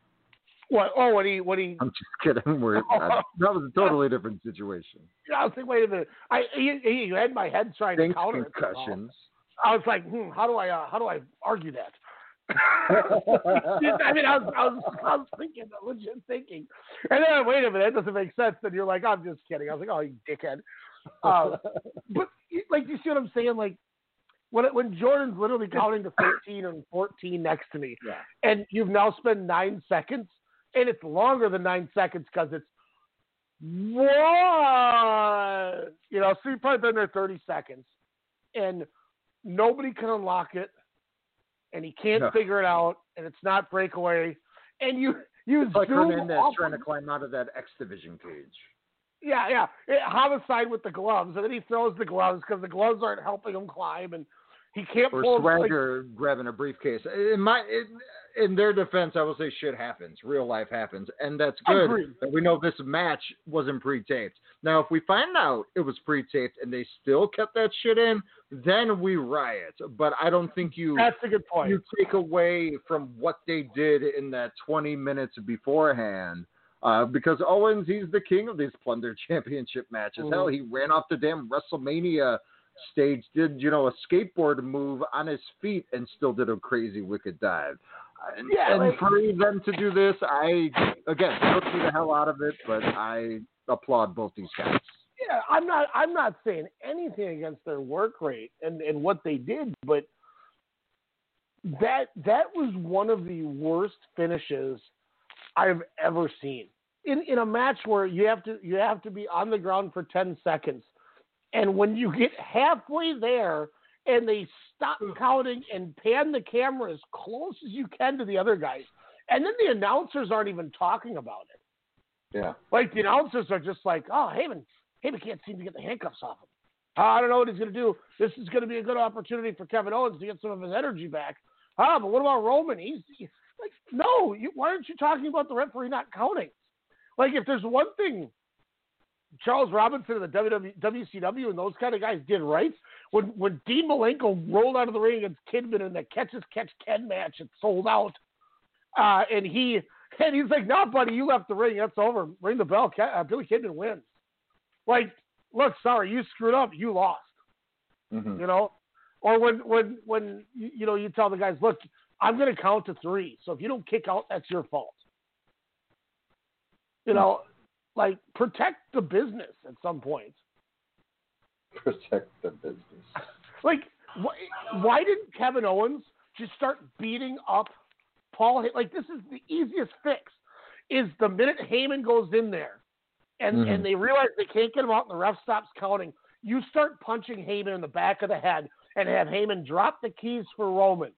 What? Oh, what he what he? I'm just kidding. We're, that was a totally different situation. Yeah, I was like, wait a minute. I he, he had my head trying to Thanks counter it concussions. I was like, hmm, how do I uh, how do I argue that? I mean, I was, I was I was thinking, legit thinking, and then wait a minute, that doesn't make sense. Then you're like, I'm just kidding. I was like, oh, you dickhead. Uh, but like, you see what I'm saying? Like, when it, when Jordan's literally counting to 13 and 14 next to me, Yeah. and you've now spent nine seconds, and it's longer than nine seconds because it's one. You know, so you've probably been there 30 seconds, and nobody can unlock it, and he can't No. figure it out, and it's not breakaway, and you you It's like zoom Hernandez off trying to climb out of that X Division cage. Yeah, yeah. It, homicide with the gloves, and then he throws the gloves because the gloves aren't helping him climb, and he can't Or pull. like- Swagger grabbing a briefcase. In my, in, in their defense, I will say shit happens. Real life happens, and that's good. That we know this match wasn't pre-taped. Now, if we find out it was pre-taped and they still kept that shit in, then we riot. But I don't think you That's a good point. you take away from what they did in that 20 minutes beforehand. Uh, because Owens, he's the king of these plunder championship matches. Mhm. Hell, he ran off the damn WrestleMania stage, did you know a skateboard move on his feet, and still did a crazy wicked dive. And, Yeah, and like- for them to do this, I again took me the hell out of it, but I applaud both these guys. yeah, I'm not I'm not saying anything against their work rate and, and what they did, but that that was one of the worst finishes I've ever seen. In in a match where you have to you have to be on the ground for ten seconds. And when you get halfway there and they stop counting and pan the camera as close as you can to the other guys, and then the announcers aren't even talking about it. Yeah. Like the announcers are just like, oh, Heyman, Heyman can't seem to get the handcuffs off him. I don't know what he's going to do. This is going to be a good opportunity for Kevin Owens to get some of his energy back. Ah, but what about Roman? He's he's like, no. You, why aren't you talking about the referee not counting? Like, if there's one thing Charles Robinson and the WW, WCW and those kind of guys did right, when when Dean Malenko rolled out of the ring against Kidman in the catch as catch Ken match, it sold out. Uh, and he and he's like, "No, buddy, you left the ring. That's over. Ring the bell. Uh, Billy Kidman wins." Like, look, sorry, you screwed up. You lost. Mm-hmm. You know, or when when when you you know you tell the guys, "Look, I'm going to count to three. So if you don't kick out, that's your fault." You know, like protect the business at some point. Protect the business. Like, wh- why didn't Kevin Owens just start beating up Paul? Like, this is the easiest fix. Is the minute Heyman goes in there, and Mhm. and they realize they can't get him out, and the ref stops counting. You start punching Heyman in the back of the head, and have Heyman drop the keys for Roman.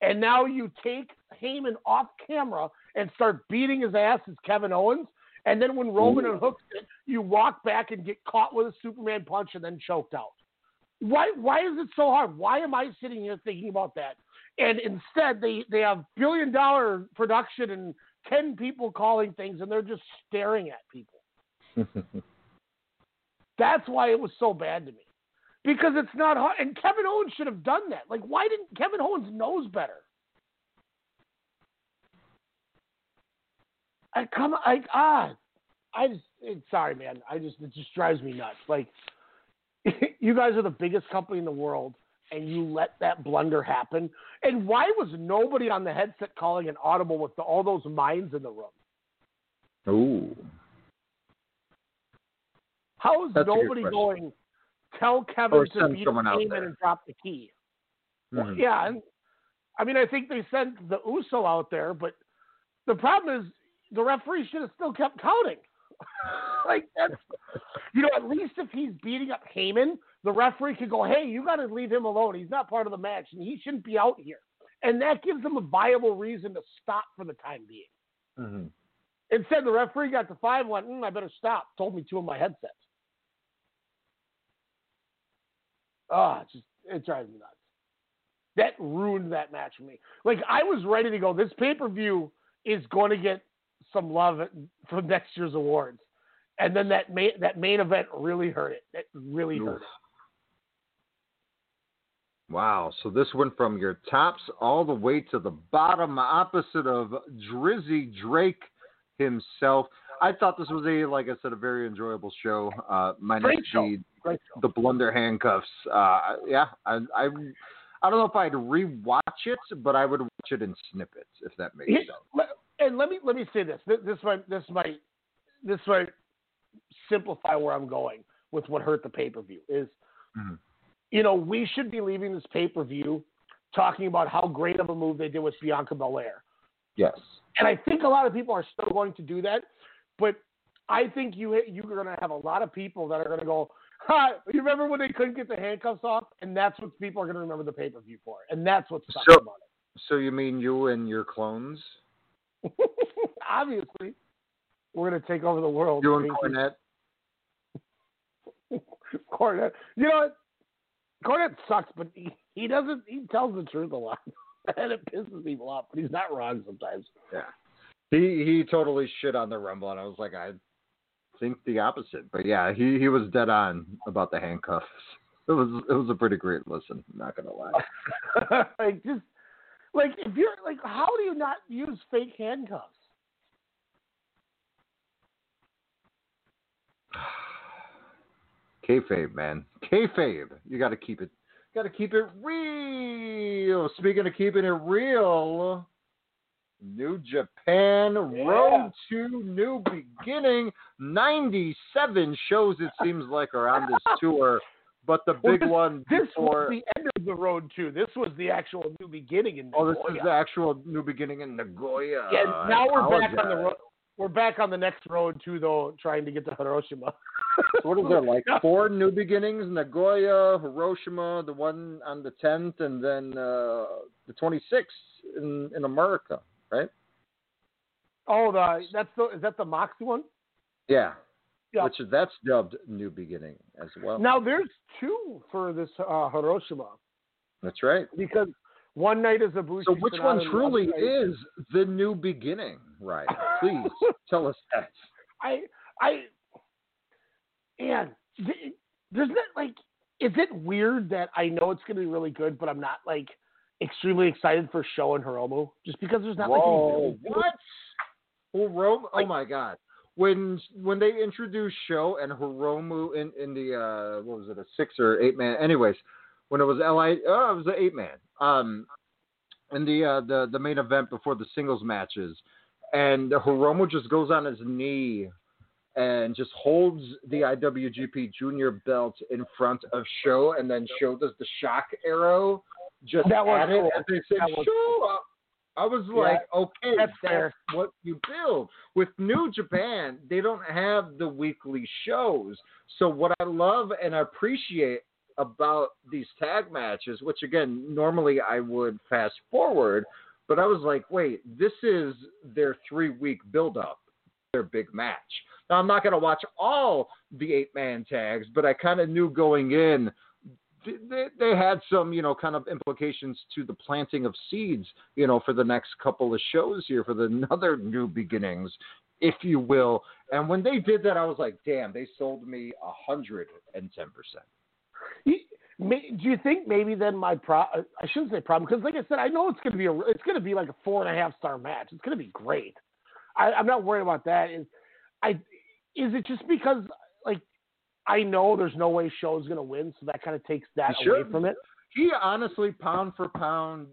and now you take Heyman off camera and start beating his ass as Kevin Owens, and then when Roman Ooh. unhooks it, you walk back and get caught with a Superman punch and then choked out. Why why is it so hard? Why am I sitting here thinking about that? And instead they, they have billion dollar production and ten people calling things and they're just staring at people. That's why it was so bad to me. Because it's not hard and Kevin Owens should have done that. Like why didn't Kevin Owens knows better? I come I ah I just it, sorry man. I just it just drives me nuts. Like you guys are the biggest company in the world and you let that blunder happen. And why was nobody on the headset calling an audible with the, all those minds in the room? Ooh. How is That's nobody going tell Kevin Or to beat someone out there. and drop the key? Mhm. yeah, and, I mean I think they sent the USO out there, but the problem is the referee should have still kept counting. like that's you know, at least if he's beating up Heyman, the referee could go, Hey, you gotta leave him alone. He's not part of the match and he shouldn't be out here. And that gives them a viable reason to stop for the time being. hmm Instead, the referee got to five, went, mm, I better stop. Told me to in my headset. Ah, just it drives me nuts. That ruined that match for me. Like I was ready to go. This pay per view is going to get some love for next year's awards, and then that main that main event really hurt it. It really hurt it. Wow. So this went from your tops all the way to the bottom, opposite of Drizzy Drake himself. I thought this was a, like I said, a very enjoyable show. Uh, minus Great show. the show. the blunder handcuffs. Uh, yeah, I, I I don't know if I'd rewatch it, but I would watch it in snippets if that makes sense. And let me let me say this. This, this might this might this might simplify where I'm going with what hurt the pay per view is. Mhm. You know, we should be leaving this pay per view talking about how great of a move they did with Bianca Belair, Yes. and I think a lot of people are still going to do that. But I think you you're going to have a lot of people that are going to go. You remember when they couldn't get the handcuffs off? And that's what people are going to remember the pay per view for. And that's what's So- about So you mean you and your clones? Obviously, we're going to take over the world. You and Pinky. Cornette? Cornette. You know what? Cornette sucks, but he, he doesn't. He tells the truth a lot, and it pisses people off. But he's not wrong sometimes. Yeah. He he totally shit on the Rumble, and I was like, I think the opposite. But yeah, he he was dead on about the handcuffs. It was it was a pretty great listen. I'm not gonna lie. like just like if you're like, how do you not use fake handcuffs? Kayfabe, man. Kayfabe. You got to keep it. Got to keep it real. Speaking of keeping it real, New Japan Road to New Beginning. 97 shows, it seems like, are on this tour. But the Well, big this, one This before. was the end of the road too. This was the actual new beginning in Nagoya. Oh, this is the actual New Beginning in Nagoya. Yeah, I now we're back on the road. We're back on the next road too, though, trying to get to Hiroshima. So what is there like four new beginnings? Nagoya, Hiroshima, the one on the 10th, and then uh, the 26th in in America, right? Oh, the that's the is that the Moxley one? Yeah. Yeah. Which that's dubbed New Beginning as well. Now there's two for this uh, Hiroshima That's right. because one night is a Ibushi. So which one truly is the New Beginning, right? Please tell us that. I I and th- there's not like is it weird that I know it's gonna be really good, but I'm not like extremely excited for SHO and Hiromu just because there's not like any Whoa, what? Well, Rome, oh my God! When when they introduced SHO and Hiromu in in the uh what was it a six or eight man? Anyways, when it was Li, oh, it was the eight man. Um, in the uh the the main event before the singles matches, and Hiromu just goes on his knee and just holds the IWGP Junior belt in front of SHO, and then SHO does the shock arrow just That was at it, and they said was SHO up. I was Yeah, like, okay, that's that's, what you build. With New Japan, they don't have the weekly shows. So what I love and appreciate about these tag matches, which again, normally I would fast forward, but I was like, wait, this is their three week build up, their big match. Now, I'm not going to watch all the eight man tags, but I kind of knew going in they, they had some, you know, kind of implications to the planting of seeds, you know, for the next couple of shows here, for the another new beginnings, if you will. And when they did that, I was like, damn, they sold me a hundred and ten percent. Do you think maybe then my pro? I shouldn't say problem because, like I said, I know it's going to be a it's going to be like a four and a half star match. It's going to be great. I, I'm not worried about that. Is I is it just because I know there's no way SHO's going to win, so that kind of takes that He away should. from it. He honestly, pound for pound,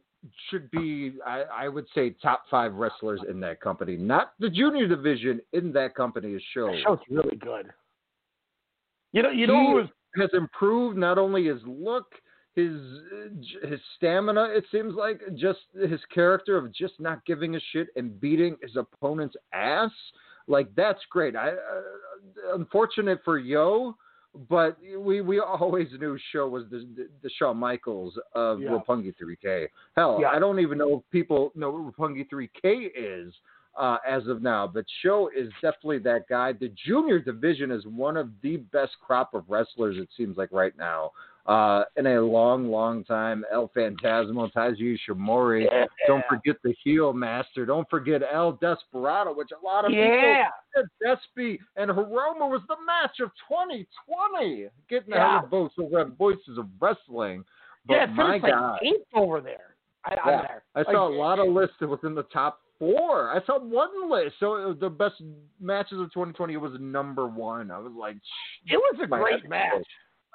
should be, I, I would say, top five wrestlers in that company. Not the junior division in that company is SHO. SHO's really good. You know, you know he who was has improved not only his look, his his stamina. It seems like just his character of just not giving a shit and beating his opponent's ass. Like that's great. I uh, unfortunate for Yo, but we we always knew SHO was the the, the Shawn Michaels of Yeah. Roppongi 3K. Hell, Yeah. I don't even know if people know what Roppongi 3K is uh, as of now, but SHO is definitely that guy. The junior division is one of the best crop of wrestlers it seems like right now. Uh, in a long, long time, El Fantasmo, Taiji Ishimori. Don't forget the heel master. Don't forget El Desperado, which a lot of Yeah. people said Despy and Hiromu was the match of 2020. Getting Yeah. ahead of over at Voices of Wrestling. But yeah, it my like God. eighth over there. I, Yeah. there. I saw Like, a lot of lists that was in the top four. I saw one list. So it was the best matches of 2020 it was number one. I was like, It was a great match.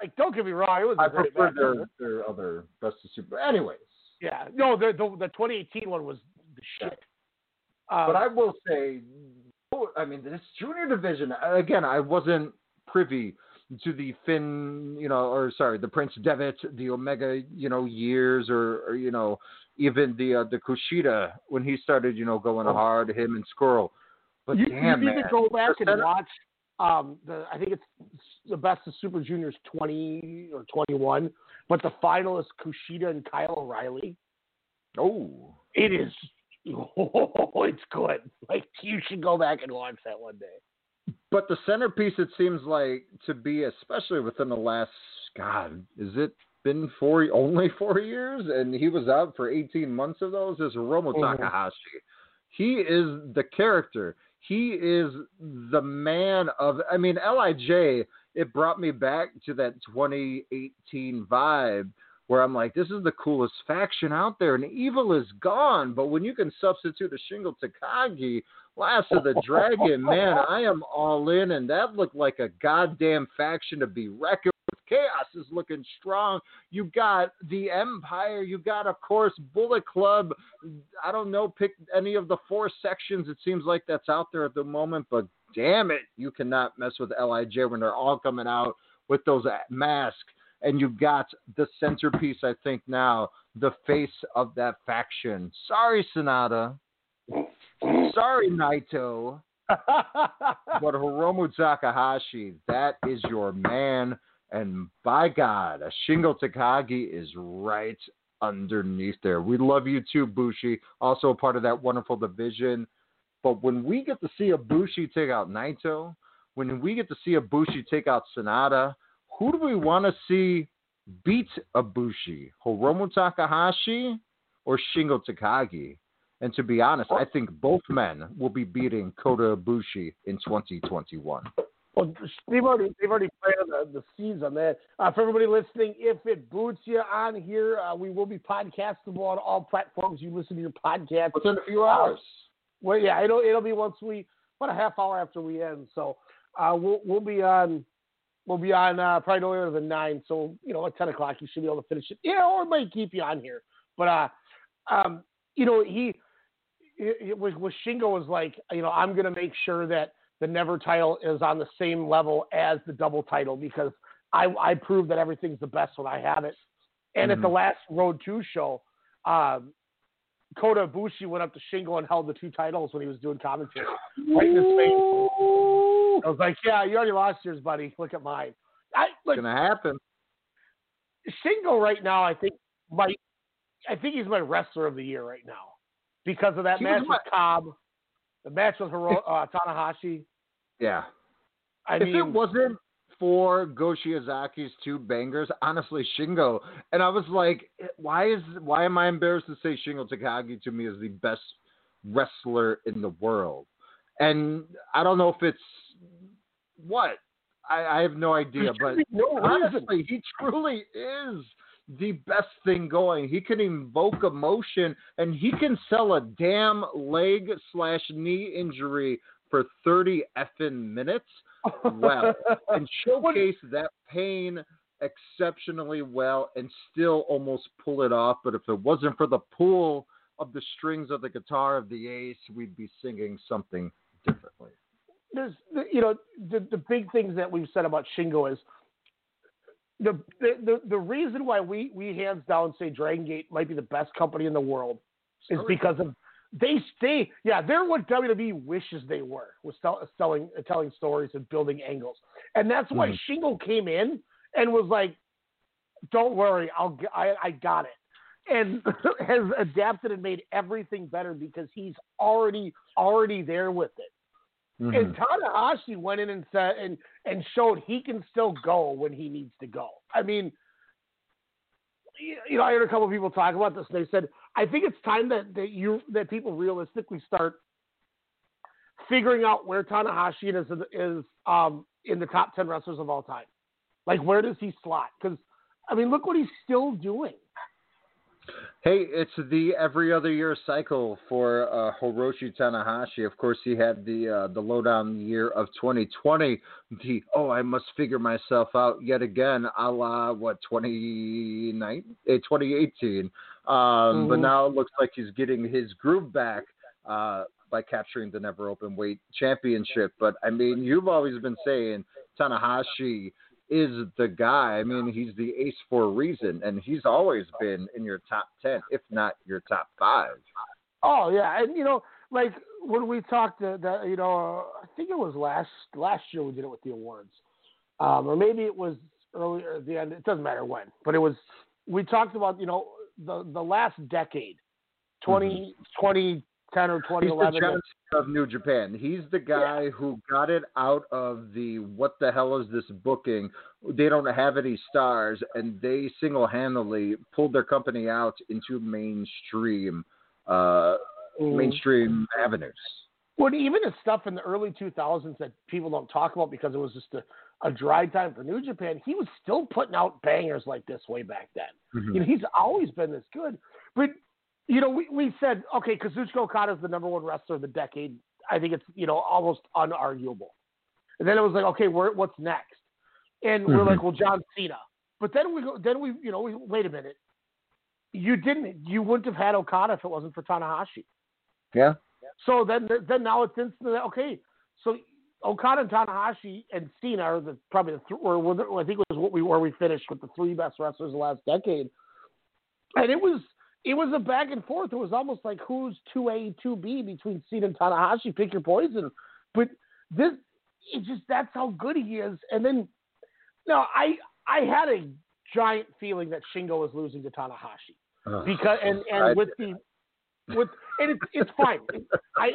Like, don't get me wrong, it was I prefer their, their other best of super. Anyways, Yeah, no, the the, the 2018 one was the shit. Um, but I will say, I mean, this junior division again. I wasn't privy to the Finn, you know, or sorry, the Prince Devitt, the Omega, you know, years, or, or you know, even the uh, the Kushida when he started, you know, going Oh. hard, him and Squirrel. But you, damn, you need man, to go back and watch. Um, the I think it's the best of Super Juniors 20 or 21, but the finalists Kushida and Kyle O'Reilly. Oh, it is. Oh, it's good. Like you should go back and watch that one day. But the centerpiece, it seems like to be, especially within the last, God, is it been four, only four years? And he was out for 18 months of those, is Hiromu Mhm. Takahashi. He is the character. He is the man of, I mean, LIJ, it brought me back to that 2018 vibe where I'm like, this is the coolest faction out there, and evil is gone. But when you can substitute a Shingo Takagi, Last of the Dragon, man, I am all in, and that looked like a goddamn faction to be reckoned. Chaos is looking strong. You've got the Empire. You've got, of course, Bullet Club. I don't know, pick any of the four sections. It seems like that's out there at the moment, but damn it, you cannot mess with Lij when they're all coming out with those masks. And you got the centerpiece, I think now, the face of that faction. Sorry, Sanada. Sorry, Naito. but Hiromu Takahashi, that is your man. And by God, a Shingo Takagi is right underneath there. We love you too, Bushi. Also a part of that wonderful division. But when we get to see Ibushi take out Naito, when we get to see Ibushi take out Sanada, who do we want to see beat Ibushi? Hiromu Takahashi or Shingo Takagi? And to be honest, I think both men will be beating Kota Ibushi in 2021. Well, they've already they've already planted the, the seeds on that. Uh, for everybody listening, if it boots you on here, uh, we will be podcastable on all platforms you listen to your podcast. Within a few hours. well, yeah, it'll it'll be once we about a half hour after we end. So uh, we'll we'll be on we'll be on uh, probably no later than nine. So you know at ten o'clock you should be able to finish it. Yeah, or it might keep you on here. But uh, um, you know he it, it was with Shingo was like you know I'm gonna make sure that the Never title is on the same level as the double title because I I prove that everything's the best when I have it. And at the Mhm. last Road Two show, um, Kota Ibushi went up to Shingo and held the two titles when he was doing commentary. Right in his face. I was like, "Yeah, you already lost yours, buddy. Look at mine." I It's gonna happen. Shingo right now, I think might, I think he's my wrestler of the year right now because of that He match with Cobb, the match with Hiro, uh, Tanahashi. Yeah. I if mean, it wasn't for Go Shiozaki's two bangers, honestly, Shingo, and I was like, why is why am I embarrassed to say Shingo Takagi to me is the best wrestler in the world? And I don't know if it's what I, I have no idea, but no honestly, he truly is the best thing going. He can invoke emotion, and he can sell a damn leg slash knee injury for thirty effing minutes well and showcase that pain exceptionally well and still almost pull it off. But if it wasn't for the pull of the strings of the guitar of the ace, we'd be singing something differently. there's you know the the big things that we've said about Shingo is the the the, the reason why we we hands down say Dragon Gate might be the best company in the world is because of they stay yeah they're what WWE wishes they were was sell, selling telling stories and building angles and that's why Mhm. Shingo came in and was like don't worry I'll I got it and has adapted and made everything better because he's already already there with it Mm-hmm. and Tanahashi went in and said and and showed he can still go when he needs to go. I mean, you you know, I heard a couple of people talk about this. and They said, I think it's time that that you that people realistically start figuring out where Tanahashi is is um, in the top ten wrestlers of all time. Like, where does he slot? Because I mean, look what he's still doing. Hey, it's the every other year cycle for uh, Hiroshi Tanahashi. Of course, he had the uh, the lowdown year of 2020. The oh, I must figure myself out yet again, a la what 2019, eh, 2018. Um, But Mhm. now it looks like he's getting his groove back uh, by capturing the Never Open Weight Championship. But I mean, you've always been saying Tanahashi is the guy. I mean, he's the ace for a reason, and he's always been in your top ten, if not your top five. Oh yeah, and you know, like when we talked, uh, that you know, I think it was last last year we did it with the awards, um, or maybe it was earlier at the end. It doesn't matter when, but it was. We talked about you know the the last decade, 20, 2010 or twenty He's the of New Japan. He's the guy who got it out of the what the hell is this booking? They don't have any stars, and they single handedly pulled their company out into mainstream, uh, Mhm. mainstream avenues. Well, even the stuff in the early 2000s that people don't talk about because it was just a, a dry time for New Japan, he was still putting out bangers like this way back then. Mhm. You know, he's always been this good. But, you know, we, we said, okay, Kazuchika Okada is the number one wrestler of the decade. I think it's, you know, almost unarguable. And then it was like, okay, what's next? And we're Mhm. like, well, John Cena. But then we go, then we, you know, we, wait a minute. You didn't, you wouldn't have had Okada if it wasn't for Tanahashi. Yeah. So then, then now it's instantly okay. So Okada and Tanahashi and Cena are the probably the th- or were I think it was what we where we finished with the three best wrestlers of the last decade, and it was it was a back and forth. It was almost like who's two A two B between Cena and Tanahashi. Pick your poison. But this it just that's how good he is. And then no, I I had a giant feeling that Shingo was losing to Tanahashi Ugh. because and and I- with the with and it's it's fine. I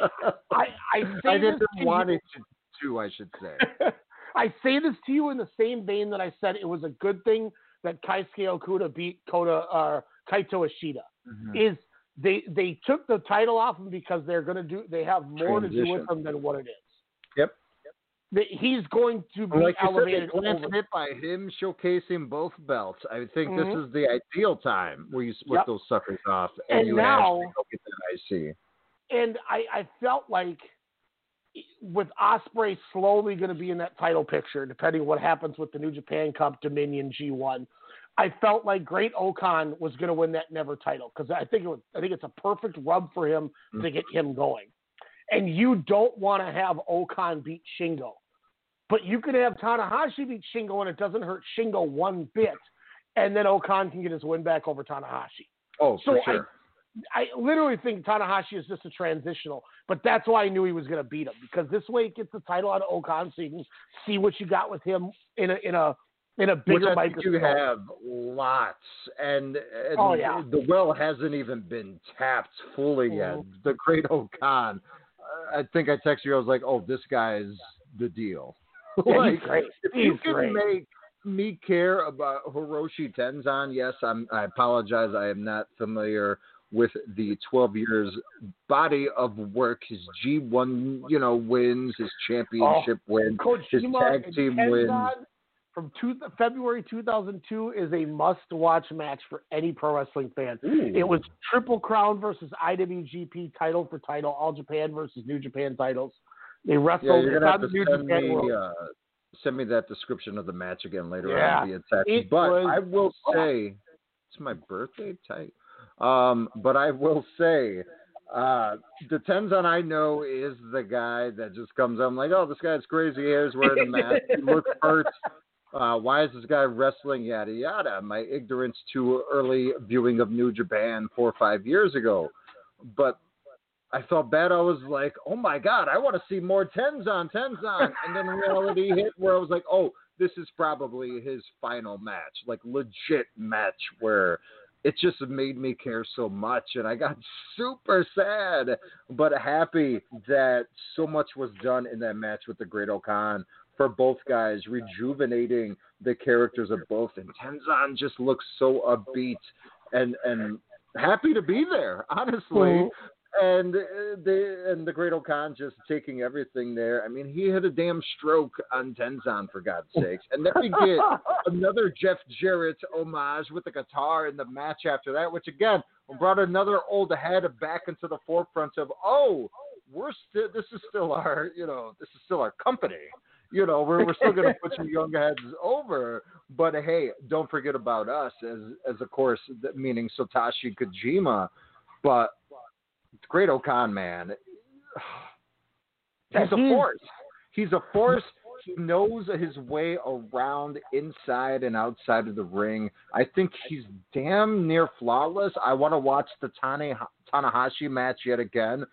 I I I didn't want it to, to, I should say. I say this to you in the same vein that I said it was a good thing that Keisuke Okuda beat Kota uh, Kaito Ishida. Mhm. Is they they took the title off him because they're going to do they have more to do with him than what it is. Yep. That he's going to be Like you said, elevated over. it by him showcasing both belts. I think Mhm. this is the ideal time where you split Yep. those suckers off and, And you now- actually go get that IC. and I, I felt like with Ospreay slowly going to be in that title picture, depending what happens with the New Japan Cup, Dominion, G1, I felt like Great O-Khan was going to win that never title because I think it was, I think it's a perfect rub for him to mm. get him going. And you don't want to have O-Khan beat Shingo, but you could have Tanahashi beat Shingo, and it doesn't hurt Shingo one bit. And then O-Khan can get his win back over Tanahashi. Oh, So for sure. I literally think Tanahashi is just a transitional, but that's why I knew he was going to beat him because this way it gets the title out of O-Khan, so you can see what you got with him in a in a in a Which bigger I think you microscope. have lots, and, and Oh, yeah. the well hasn't even been tapped fully yet. Mhm. The Great O-Khan, I think I texted you. I was like, "Oh, this guy's the deal." Yeah, like, he's great. if He's you can make me care about Hiroshi Tenzan, yes, I'm. I apologize. I am not familiar with the 12 years body of work, his G1, you know, wins, his championship win, his Kojima tag team Tenzan wins. From two, February 2002 is a must-watch match for any pro wrestling fan. Ooh. It was Triple Crown versus IWGP title for title, All Japan versus New Japan titles. They wrestled. Yeah, you're gonna have to New send Japan me uh, send me that description of the match again later Yeah, on via text. But was- I will say, it's my birthday tight. Um, but I will say, uh, the Tenzan I know is the guy that just comes up. I'm like, oh, this guy's crazy. He's wearing a mask. he looks hurt. Uh, why is this guy wrestling? Yada yada. My ignorance to early viewing of New Japan four or five years ago, but I felt bad. I was like, oh my god, I want to see more Tenzan, Tenzan, and then reality hit where I was like, oh, this is probably his final match, like legit match where it just made me care so much, and I got super sad but happy that so much was done in that match with the Great O-Khan for both guys, rejuvenating the characters of both, and Tenzan just looks so upbeat and and happy to be there, honestly. Mhm. And uh, the and the Great O-Khan just taking everything there. I mean, he had a damn stroke on Tenzan for God's sakes, and then we get another Jeff Jarrett homage with the guitar in the match after that, which again brought another old head back into the forefront of oh, we're still this is still our you know this is still our company. You know, we're we're still gonna put some young heads over, but hey, don't forget about us as as of course meaning Satoshi Kojima, but Great O-Khan man, he's a force. He's a force. He knows his way around inside and outside of the ring. I think he's damn near flawless. I want to watch the Tane, Tanahashi match yet again,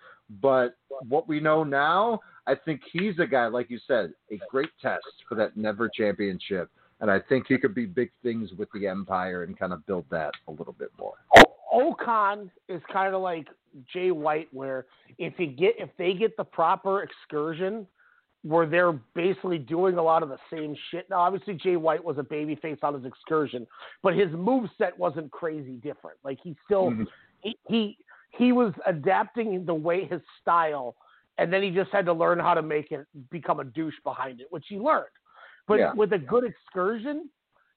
but what we know now, I think he's a guy, like you said, a great test for that Never Championship. And I think he could be big things with the Empire and kind of build that a little bit more. O-Khan is kind of like Jay White, where if you get if they get the proper excursion, where they're basically doing a lot of the same shit. Now, obviously, Jay White was a babyface on his excursion, but his move set wasn't crazy different. Like he still Mhm. he, he he was adapting the way his style, and then he just had to learn how to make it become a douche behind it, which he learned. But Yeah. with a good excursion,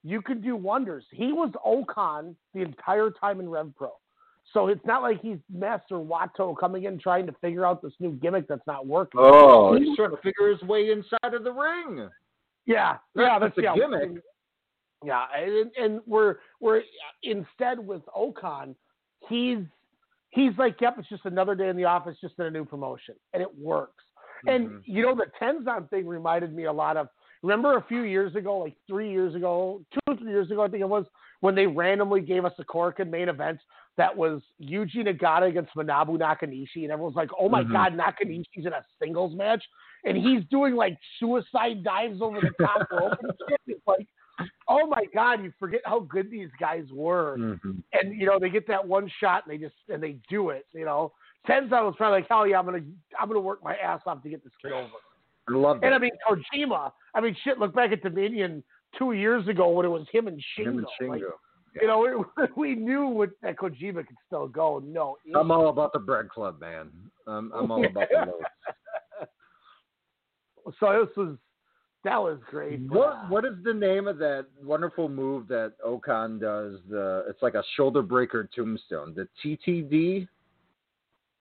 you could do wonders. He was O-Khan the entire time in Rev Pro. So it's not like he's Master Wato coming in trying to figure out this new gimmick that's not working. Oh, He- he's trying to figure his way inside of the ring. yeah, That's yeah, that's a yeah. gimmick. Yeah, and, and we're we're instead with O-Khan, he's he's like, yep, it's just another day in the office, just in a new promotion, and it works. And Mhm. you know, the Tenzan thing reminded me a lot of. Remember a few years ago, like three years ago, two or three years ago, I think it was, when they randomly gave us a Korakuen main event that was Yuji Nagata against Manabu Nakanishi, and everyone's like, "Oh my Mhm. God, Nakanishi's in a singles match," and he's doing like suicide dives over the top rope and. It's like, oh my God, you forget how good these guys were Mhm. and you know they get that one shot and they just and they do it. You know, Tenzan was probably like, hell yeah, I'm gonna I'm gonna work my ass off to get this kid over. I love And I mean Kojima, I mean shit. Look back at Dominion two years ago when it was him and Shingo. Him and Shingo. Like, You know, we, we knew what, that Kojima could still go. No, I'm all about the bread club, man. I'm, I'm all about the loaves. so this was that was great. What what is the name of that wonderful move that O-Khan does? The it's like a shoulder breaker tombstone. The TTD,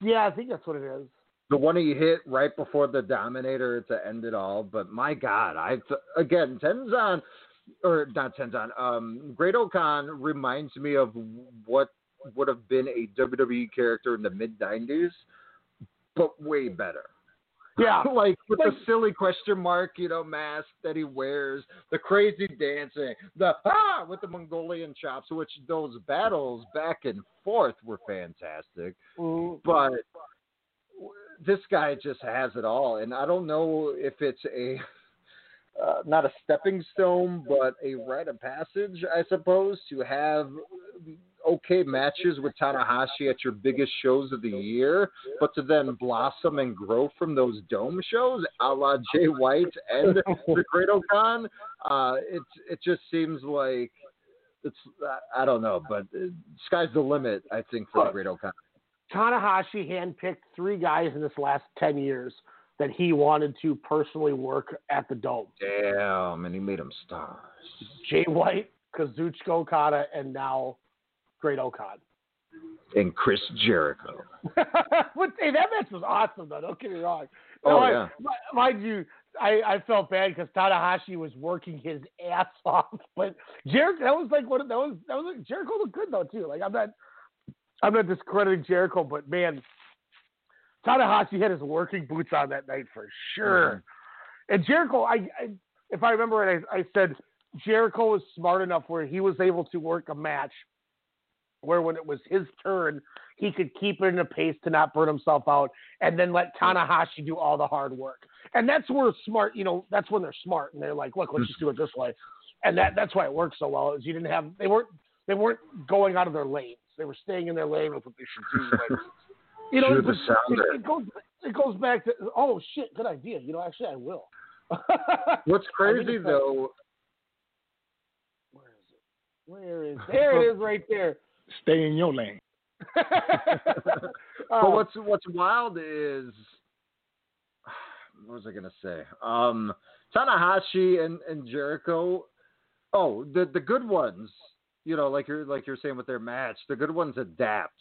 yeah, I think that's what it is. the one he hit right before the Dominator to end it all. But my God, I again Tenzan or not Tenzan. Um, Great O-Khan reminds me of what would have been a WWE character in the mid '90s, but way better. Yeah, like with Like- the silly question mark, you know, mask that he wears, the crazy dancing, the ah with the Mongolian chops, which those battles back and forth were fantastic. Mm, But this guy just has it all, and I don't know if it's a uh, not a stepping stone, but a rite of passage, I suppose, to have okay matches with Tanahashi at your biggest shows of the year, but to then blossom and grow from those dome shows, a la Jay White and the Great O-Khan, uh, it it just seems like it's I don't know, but sky's the limit. I think for the Great O-Khan. Tanahashi handpicked three guys in this last ten years that he wanted to personally work at the Dome. Damn, and he made him stars. Jay White, Kazuchika Okada, and now Great O-Khan. And Chris Jericho. but hey, that match was awesome, though. Don't get me wrong. Oh, No, yeah. I- Mind you, I, I felt bad because Tanahashi was working his ass off, but Jericho that was like one of that was that was Jericho looked good though too. Like I'm not I'm not discrediting Jericho, but man, Tanahashi had his working boots on that night for sure. Mm-hmm. And Jericho, I, I if I remember right, I, I said Jericho was smart enough where he was able to work a match where when it was his turn, he could keep it in a pace to not burn himself out, and then let Tanahashi do all the hard work. And that's where smart, you know, that's when they're smart and they're like, look, let's just do it this way. And that that's why it worked so well. Is you didn't have they weren't they weren't going out of their lanes. They were staying in their lane with what they should do. You know, it, it, it goes it goes back to oh shit, good idea. You know, actually I will. What's crazy it's like- though, Where is it? there it is right there. Stay in your lane. but Uh, what's what's wild is what was I gonna say? Um, Tanahashi and, and Jericho. Oh, the the good ones. You know, like you're like you're saying with their match, the good ones adapt.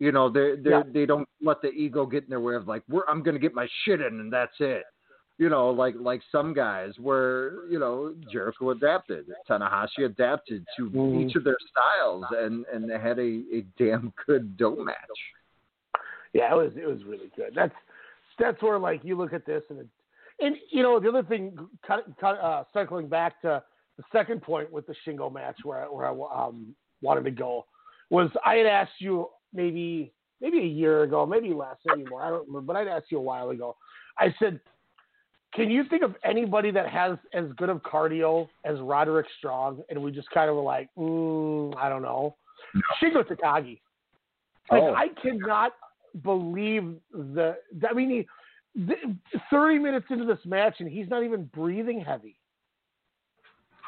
You know, they they Yeah. they don't let the ego get in their way of like, We're, I'm gonna get my shit in and that's it. You know, like like some guys where you know Jericho adapted, Tanahashi adapted to Mhm. each of their styles, and and they had a, a damn good dome match. Yeah, it was it was really good. That's that's where like you look at this and it, and you know the other thing, cut, cut, uh, circling back to the second point with the Shingo match where I, where I um, wanted to go was I had asked you maybe maybe a year ago, maybe less, maybe more, I don't remember, but I'd asked you a while ago. I said, can you think of anybody that has as good of cardio as Roderick Strong? And we just kind of were like, mm, I don't know. Shingo Takagi. Like Oh. I cannot believe the. I mean, he, the, thirty minutes into this match and he's not even breathing heavy.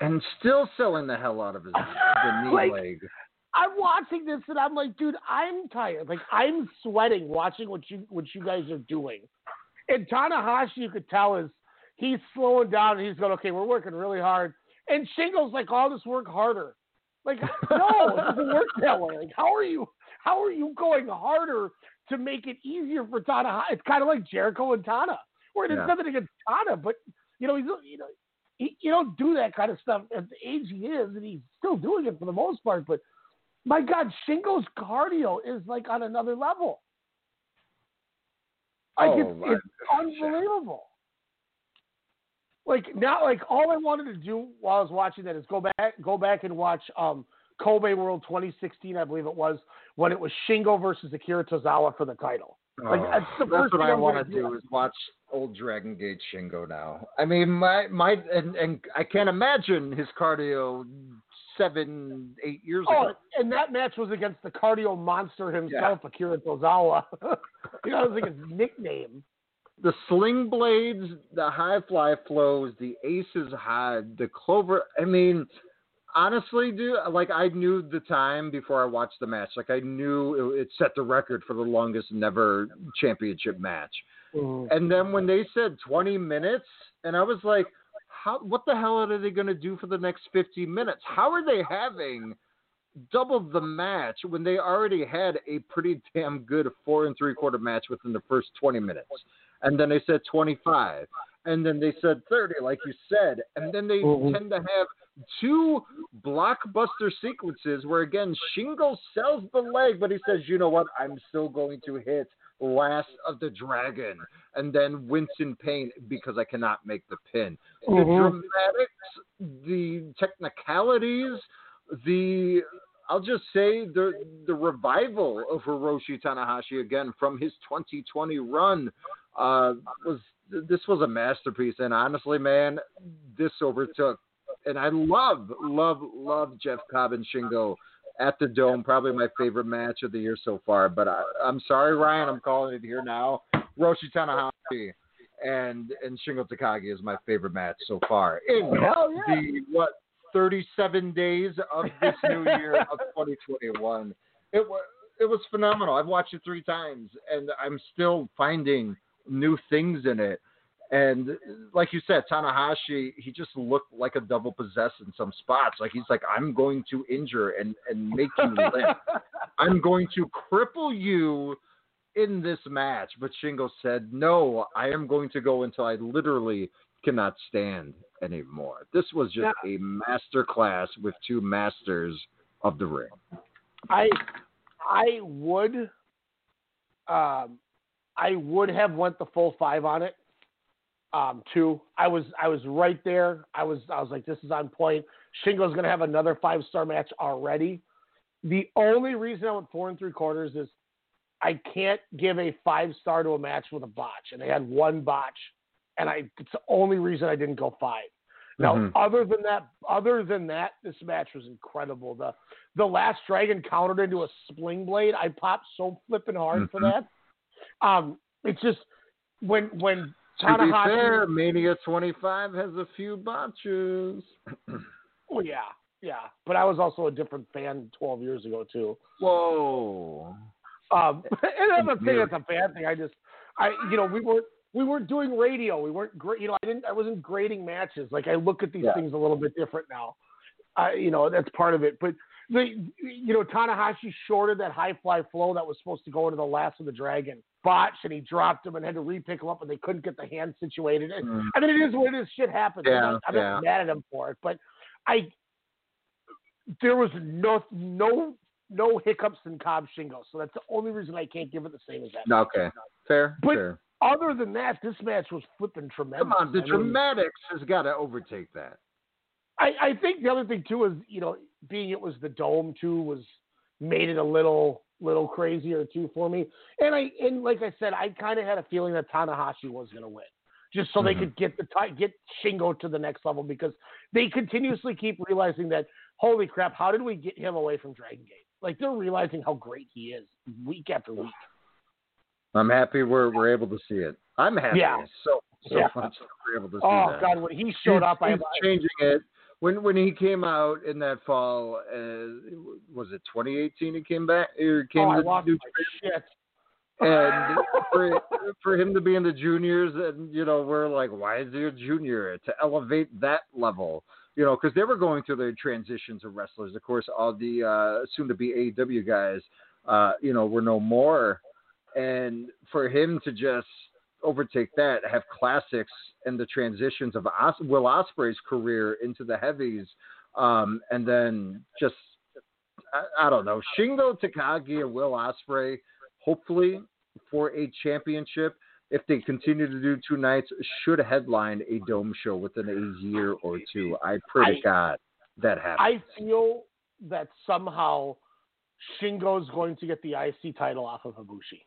and still selling the hell out of his the knee Like- leg. I'm watching this and I'm like, dude, I'm tired. Like I'm sweating watching what you what you guys are doing. And Tanahashi, you could tell is he's slowing down and he's going, okay, we're working really hard. And Shingo's like, oh, just work harder. Like, no, it doesn't work that way. Like, how are you? How are you going harder to make it easier for Tanahashi? It's kind of like Jericho and Tana, where there's Yeah. nothing against Tana, but you know, he's you know, he, you don't do that kind of stuff at the age he is, and he's still doing it for the most part. But my God, Shingo's cardio is like on another level. Like Oh, it's, it's unbelievable. Like now, like all I wanted to do while I was watching that is go back, go back and watch um, Kobe World 2016, I believe it was, when it was Shingo versus Akira Tozawa for the title. Like Oh, that's the first what thing I want to do is watch old Dragon Gate Shingo now. I mean, my my and, and I can't imagine his cardio seven eight years Oh, ago. and that match was against the cardio monster himself, Akira Tozawa. you know, it was like his nickname. The sling blades, the high fly flows, the aces high, the clover. I mean, honestly, dude, like I knew the time before I watched the match. Like I knew it, it set the record for the longest never championship match. Mm. And then when they said 20 minutes, and I was like, how, what the hell are they going to do for the next 50 minutes? How are they having double the match when they already had a pretty damn good four and three quarter match within the first 20 minutes? And then they said 25. And then they said 30, like you said. And then they Mhm. tend to have two blockbuster sequences where, again, Shingo sells the leg, but he says, you know what? I'm still going to hit Last of the Dragon, and then Winston Pain because I cannot make the pin. The Mhm. dramatics, the technicalities, the I'll just say the the revival of Hiroshi Tanahashi again from his 2020 run uh, was this was a masterpiece, and honestly, man, this overtook. And I love, love, love Jeff Cobb and Shingo at the Dome. Probably my favorite match of the year so far. But I, I'm sorry, Ryan, I'm calling it here now. Roshi Tanahashi and and Shingo Takagi is my favorite match so far in Hell yeah. the what 37 days of this new year of 2021. It was it was phenomenal. I've watched it three times, and I'm still finding new things in it. And like you said, Tanahashi, he just looked like a double possessed in some spots. Like he's like, I'm going to injure and and make you limp. I'm going to cripple you in this match. But Shingo said, No, I am going to go until I literally cannot stand anymore. This was just a master class with two masters of the ring. I I would um I would have went the full five on it. Um too. I was I was right there. I was I was like this is on point. Shingo's gonna have another five star match already. The only reason I went four and three quarters is I can't give a five star to a match with a botch. And they had one botch and I it's the only reason I didn't go five. Now, Mhm. other than that, other than that, this match was incredible. The the last dragon countered into a sling blade. I popped so flipping hard for Mhm. that. Um, it's just when when To be Tanahashi. fair, Mania 25 has a few botches. Oh yeah, yeah. But I was also a different fan 12 years ago too. Whoa. Um, and I'm not saying that's a bad thing. I just, I, you know, we weren't we weren't doing radio. We weren't great. You know, I didn't. I wasn't grading matches. Like I look at these Yeah. things a little bit different now. I, you know, that's part of it. But the, you know, Tanahashi shorted that high fly flow that was supposed to go into the last of the dragon. Botched and he dropped him and had to repick him up and they couldn't get the hand situated. And, Mm. I mean, it is what it is. Shit happens. I'm Yeah, not, I'm yeah. not mad at him for it, but I there was no no no hiccups in Cobb Shingo, so that's the only reason I can't give it the same as that. Okay. Fair. But fair. other than that, this match was flipping tremendous. Come on, the I mean, dramatics has got to overtake that. I, I think the other thing too is you know being it was the dome too was made it a little little crazier too for me. And I and like I said, I kind of had a feeling that Tanahashi was going to win, just so they Mhm. could get the get Shingo to the next level because they continuously keep realizing that holy crap, how did we get him away from Dragon Gate? Like they're realizing how great he is week after week. I'm happy we're we're able to see it. I'm happy Yeah. so so Yeah. much we're able to see Oh that. God, when he showed He's- up, I he's changing it. When when he came out in that fall, uh, was it 2018? He came back or came oh, I to lost New shit. and for for him to be in the juniors, and you know, we're like, why is he a junior to elevate that level? You know, because they were going through their transitions of wrestlers. Of course, all the uh, soon-to-be AEW guys, uh, you know, were no more, and for him to just overtake that, have classics and the transitions of Os- Will Ospreay's career into the heavies, um, and then just I, I don't know, Shingo Takagi and Will Ospreay, hopefully for a championship, if they continue to do two nights, should headline a dome show within a year or two. I pray to God that happens. I feel that somehow Shingo's going to get the IC title off of Ibushi.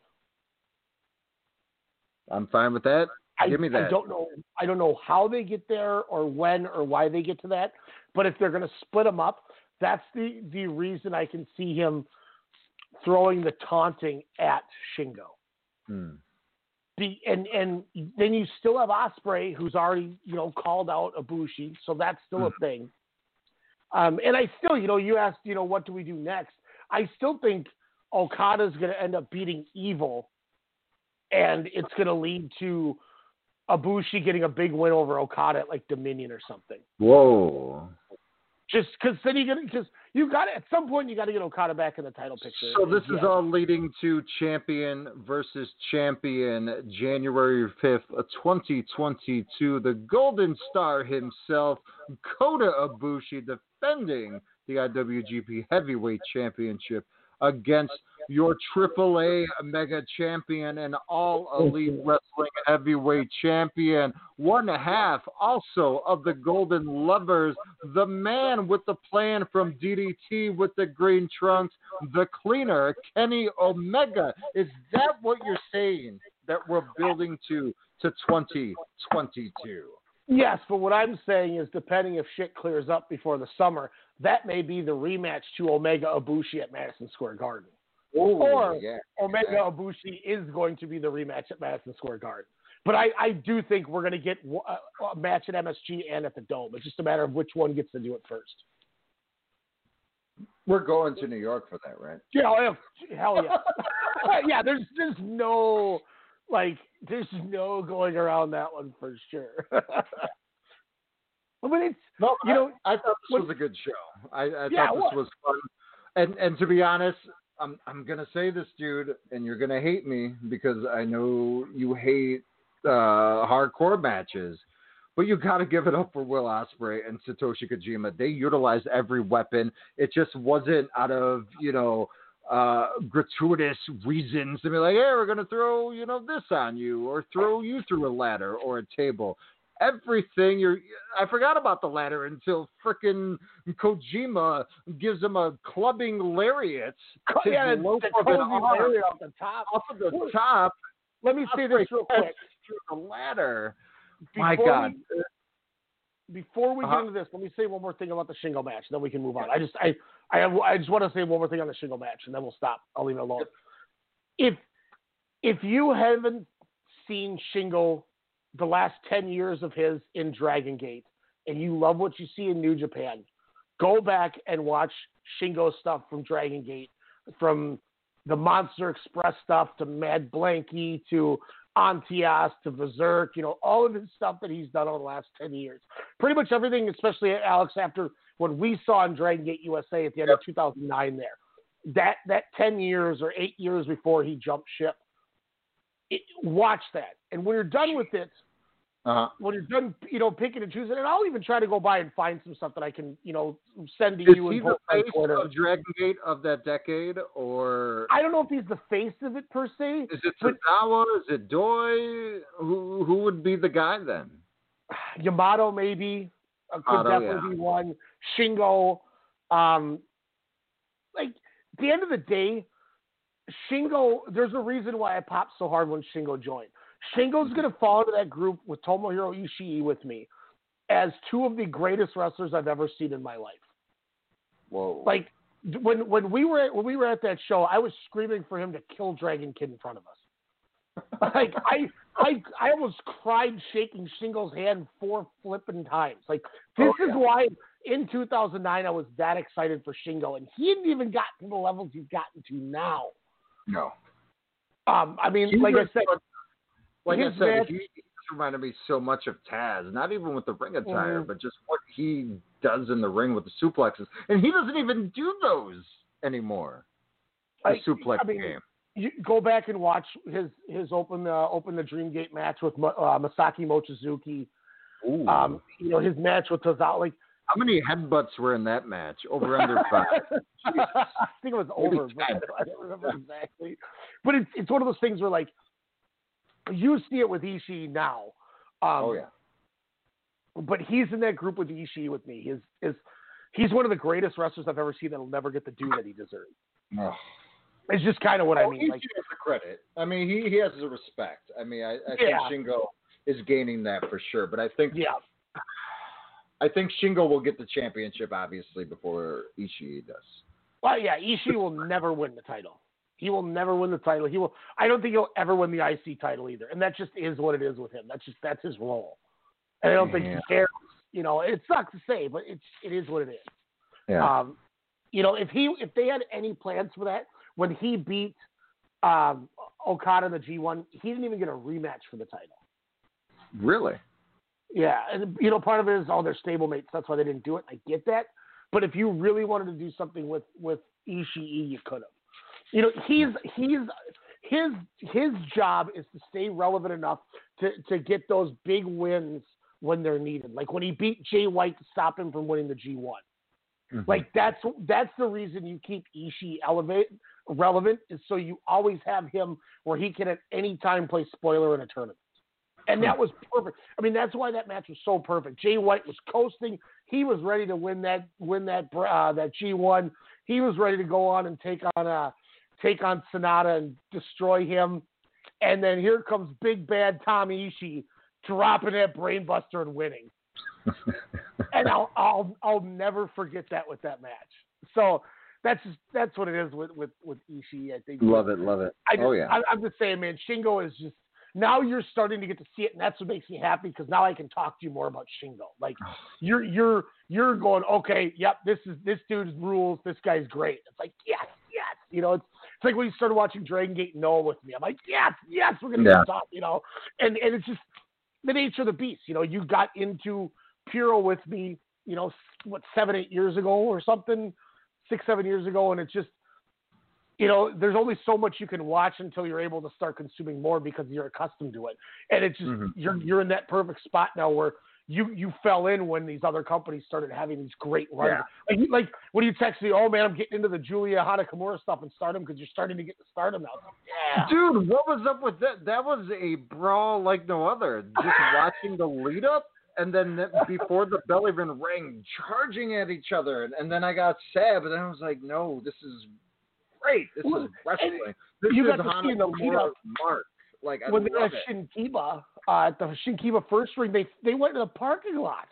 I'm fine with that. I, Give me that. I don't know. I don't know how they get there or when or why they get to that. But if they're going to split them up, that's the the reason I can see him throwing the taunting at Shingo. Hmm. Be, and and then you still have Ospreay, who's already you know called out Ibushi, so that's still a thing. Um, and I still, you know, you asked, you know, what do we do next? I still think Okada's going to end up beating Evil, and it's going to lead to Ibushi getting a big win over Okada at like Dominion or something. Whoa. Just because then you got because you got at some point you got to get Okada back in the title picture. So this is all leading to champion versus champion, January fifth, twenty twenty two. The Golden Star himself, Kota Ibushi, defending the IWGP Heavyweight Championship against your AAA Mega Champion and All Elite Wrestling Heavyweight Champion, one half also of the Golden Lovers, the man with the plan from DDT with the green trunks, the cleaner, Kenny Omega. Is that what you're saying that we're building to to 2022. Yes, but what I'm saying is, depending if shit clears up before the summer, that may be the rematch to Omega Ibushi at Madison Square Garden. Ooh, or yeah, Omega yeah. Ibushi is going to be the rematch at Madison Square Garden. But I, I do think we're going to get a, uh, a match at MSG and at the Dome. It's just a matter of which one gets to do it first. We're going to New York for that, right? Yeah, oh, hell yeah, yeah. There's there's no like there's no going around that one for sure. but it's No, you know I, I thought this was a good show. I, I Yeah, thought this was. was fun. And and to be honest, I'm I'm gonna say this, dude, and you're gonna hate me because I know you hate uh, hardcore matches. But you got to give it up for Will Ospreay and Satoshi Kojima. They utilized every weapon. It just wasn't out of you know uh, gratuitous reasons to be like, hey, we're gonna throw you know this on you or throw you through a ladder or a table. Everything you're. I forgot about the ladder until frickin' Kojima gives him a clubbing lariat. to yeah, the, the of lariat off the top. off of the top. Let me say this real quick. through the ladder. Before My God. We, before we Uh-huh. get into this, let me say one more thing about the Shingo match, then we can move on. I just I I have, I just want to say one more thing on the Shingo match, and then we'll stop. I'll leave it alone. If if you haven't seen Shingo the last ten years of his in Dragon Gate, and you love what you see in New Japan, go back and watch Shingo stuff from Dragon Gate, from the Monster Express stuff to Mad Blankey to Antias to Berserk, you know, all of his stuff that he's done over the last 10 years. Pretty much everything, especially Alex, after what we saw in Dragon Gate USA at the end of 2009 there. That, that 10 years or 8 years before he jumped ship, it, watch that. And when you're done with it, Uh-huh. when you're done, you know, picking and choosing, and I'll even try to go by and find some stuff that I can, you know, send to Is you he and the face Twitter. of Dragon Gate of that decade, or I don't know if he's the face of it per se. is it but- Tozawa? Is it Doi? Who who would be the guy then? Yamato maybe uh, could Yamato, definitely yeah. be one. Shingo, um, like at the end of the day, Shingo. There's a reason why I popped so hard when Shingo joined. Shingo's Mm-hmm. gonna fall into that group with Tomohiro Ishii with me as two of the greatest wrestlers I've ever seen in my life. Whoa! Like when when we were at, when we were at that show, I was screaming for him to kill Dragon Kid in front of us. like I I I almost cried shaking Shingo's hand four flipping times. Like this Oh, is why in 2009 I was that excited for Shingo, and he hadn't even gotten to the levels he's gotten to now. no. Um, I mean, He like I said, Like his I said, match- he reminded me so much of Taz. Not even with the ring attire, Mhm. but just what he does in the ring with the suplexes, and he doesn't even do those anymore. The I- suplex I mean, game. you go back and watch his his open uh, open the Dream Gate match with uh, Masaaki Mochizuki. Ooh. Um, you know his match with Tozawa. Like How many headbutts were in that match? Over under five. I think it was over. I don't remember exactly. But it's it's one of those things where like you see it with Ishii now. Um, oh yeah. But he's in that group with Ishii with me. His is he's one of the greatest wrestlers I've ever seen that'll never get the due that he deserves. It's just kind of what I mean. he Like has the credit. I mean, he, he has the respect. I mean, I, I Yeah. think Shingo is gaining that for sure. But I think yeah, I think Shingo will get the championship obviously before Ishii does. well, yeah, Ishii will never win the title. He will never win the title. He will. I don't think he'll ever win the IC title either. And that just is what it is with him. That's just that's his role. And I don't think he cares. You know, it sucks to say, but it's it is what it is. Yeah. Um, you know, if he if they had any plans for that, when he beat um, Okada in the G1, he didn't even get a rematch for the title. really? Yeah, and you know, part of it is all their stablemates. That's why they didn't do it. I get that, but if you really wanted to do something with with Ishii, you could have. You know, he's he's his his job is to stay relevant enough to to get those big wins when they're needed. Like when he beat Jay White to stop him from winning the G1. Mm-hmm. Like that's that's the reason you keep Ishii elevate relevant is so you always have him where he can at any time play spoiler in a tournament. And that was perfect. I mean, that's why that match was so perfect. Jay White was coasting. He was ready to win that win that uh, that G1. He was ready to go on and take on uh take on Sanada and destroy him. and then here comes big bad Tommy Ishii dropping that brainbuster and winning. and I'll I'll I'll never forget that with that match. So that's just, that's what it is with with with Ishii. I think. Love it, love it. I just, oh yeah. I, I'm just saying, man. Shingo is just now you're starting to get to see it, and that's what makes me happy because now I can talk to you more about Shingo. Like oh. you're you're you're going, okay, yep, this is this dude's rules. This guy's great. It's like yes, yes. You know, it's it's like when you started watching Dragon Gate Noah with me. I'm like, yes, yes, we're gonna Yeah. get top. You know, and and it's just the nature of the beast. You know, you got into Puro with me. You know, what seven eight years ago or something, six seven years ago, and it's just you know, there's only so much you can watch until you're able to start consuming more because you're accustomed to it. And it's just Mhm. you're you're in that perfect spot now where you you fell in when these other companies started having these great runs. Yeah. Like like when you text me, oh man, I'm getting into the Julia Hanakamura stuff and stardom because you're starting to get to stardom now. Like, yeah. Dude, what was up with that? That was a brawl like no other. Just watching the lead up, and then th- before the bell even rang, charging at each other, and, then I got sad, but then I was like, no, this is great. This Well, is wrestling. This you is got to see in the lead up mark. Like I when they love were at it. Shinkiba, uh, at the Shinkiba first ring, they they went to the parking lot.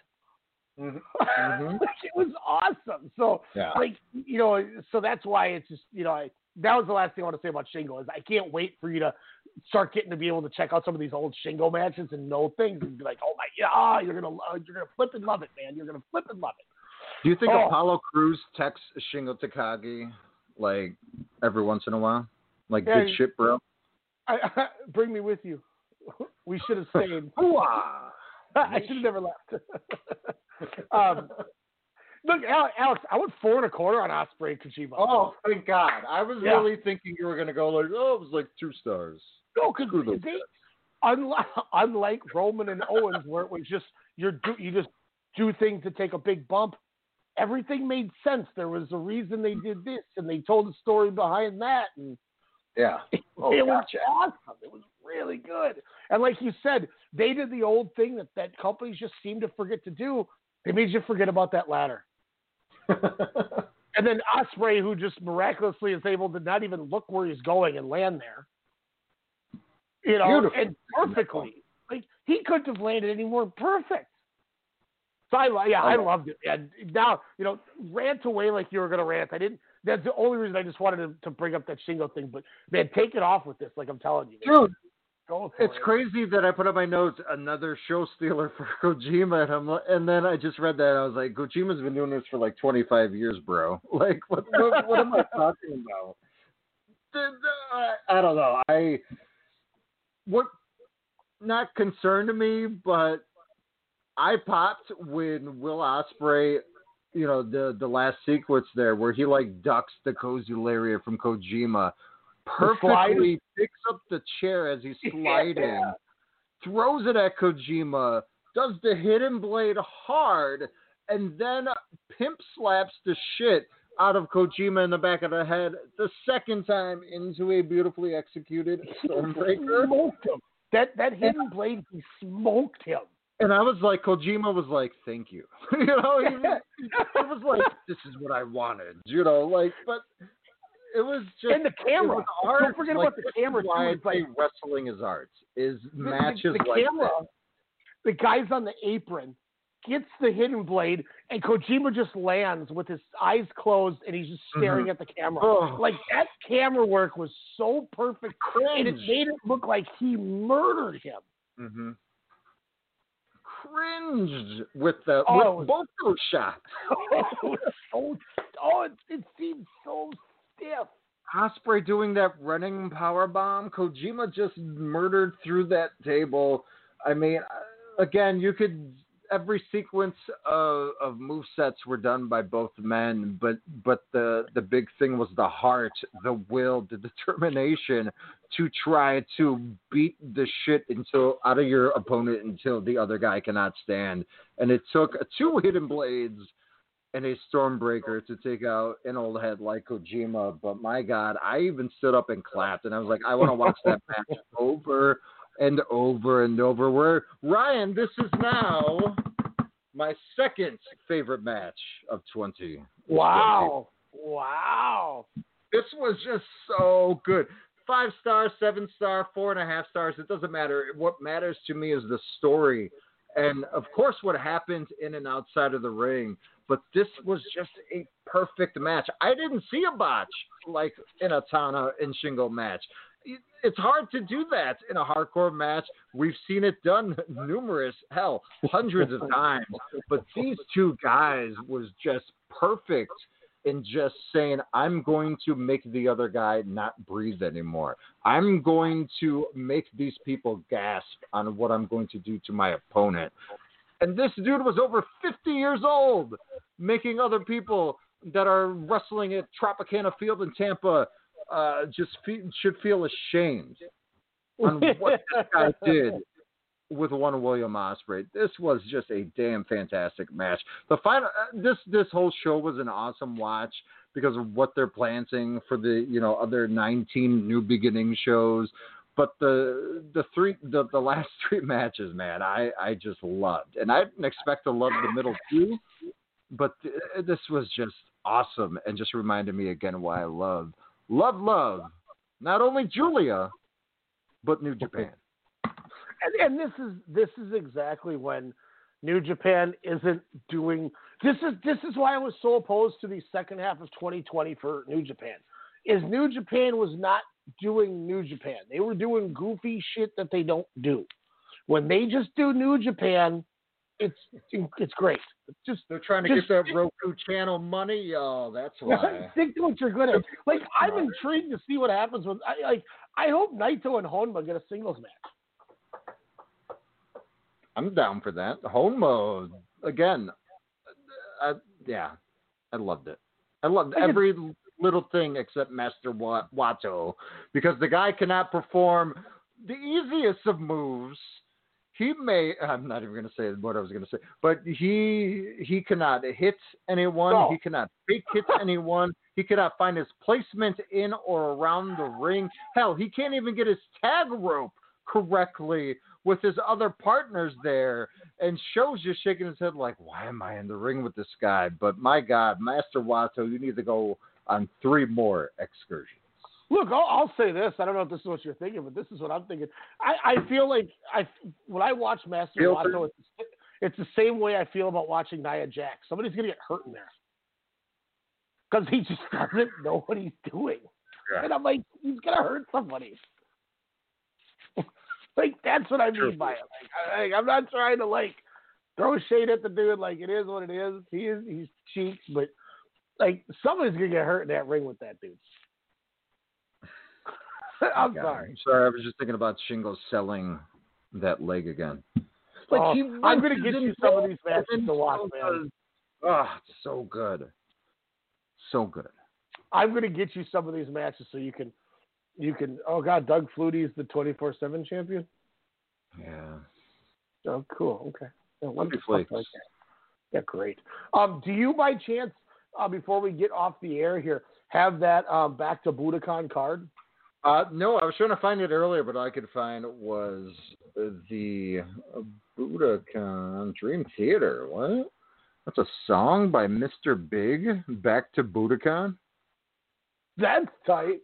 Mhm. Like, it was awesome. So Yeah. like you know, so that's why it's just you know I, that was the last thing I want to say about Shingo is I can't wait for you to start getting to be able to check out some of these old Shingo matches and know things and be like, oh my yeah, ah, you're gonna you're gonna flip and love it, man. You're gonna flip and love it. Do you think Oh. Apollo Crews texts Shingo Takagi like every once in a while? Like Yeah, good shit, bro. I, bring me with you. We should have stayed. I should have never left. um, look, Alex, I went four and a quarter on Ospreay and Kojima. Oh, thank God. I was Yeah. really thinking you were going to go like, oh, it was like two stars. No, because unlike, unlike Roman and Owens, where it was just you're do, you just do things to take a big bump. Everything made sense. There was a reason they did this, and they told the story behind that, and Yeah. Oh, it was awesome. It was really good. And like you said, they did the old thing that that companies just seem to forget to do. They made you forget about that ladder. and then Ospreay, who just miraculously is able to not even look where he's going and land there. You know, Beautiful. and perfectly. Like he couldn't have landed any more perfect. So I, yeah, I loved it. And now, you know, rant away like you were going to rant. I didn't. That's the only reason I just wanted to, to bring up that Shingo thing. But man, take it off with this. Like I'm telling you. Dude, For it's it. crazy that I put up my notes another show stealer for Kojima, and, I'm, and then I just read that and I was like, Kojima's been doing this for like 25 years, bro. Like, what what, what am I talking about? I- don't know. I what not concerned to me, but I popped when Will Ospreay, you know, the the last sequence there where he like ducks the Kozularia from Kojima? Perfectly picks up the chair as he's sliding, throws it at Kojima, does the hidden blade hard, and then pimp slaps the shit out of Kojima in the back of the head the second time into a beautifully executed Stormbreaker. smoked him. That that hidden blade, he smoked him. And I was like, Kojima was like, "Thank you." you know, he, it was like, "This is what I wanted." You know, like, but it was just And the camera. It was art. Don't forget like, about the camera, Why too. Like- wrestling is art. Is The- matches the, the like camera, that. the guy's on the apron, gets the hidden blade, and Kojima just lands with his eyes closed and he's just staring Mhm. at the camera. Oh. Like that camera work was so perfect, and it made it look like he murdered him. Mm-hmm. Cringed with the Oh, with both those shots. it was so, oh, it, it seemed so stiff. Ospreay doing that running power bomb. Kojima just murdered through that table. I mean, uh, again, you could every sequence of, of move sets were done by both men, but but the the big thing was the heart, the will, the determination to try to beat the shit until out of your opponent until the other guy cannot stand. And it took two hidden blades and a Stormbreaker to take out an old head like Kojima. But my God, I even stood up and clapped, and I was like, I want to watch that match over and over and over. Where Ryan, this is now my second favorite match of 20. Wow, wow. This was just so good. five star, seven star, four and a half stars. It doesn't matter. What matters to me is the story, and of course, what happens in and outside of the ring. But this was just a perfect match. I didn't see a botch like in a Tana and Shingo match. It's hard to do that in a hardcore match. We've seen it done numerous, hell, hundreds of times. But these two guys was just perfect in just saying, I'm going to make the other guy not breathe anymore. I'm going to make these people gasp on what I'm going to do to my opponent. And this dude was over 50 years old, making other people that are wrestling at Tropicana Field in Tampa uh, just fe- should feel ashamed on what this guy did with one William Ospreay. This was just a damn fantastic match. The final, uh, this this whole show was an awesome watch because of what they're planting for the you know other 19 new beginning shows. But the the three the, the last three matches, man, I I just loved, and I didn't expect to love the middle two, but th- this was just awesome, and just reminded me again why I love love love not only Julia, but New Japan and, and this is this is exactly when New Japan isn't doing this is this is why I was so opposed to the second half of 2020 for New Japan. Is New Japan was not doing New Japan. They were doing goofy shit that they don't do. When they just do New Japan, it's it's great. Just they're trying to just, get that Roku channel money. Oh, that's why. Stick to what you're good at. Like I'm intrigued to see what happens with. I like. I hope Naito and Honma get a singles match. I'm down for that. Home mode again. I, yeah, I loved it. I loved every little thing except Master Wato because the guy cannot perform the easiest of moves. He may. I'm not even going to say what I was going to say, but he he cannot hit anyone. No. He cannot fake hit anyone. He cannot find his placement in or around the ring. Hell, he can't even get his tag rope correctly with his other partners there, and SHO's just shaking his head like, "Why am I in the ring with this guy?" But my God, Master Wato, you need to go on three more excursions. Look, I'll, I'll say this. I don't know if this is what you're thinking, but this is what I'm thinking. I, I feel like I when I watch Master Feel Wato, it's, it's the same way I feel about watching Nia Jax. Somebody's gonna get hurt in there because he just doesn't know what he's doing, Yeah. and I'm like, he's gonna hurt somebody. Like that's what I mean by it. Like, I, like, I'm not trying to like throw shade at the dude. Like it is what it is. He is he's cheeks, but like somebody's gonna get hurt in that ring with that dude. Oh, I'm God, sorry. I'm sorry. I was just thinking about Shingo selling that leg again. Oh, he I'm gonna get you some of these matches to watch, so man. Oh, it's so good. So good. I'm gonna get you some of these matches so you can you can oh god, Doug Flutie's the twenty four seven champion? Yeah. Oh cool, okay. Yeah, Flutie Flakes. like? Yeah, great. Um, do you by chance, uh, before we get off the air here, have that um, back to Budokan card? Uh, no, I was trying to find it earlier, but all I could find was the Budokan Dream Theater. What? That's a song by Mr. Big. Back to Budokan. That's tight.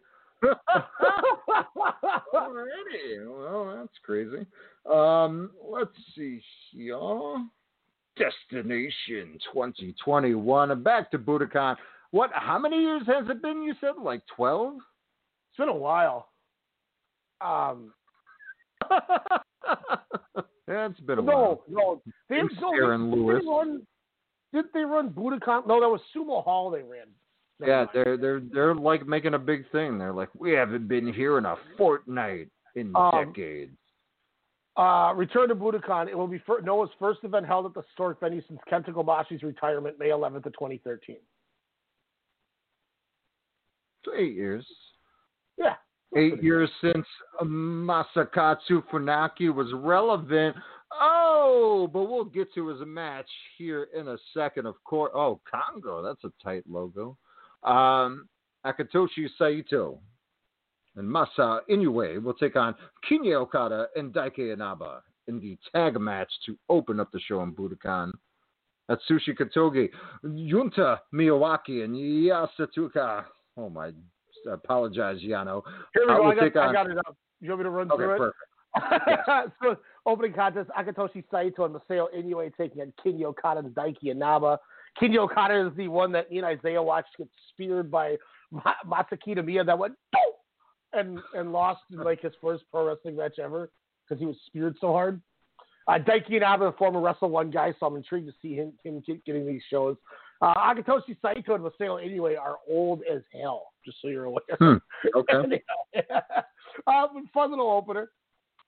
Alrighty. Well, that's crazy. Um, let's see here. Destination 2021. Back to Budokan. What? How many years has it been? You said like 12. It's been a while. Um, yeah, it's been a no, while. no, they no, Aaron they, Lewis. They run, did they run Budokan? No, that was Sumo Hall. They ran. Yeah, they're they're they're like making a big thing. They're like, we haven't been here in a fortnight in Um, decades. Uh, Return to Budokan. It will be fir- Noah's first event held at the historic venue since Kenta Kobashi's retirement, May 11th of 2013. So eight years. Yeah. Eight years since Masakatsu Funaki was relevant. Oh, but we'll get to his match here in a second, of course. Oh, Kongo, that's a tight logo. Um, Akitoshi Saito and Masa Inoue will take on Kinya Okada and Daiki Inaba in the tag match to open up the show in Budokan. Atsushi Kotoge, Junta Miyawaki, and Yasutaka. Oh my I Apologize, Yano. Here we I go. I got, take I got it up. You want me to run Okay, through it? perfect. so, opening contest, Akitoshi Saito and Masao Inoue taking on Kinya Okada and Daiki Inaba. Kinya Okada is the one that me and Isaiah watched get speared by Ma- Masa Kitamiya that went and and lost in like his first pro wrestling match ever because he was speared so hard. Uh, Daiki Inaba, a former Wrestle One guy, so I'm intrigued to see him him get, getting these shows. Uh, Akitoshi Saito and Masao Inoue are old as hell, just so you're aware. Hmm, Okay. uh, fun little opener.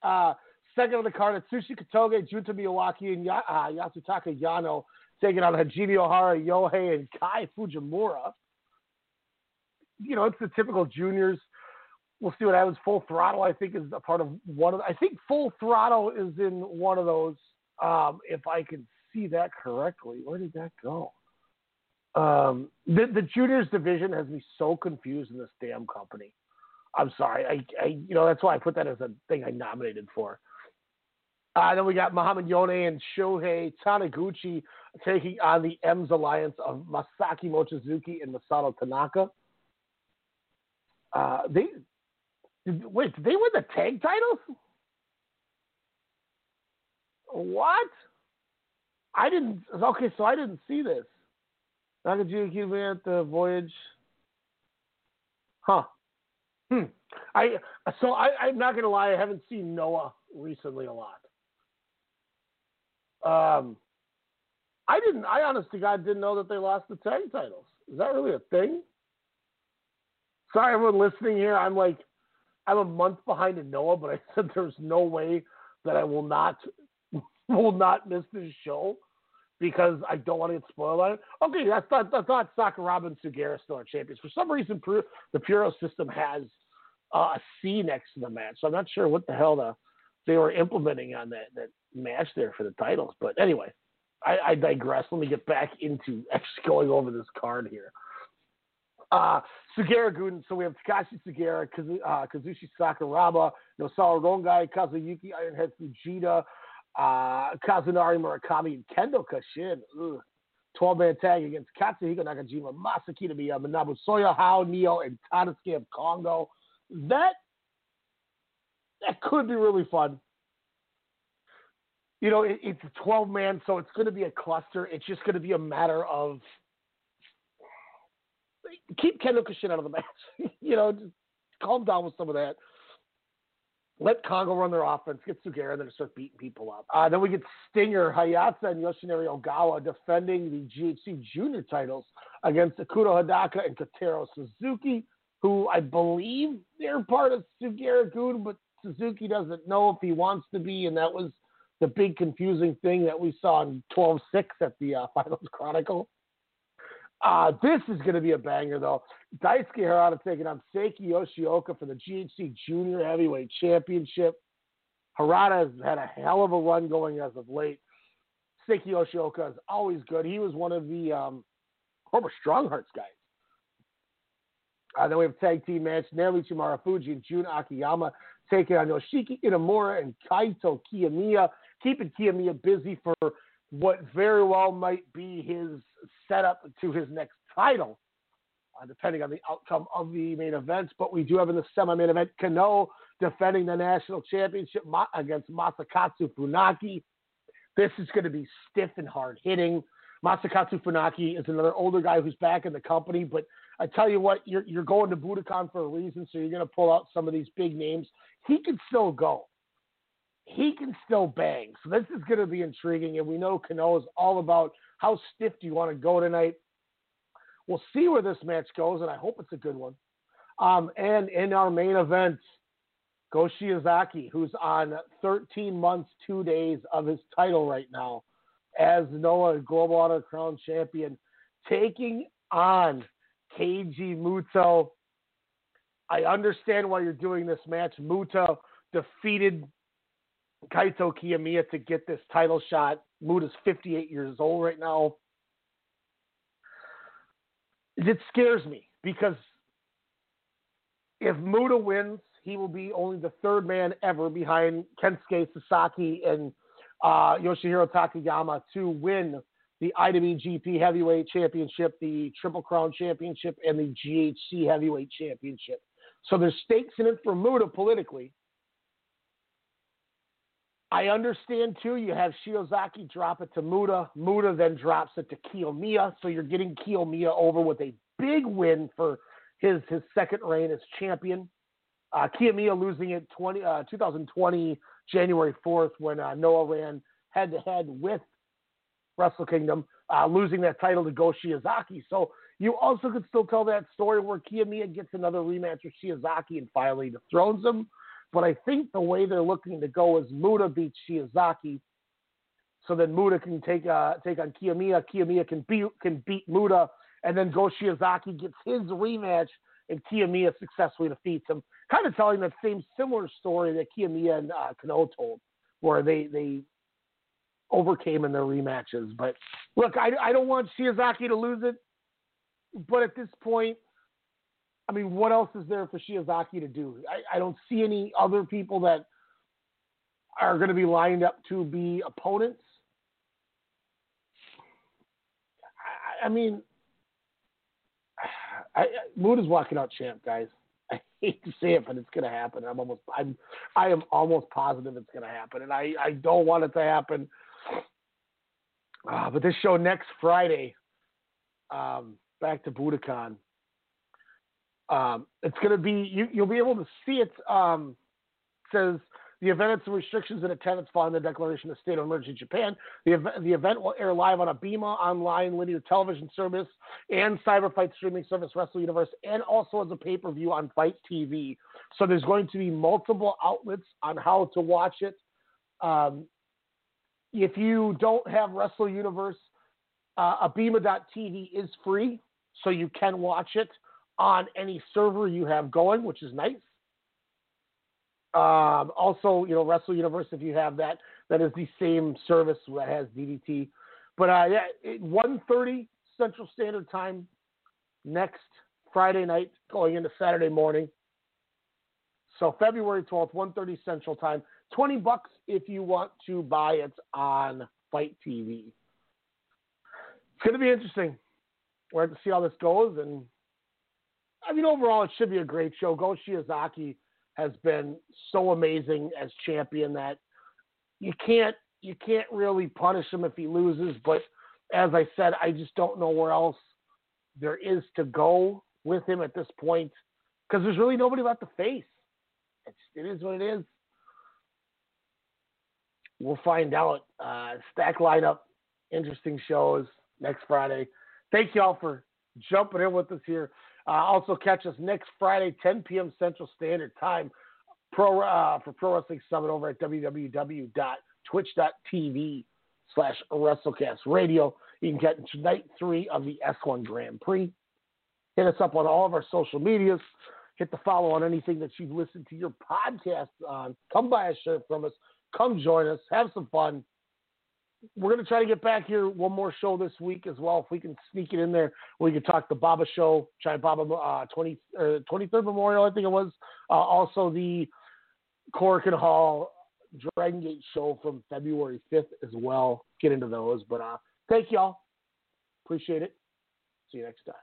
Uh, second on the card, Atsushi Kotoge, Junta Miyawaki, and Ya- uh, Yasutaka Yano taking on Hajime Ohara, Yohei, and Kai Fujimura. You know, it's the typical juniors. We'll see what happens. Full Throttle, I think, is a part of one of. I think Full Throttle is in one of those. Um, if I can see that correctly, where did that go? Um, the the juniors division has me so confused in this damn company. I'm sorry. I, I you know that's why I put that as a thing I nominated for. Uh, then we got Muhammad Yone and Shuhei Taniguchi taking on the M's alliance of Masaaki Mochizuki and Masato Tanaka. Uh, they did, wait, did they win the tag titles? What? I didn't. Okay, so I didn't see this. Nakajuki went the voyage. Huh. Hmm. I so I, I'm not gonna lie, I haven't seen Noah recently a lot. Um I didn't I honestly, God didn't know that they lost the tag titles. Is that really a thing? Sorry everyone listening here, I'm like I'm a month behind in Noah, but I said there's no way that I will not will not miss this show because I don't want to get spoiled on it. Okay, I thought I thought Sakuraba and Sugiura still are champions. For some reason, the Puro system has uh, a C next to the match, so I'm not sure what the hell the, they were implementing on that that match there for the titles. But anyway, I, I digress. Let me get back into actually going over this card here. Uh, Sugiura Guden, so we have Takashi Sugiura, Kazu, uh, Kazushi Sakuraba, Nosawa Rongai, Kazuyuki Ironhead Fujita, uh, Kazunari Murakami, and Kendo Kashin. 12 man tag against Katsuhiko Nakajima, Masa Kitamiya, Manabu Soya, Hao Neo, and Tadasuke of Kongo. That that could be really fun. You know, it, it's a 12 man, so it's going to be a cluster. It's just going to be a matter of keep Kendo Kashin out of the match. you know, just calm down with some of that. Let Kongo run their offense, get Sugiura, and then start beating people up. Uh, then we get Stinger, Hayata, and Yoshinari Ogawa defending the GHC junior titles against Akuro Hadaka and Kotaro Suzuki, who I believe they're part of Sugiura Gun, but Suzuki doesn't know if he wants to be, and that was the big confusing thing that we saw in 12-6 at the uh, Finals Chronicle. Uh, this is going to be a banger, though. Daisuke Harada taking on Seiki Yoshioka for the GHC Junior Heavyweight Championship. Harada has had a hell of a run going as of late. Seiki Yoshioka is always good. He was one of the um, former Strong Hearts guys. Uh, then we have tag team match Naomichi Marufuji and Jun Akiyama taking on Yoshiki Inamura and Kaito Kiyomiya, keeping Kiyomiya busy for what very well might be his setup to his next title, uh, depending on the outcome of the main events. But we do have in the semi-main event Kenoh defending the national championship against Masakatsu Funaki. This is going to be stiff and hard hitting. Masakatsu Funaki is another older guy who's back in the company, but I tell you what, you're you're going to Budokan for a reason, so you're going to pull out some of these big names. He can still go. He can still bang. So this is going to be intriguing, and we know Kenoh is all about how stiff do you want to go tonight. We'll see where this match goes, and I hope it's a good one. Um, and in our main event, Go Shiozaki, who's on 13 months, two days of his title right now as Noah Global Honor Crown Champion, taking on Keiji Muto. I understand why you're doing this match. Muto defeated Kaito Kiyomiya to get this title shot. Muta's 58 years old right now. It scares me because if Muta wins, he will be only the third man ever behind Kensuke Sasaki and uh, Yoshihiro Takayama to win the IWGP Heavyweight Championship, the Triple Crown Championship, and the GHC Heavyweight Championship. So there's stakes in it for Muta politically. I understand too. You have Shiozaki drop it to Muta. Muta then drops it to Kiyomiya. So you're getting Kiyomiya over with a big win for his his second reign as champion. Uh, Kiyomiya losing it 20, uh, 2020 January 4th when uh, Noah ran head to head with Wrestle Kingdom, uh, losing that title to Go Shiozaki. So you also could still tell that story where Kiyomiya gets another rematch with Shiozaki and finally dethrones him. But I think the way they're looking to go is Muta beats Shiozaki, so then Muta can take uh, take on Kiyomiya. Kiyomiya can beat can beat Muta, and then Go Shiozaki gets his rematch, and Kiyomiya successfully defeats him. Kind of telling that same similar story that Kiyomiya and uh, Kenoh told, where they they overcame in their rematches. But look, I, I don't want Shiozaki to lose it, but at this point, I mean, what else is there for Shiozaki to do? I, I don't see any other people that are going to be lined up to be opponents. I, I mean, I, Mood is walking out champ, guys. I hate to say it, but it's going to happen. I'm almost, I'm, I am almost positive it's going to happen, and I, I don't want it to happen. Uh, but this show next Friday, um, back to Budokan. Um, it's going to be you, will be able to see it. Um, says the event has some restrictions and attendance following the declaration of state of emergency in Japan. The event, the event will air live on ABEMA online linear television service and CyberFight streaming service Wrestle Universe, and also as a pay per view on Fight TV. So there's going to be multiple outlets on how to watch it. Um, if you don't have Wrestle Universe, uh, ABEMA.tv is free, so you can watch it on any server you have going, which is nice. Um, also, you know, Wrestle Universe, if you have that, that is the same service that has DDT. But uh, yeah, 1.30 Central Standard Time next Friday night, going into Saturday morning. So February 12th, 1.30 Central Time. 20 bucks if you want to buy it on Fight TV. It's going to be interesting. We're to see how this goes. And I mean, overall, it should be a great show. Go Shiozaki has been so amazing as champion that you can't you can't really punish him if he loses. But as I said, I just don't know where else there is to go with him at this point because there's really nobody left to face. It's, it is what it is. We'll find out. Uh, stack lineup, interesting shows next Friday. Thank you all for jumping in with us here. Uh, also, catch us next Friday, 10 p.m. Central Standard Time, pro uh, for Pro Wrestling Summit over at www.twitch.tv slash WrestleCast Radio. You can get night three of the S1 Grand Prix. Hit us up on all of our social medias. Hit the follow on anything that you've listened to your podcast on. Come buy a shirt from us. Come join us. Have some fun. We're going to try to get back here one more show this week as well. If we can sneak it in there, we can talk the Baba show, Giant Baba uh, 20, uh, 23rd Memorial, I think it was. Uh, also, the Korakuen Hall Dragon Gate show from February 5th as well. Get into those. But uh, thank y'all. Appreciate it. See you next time.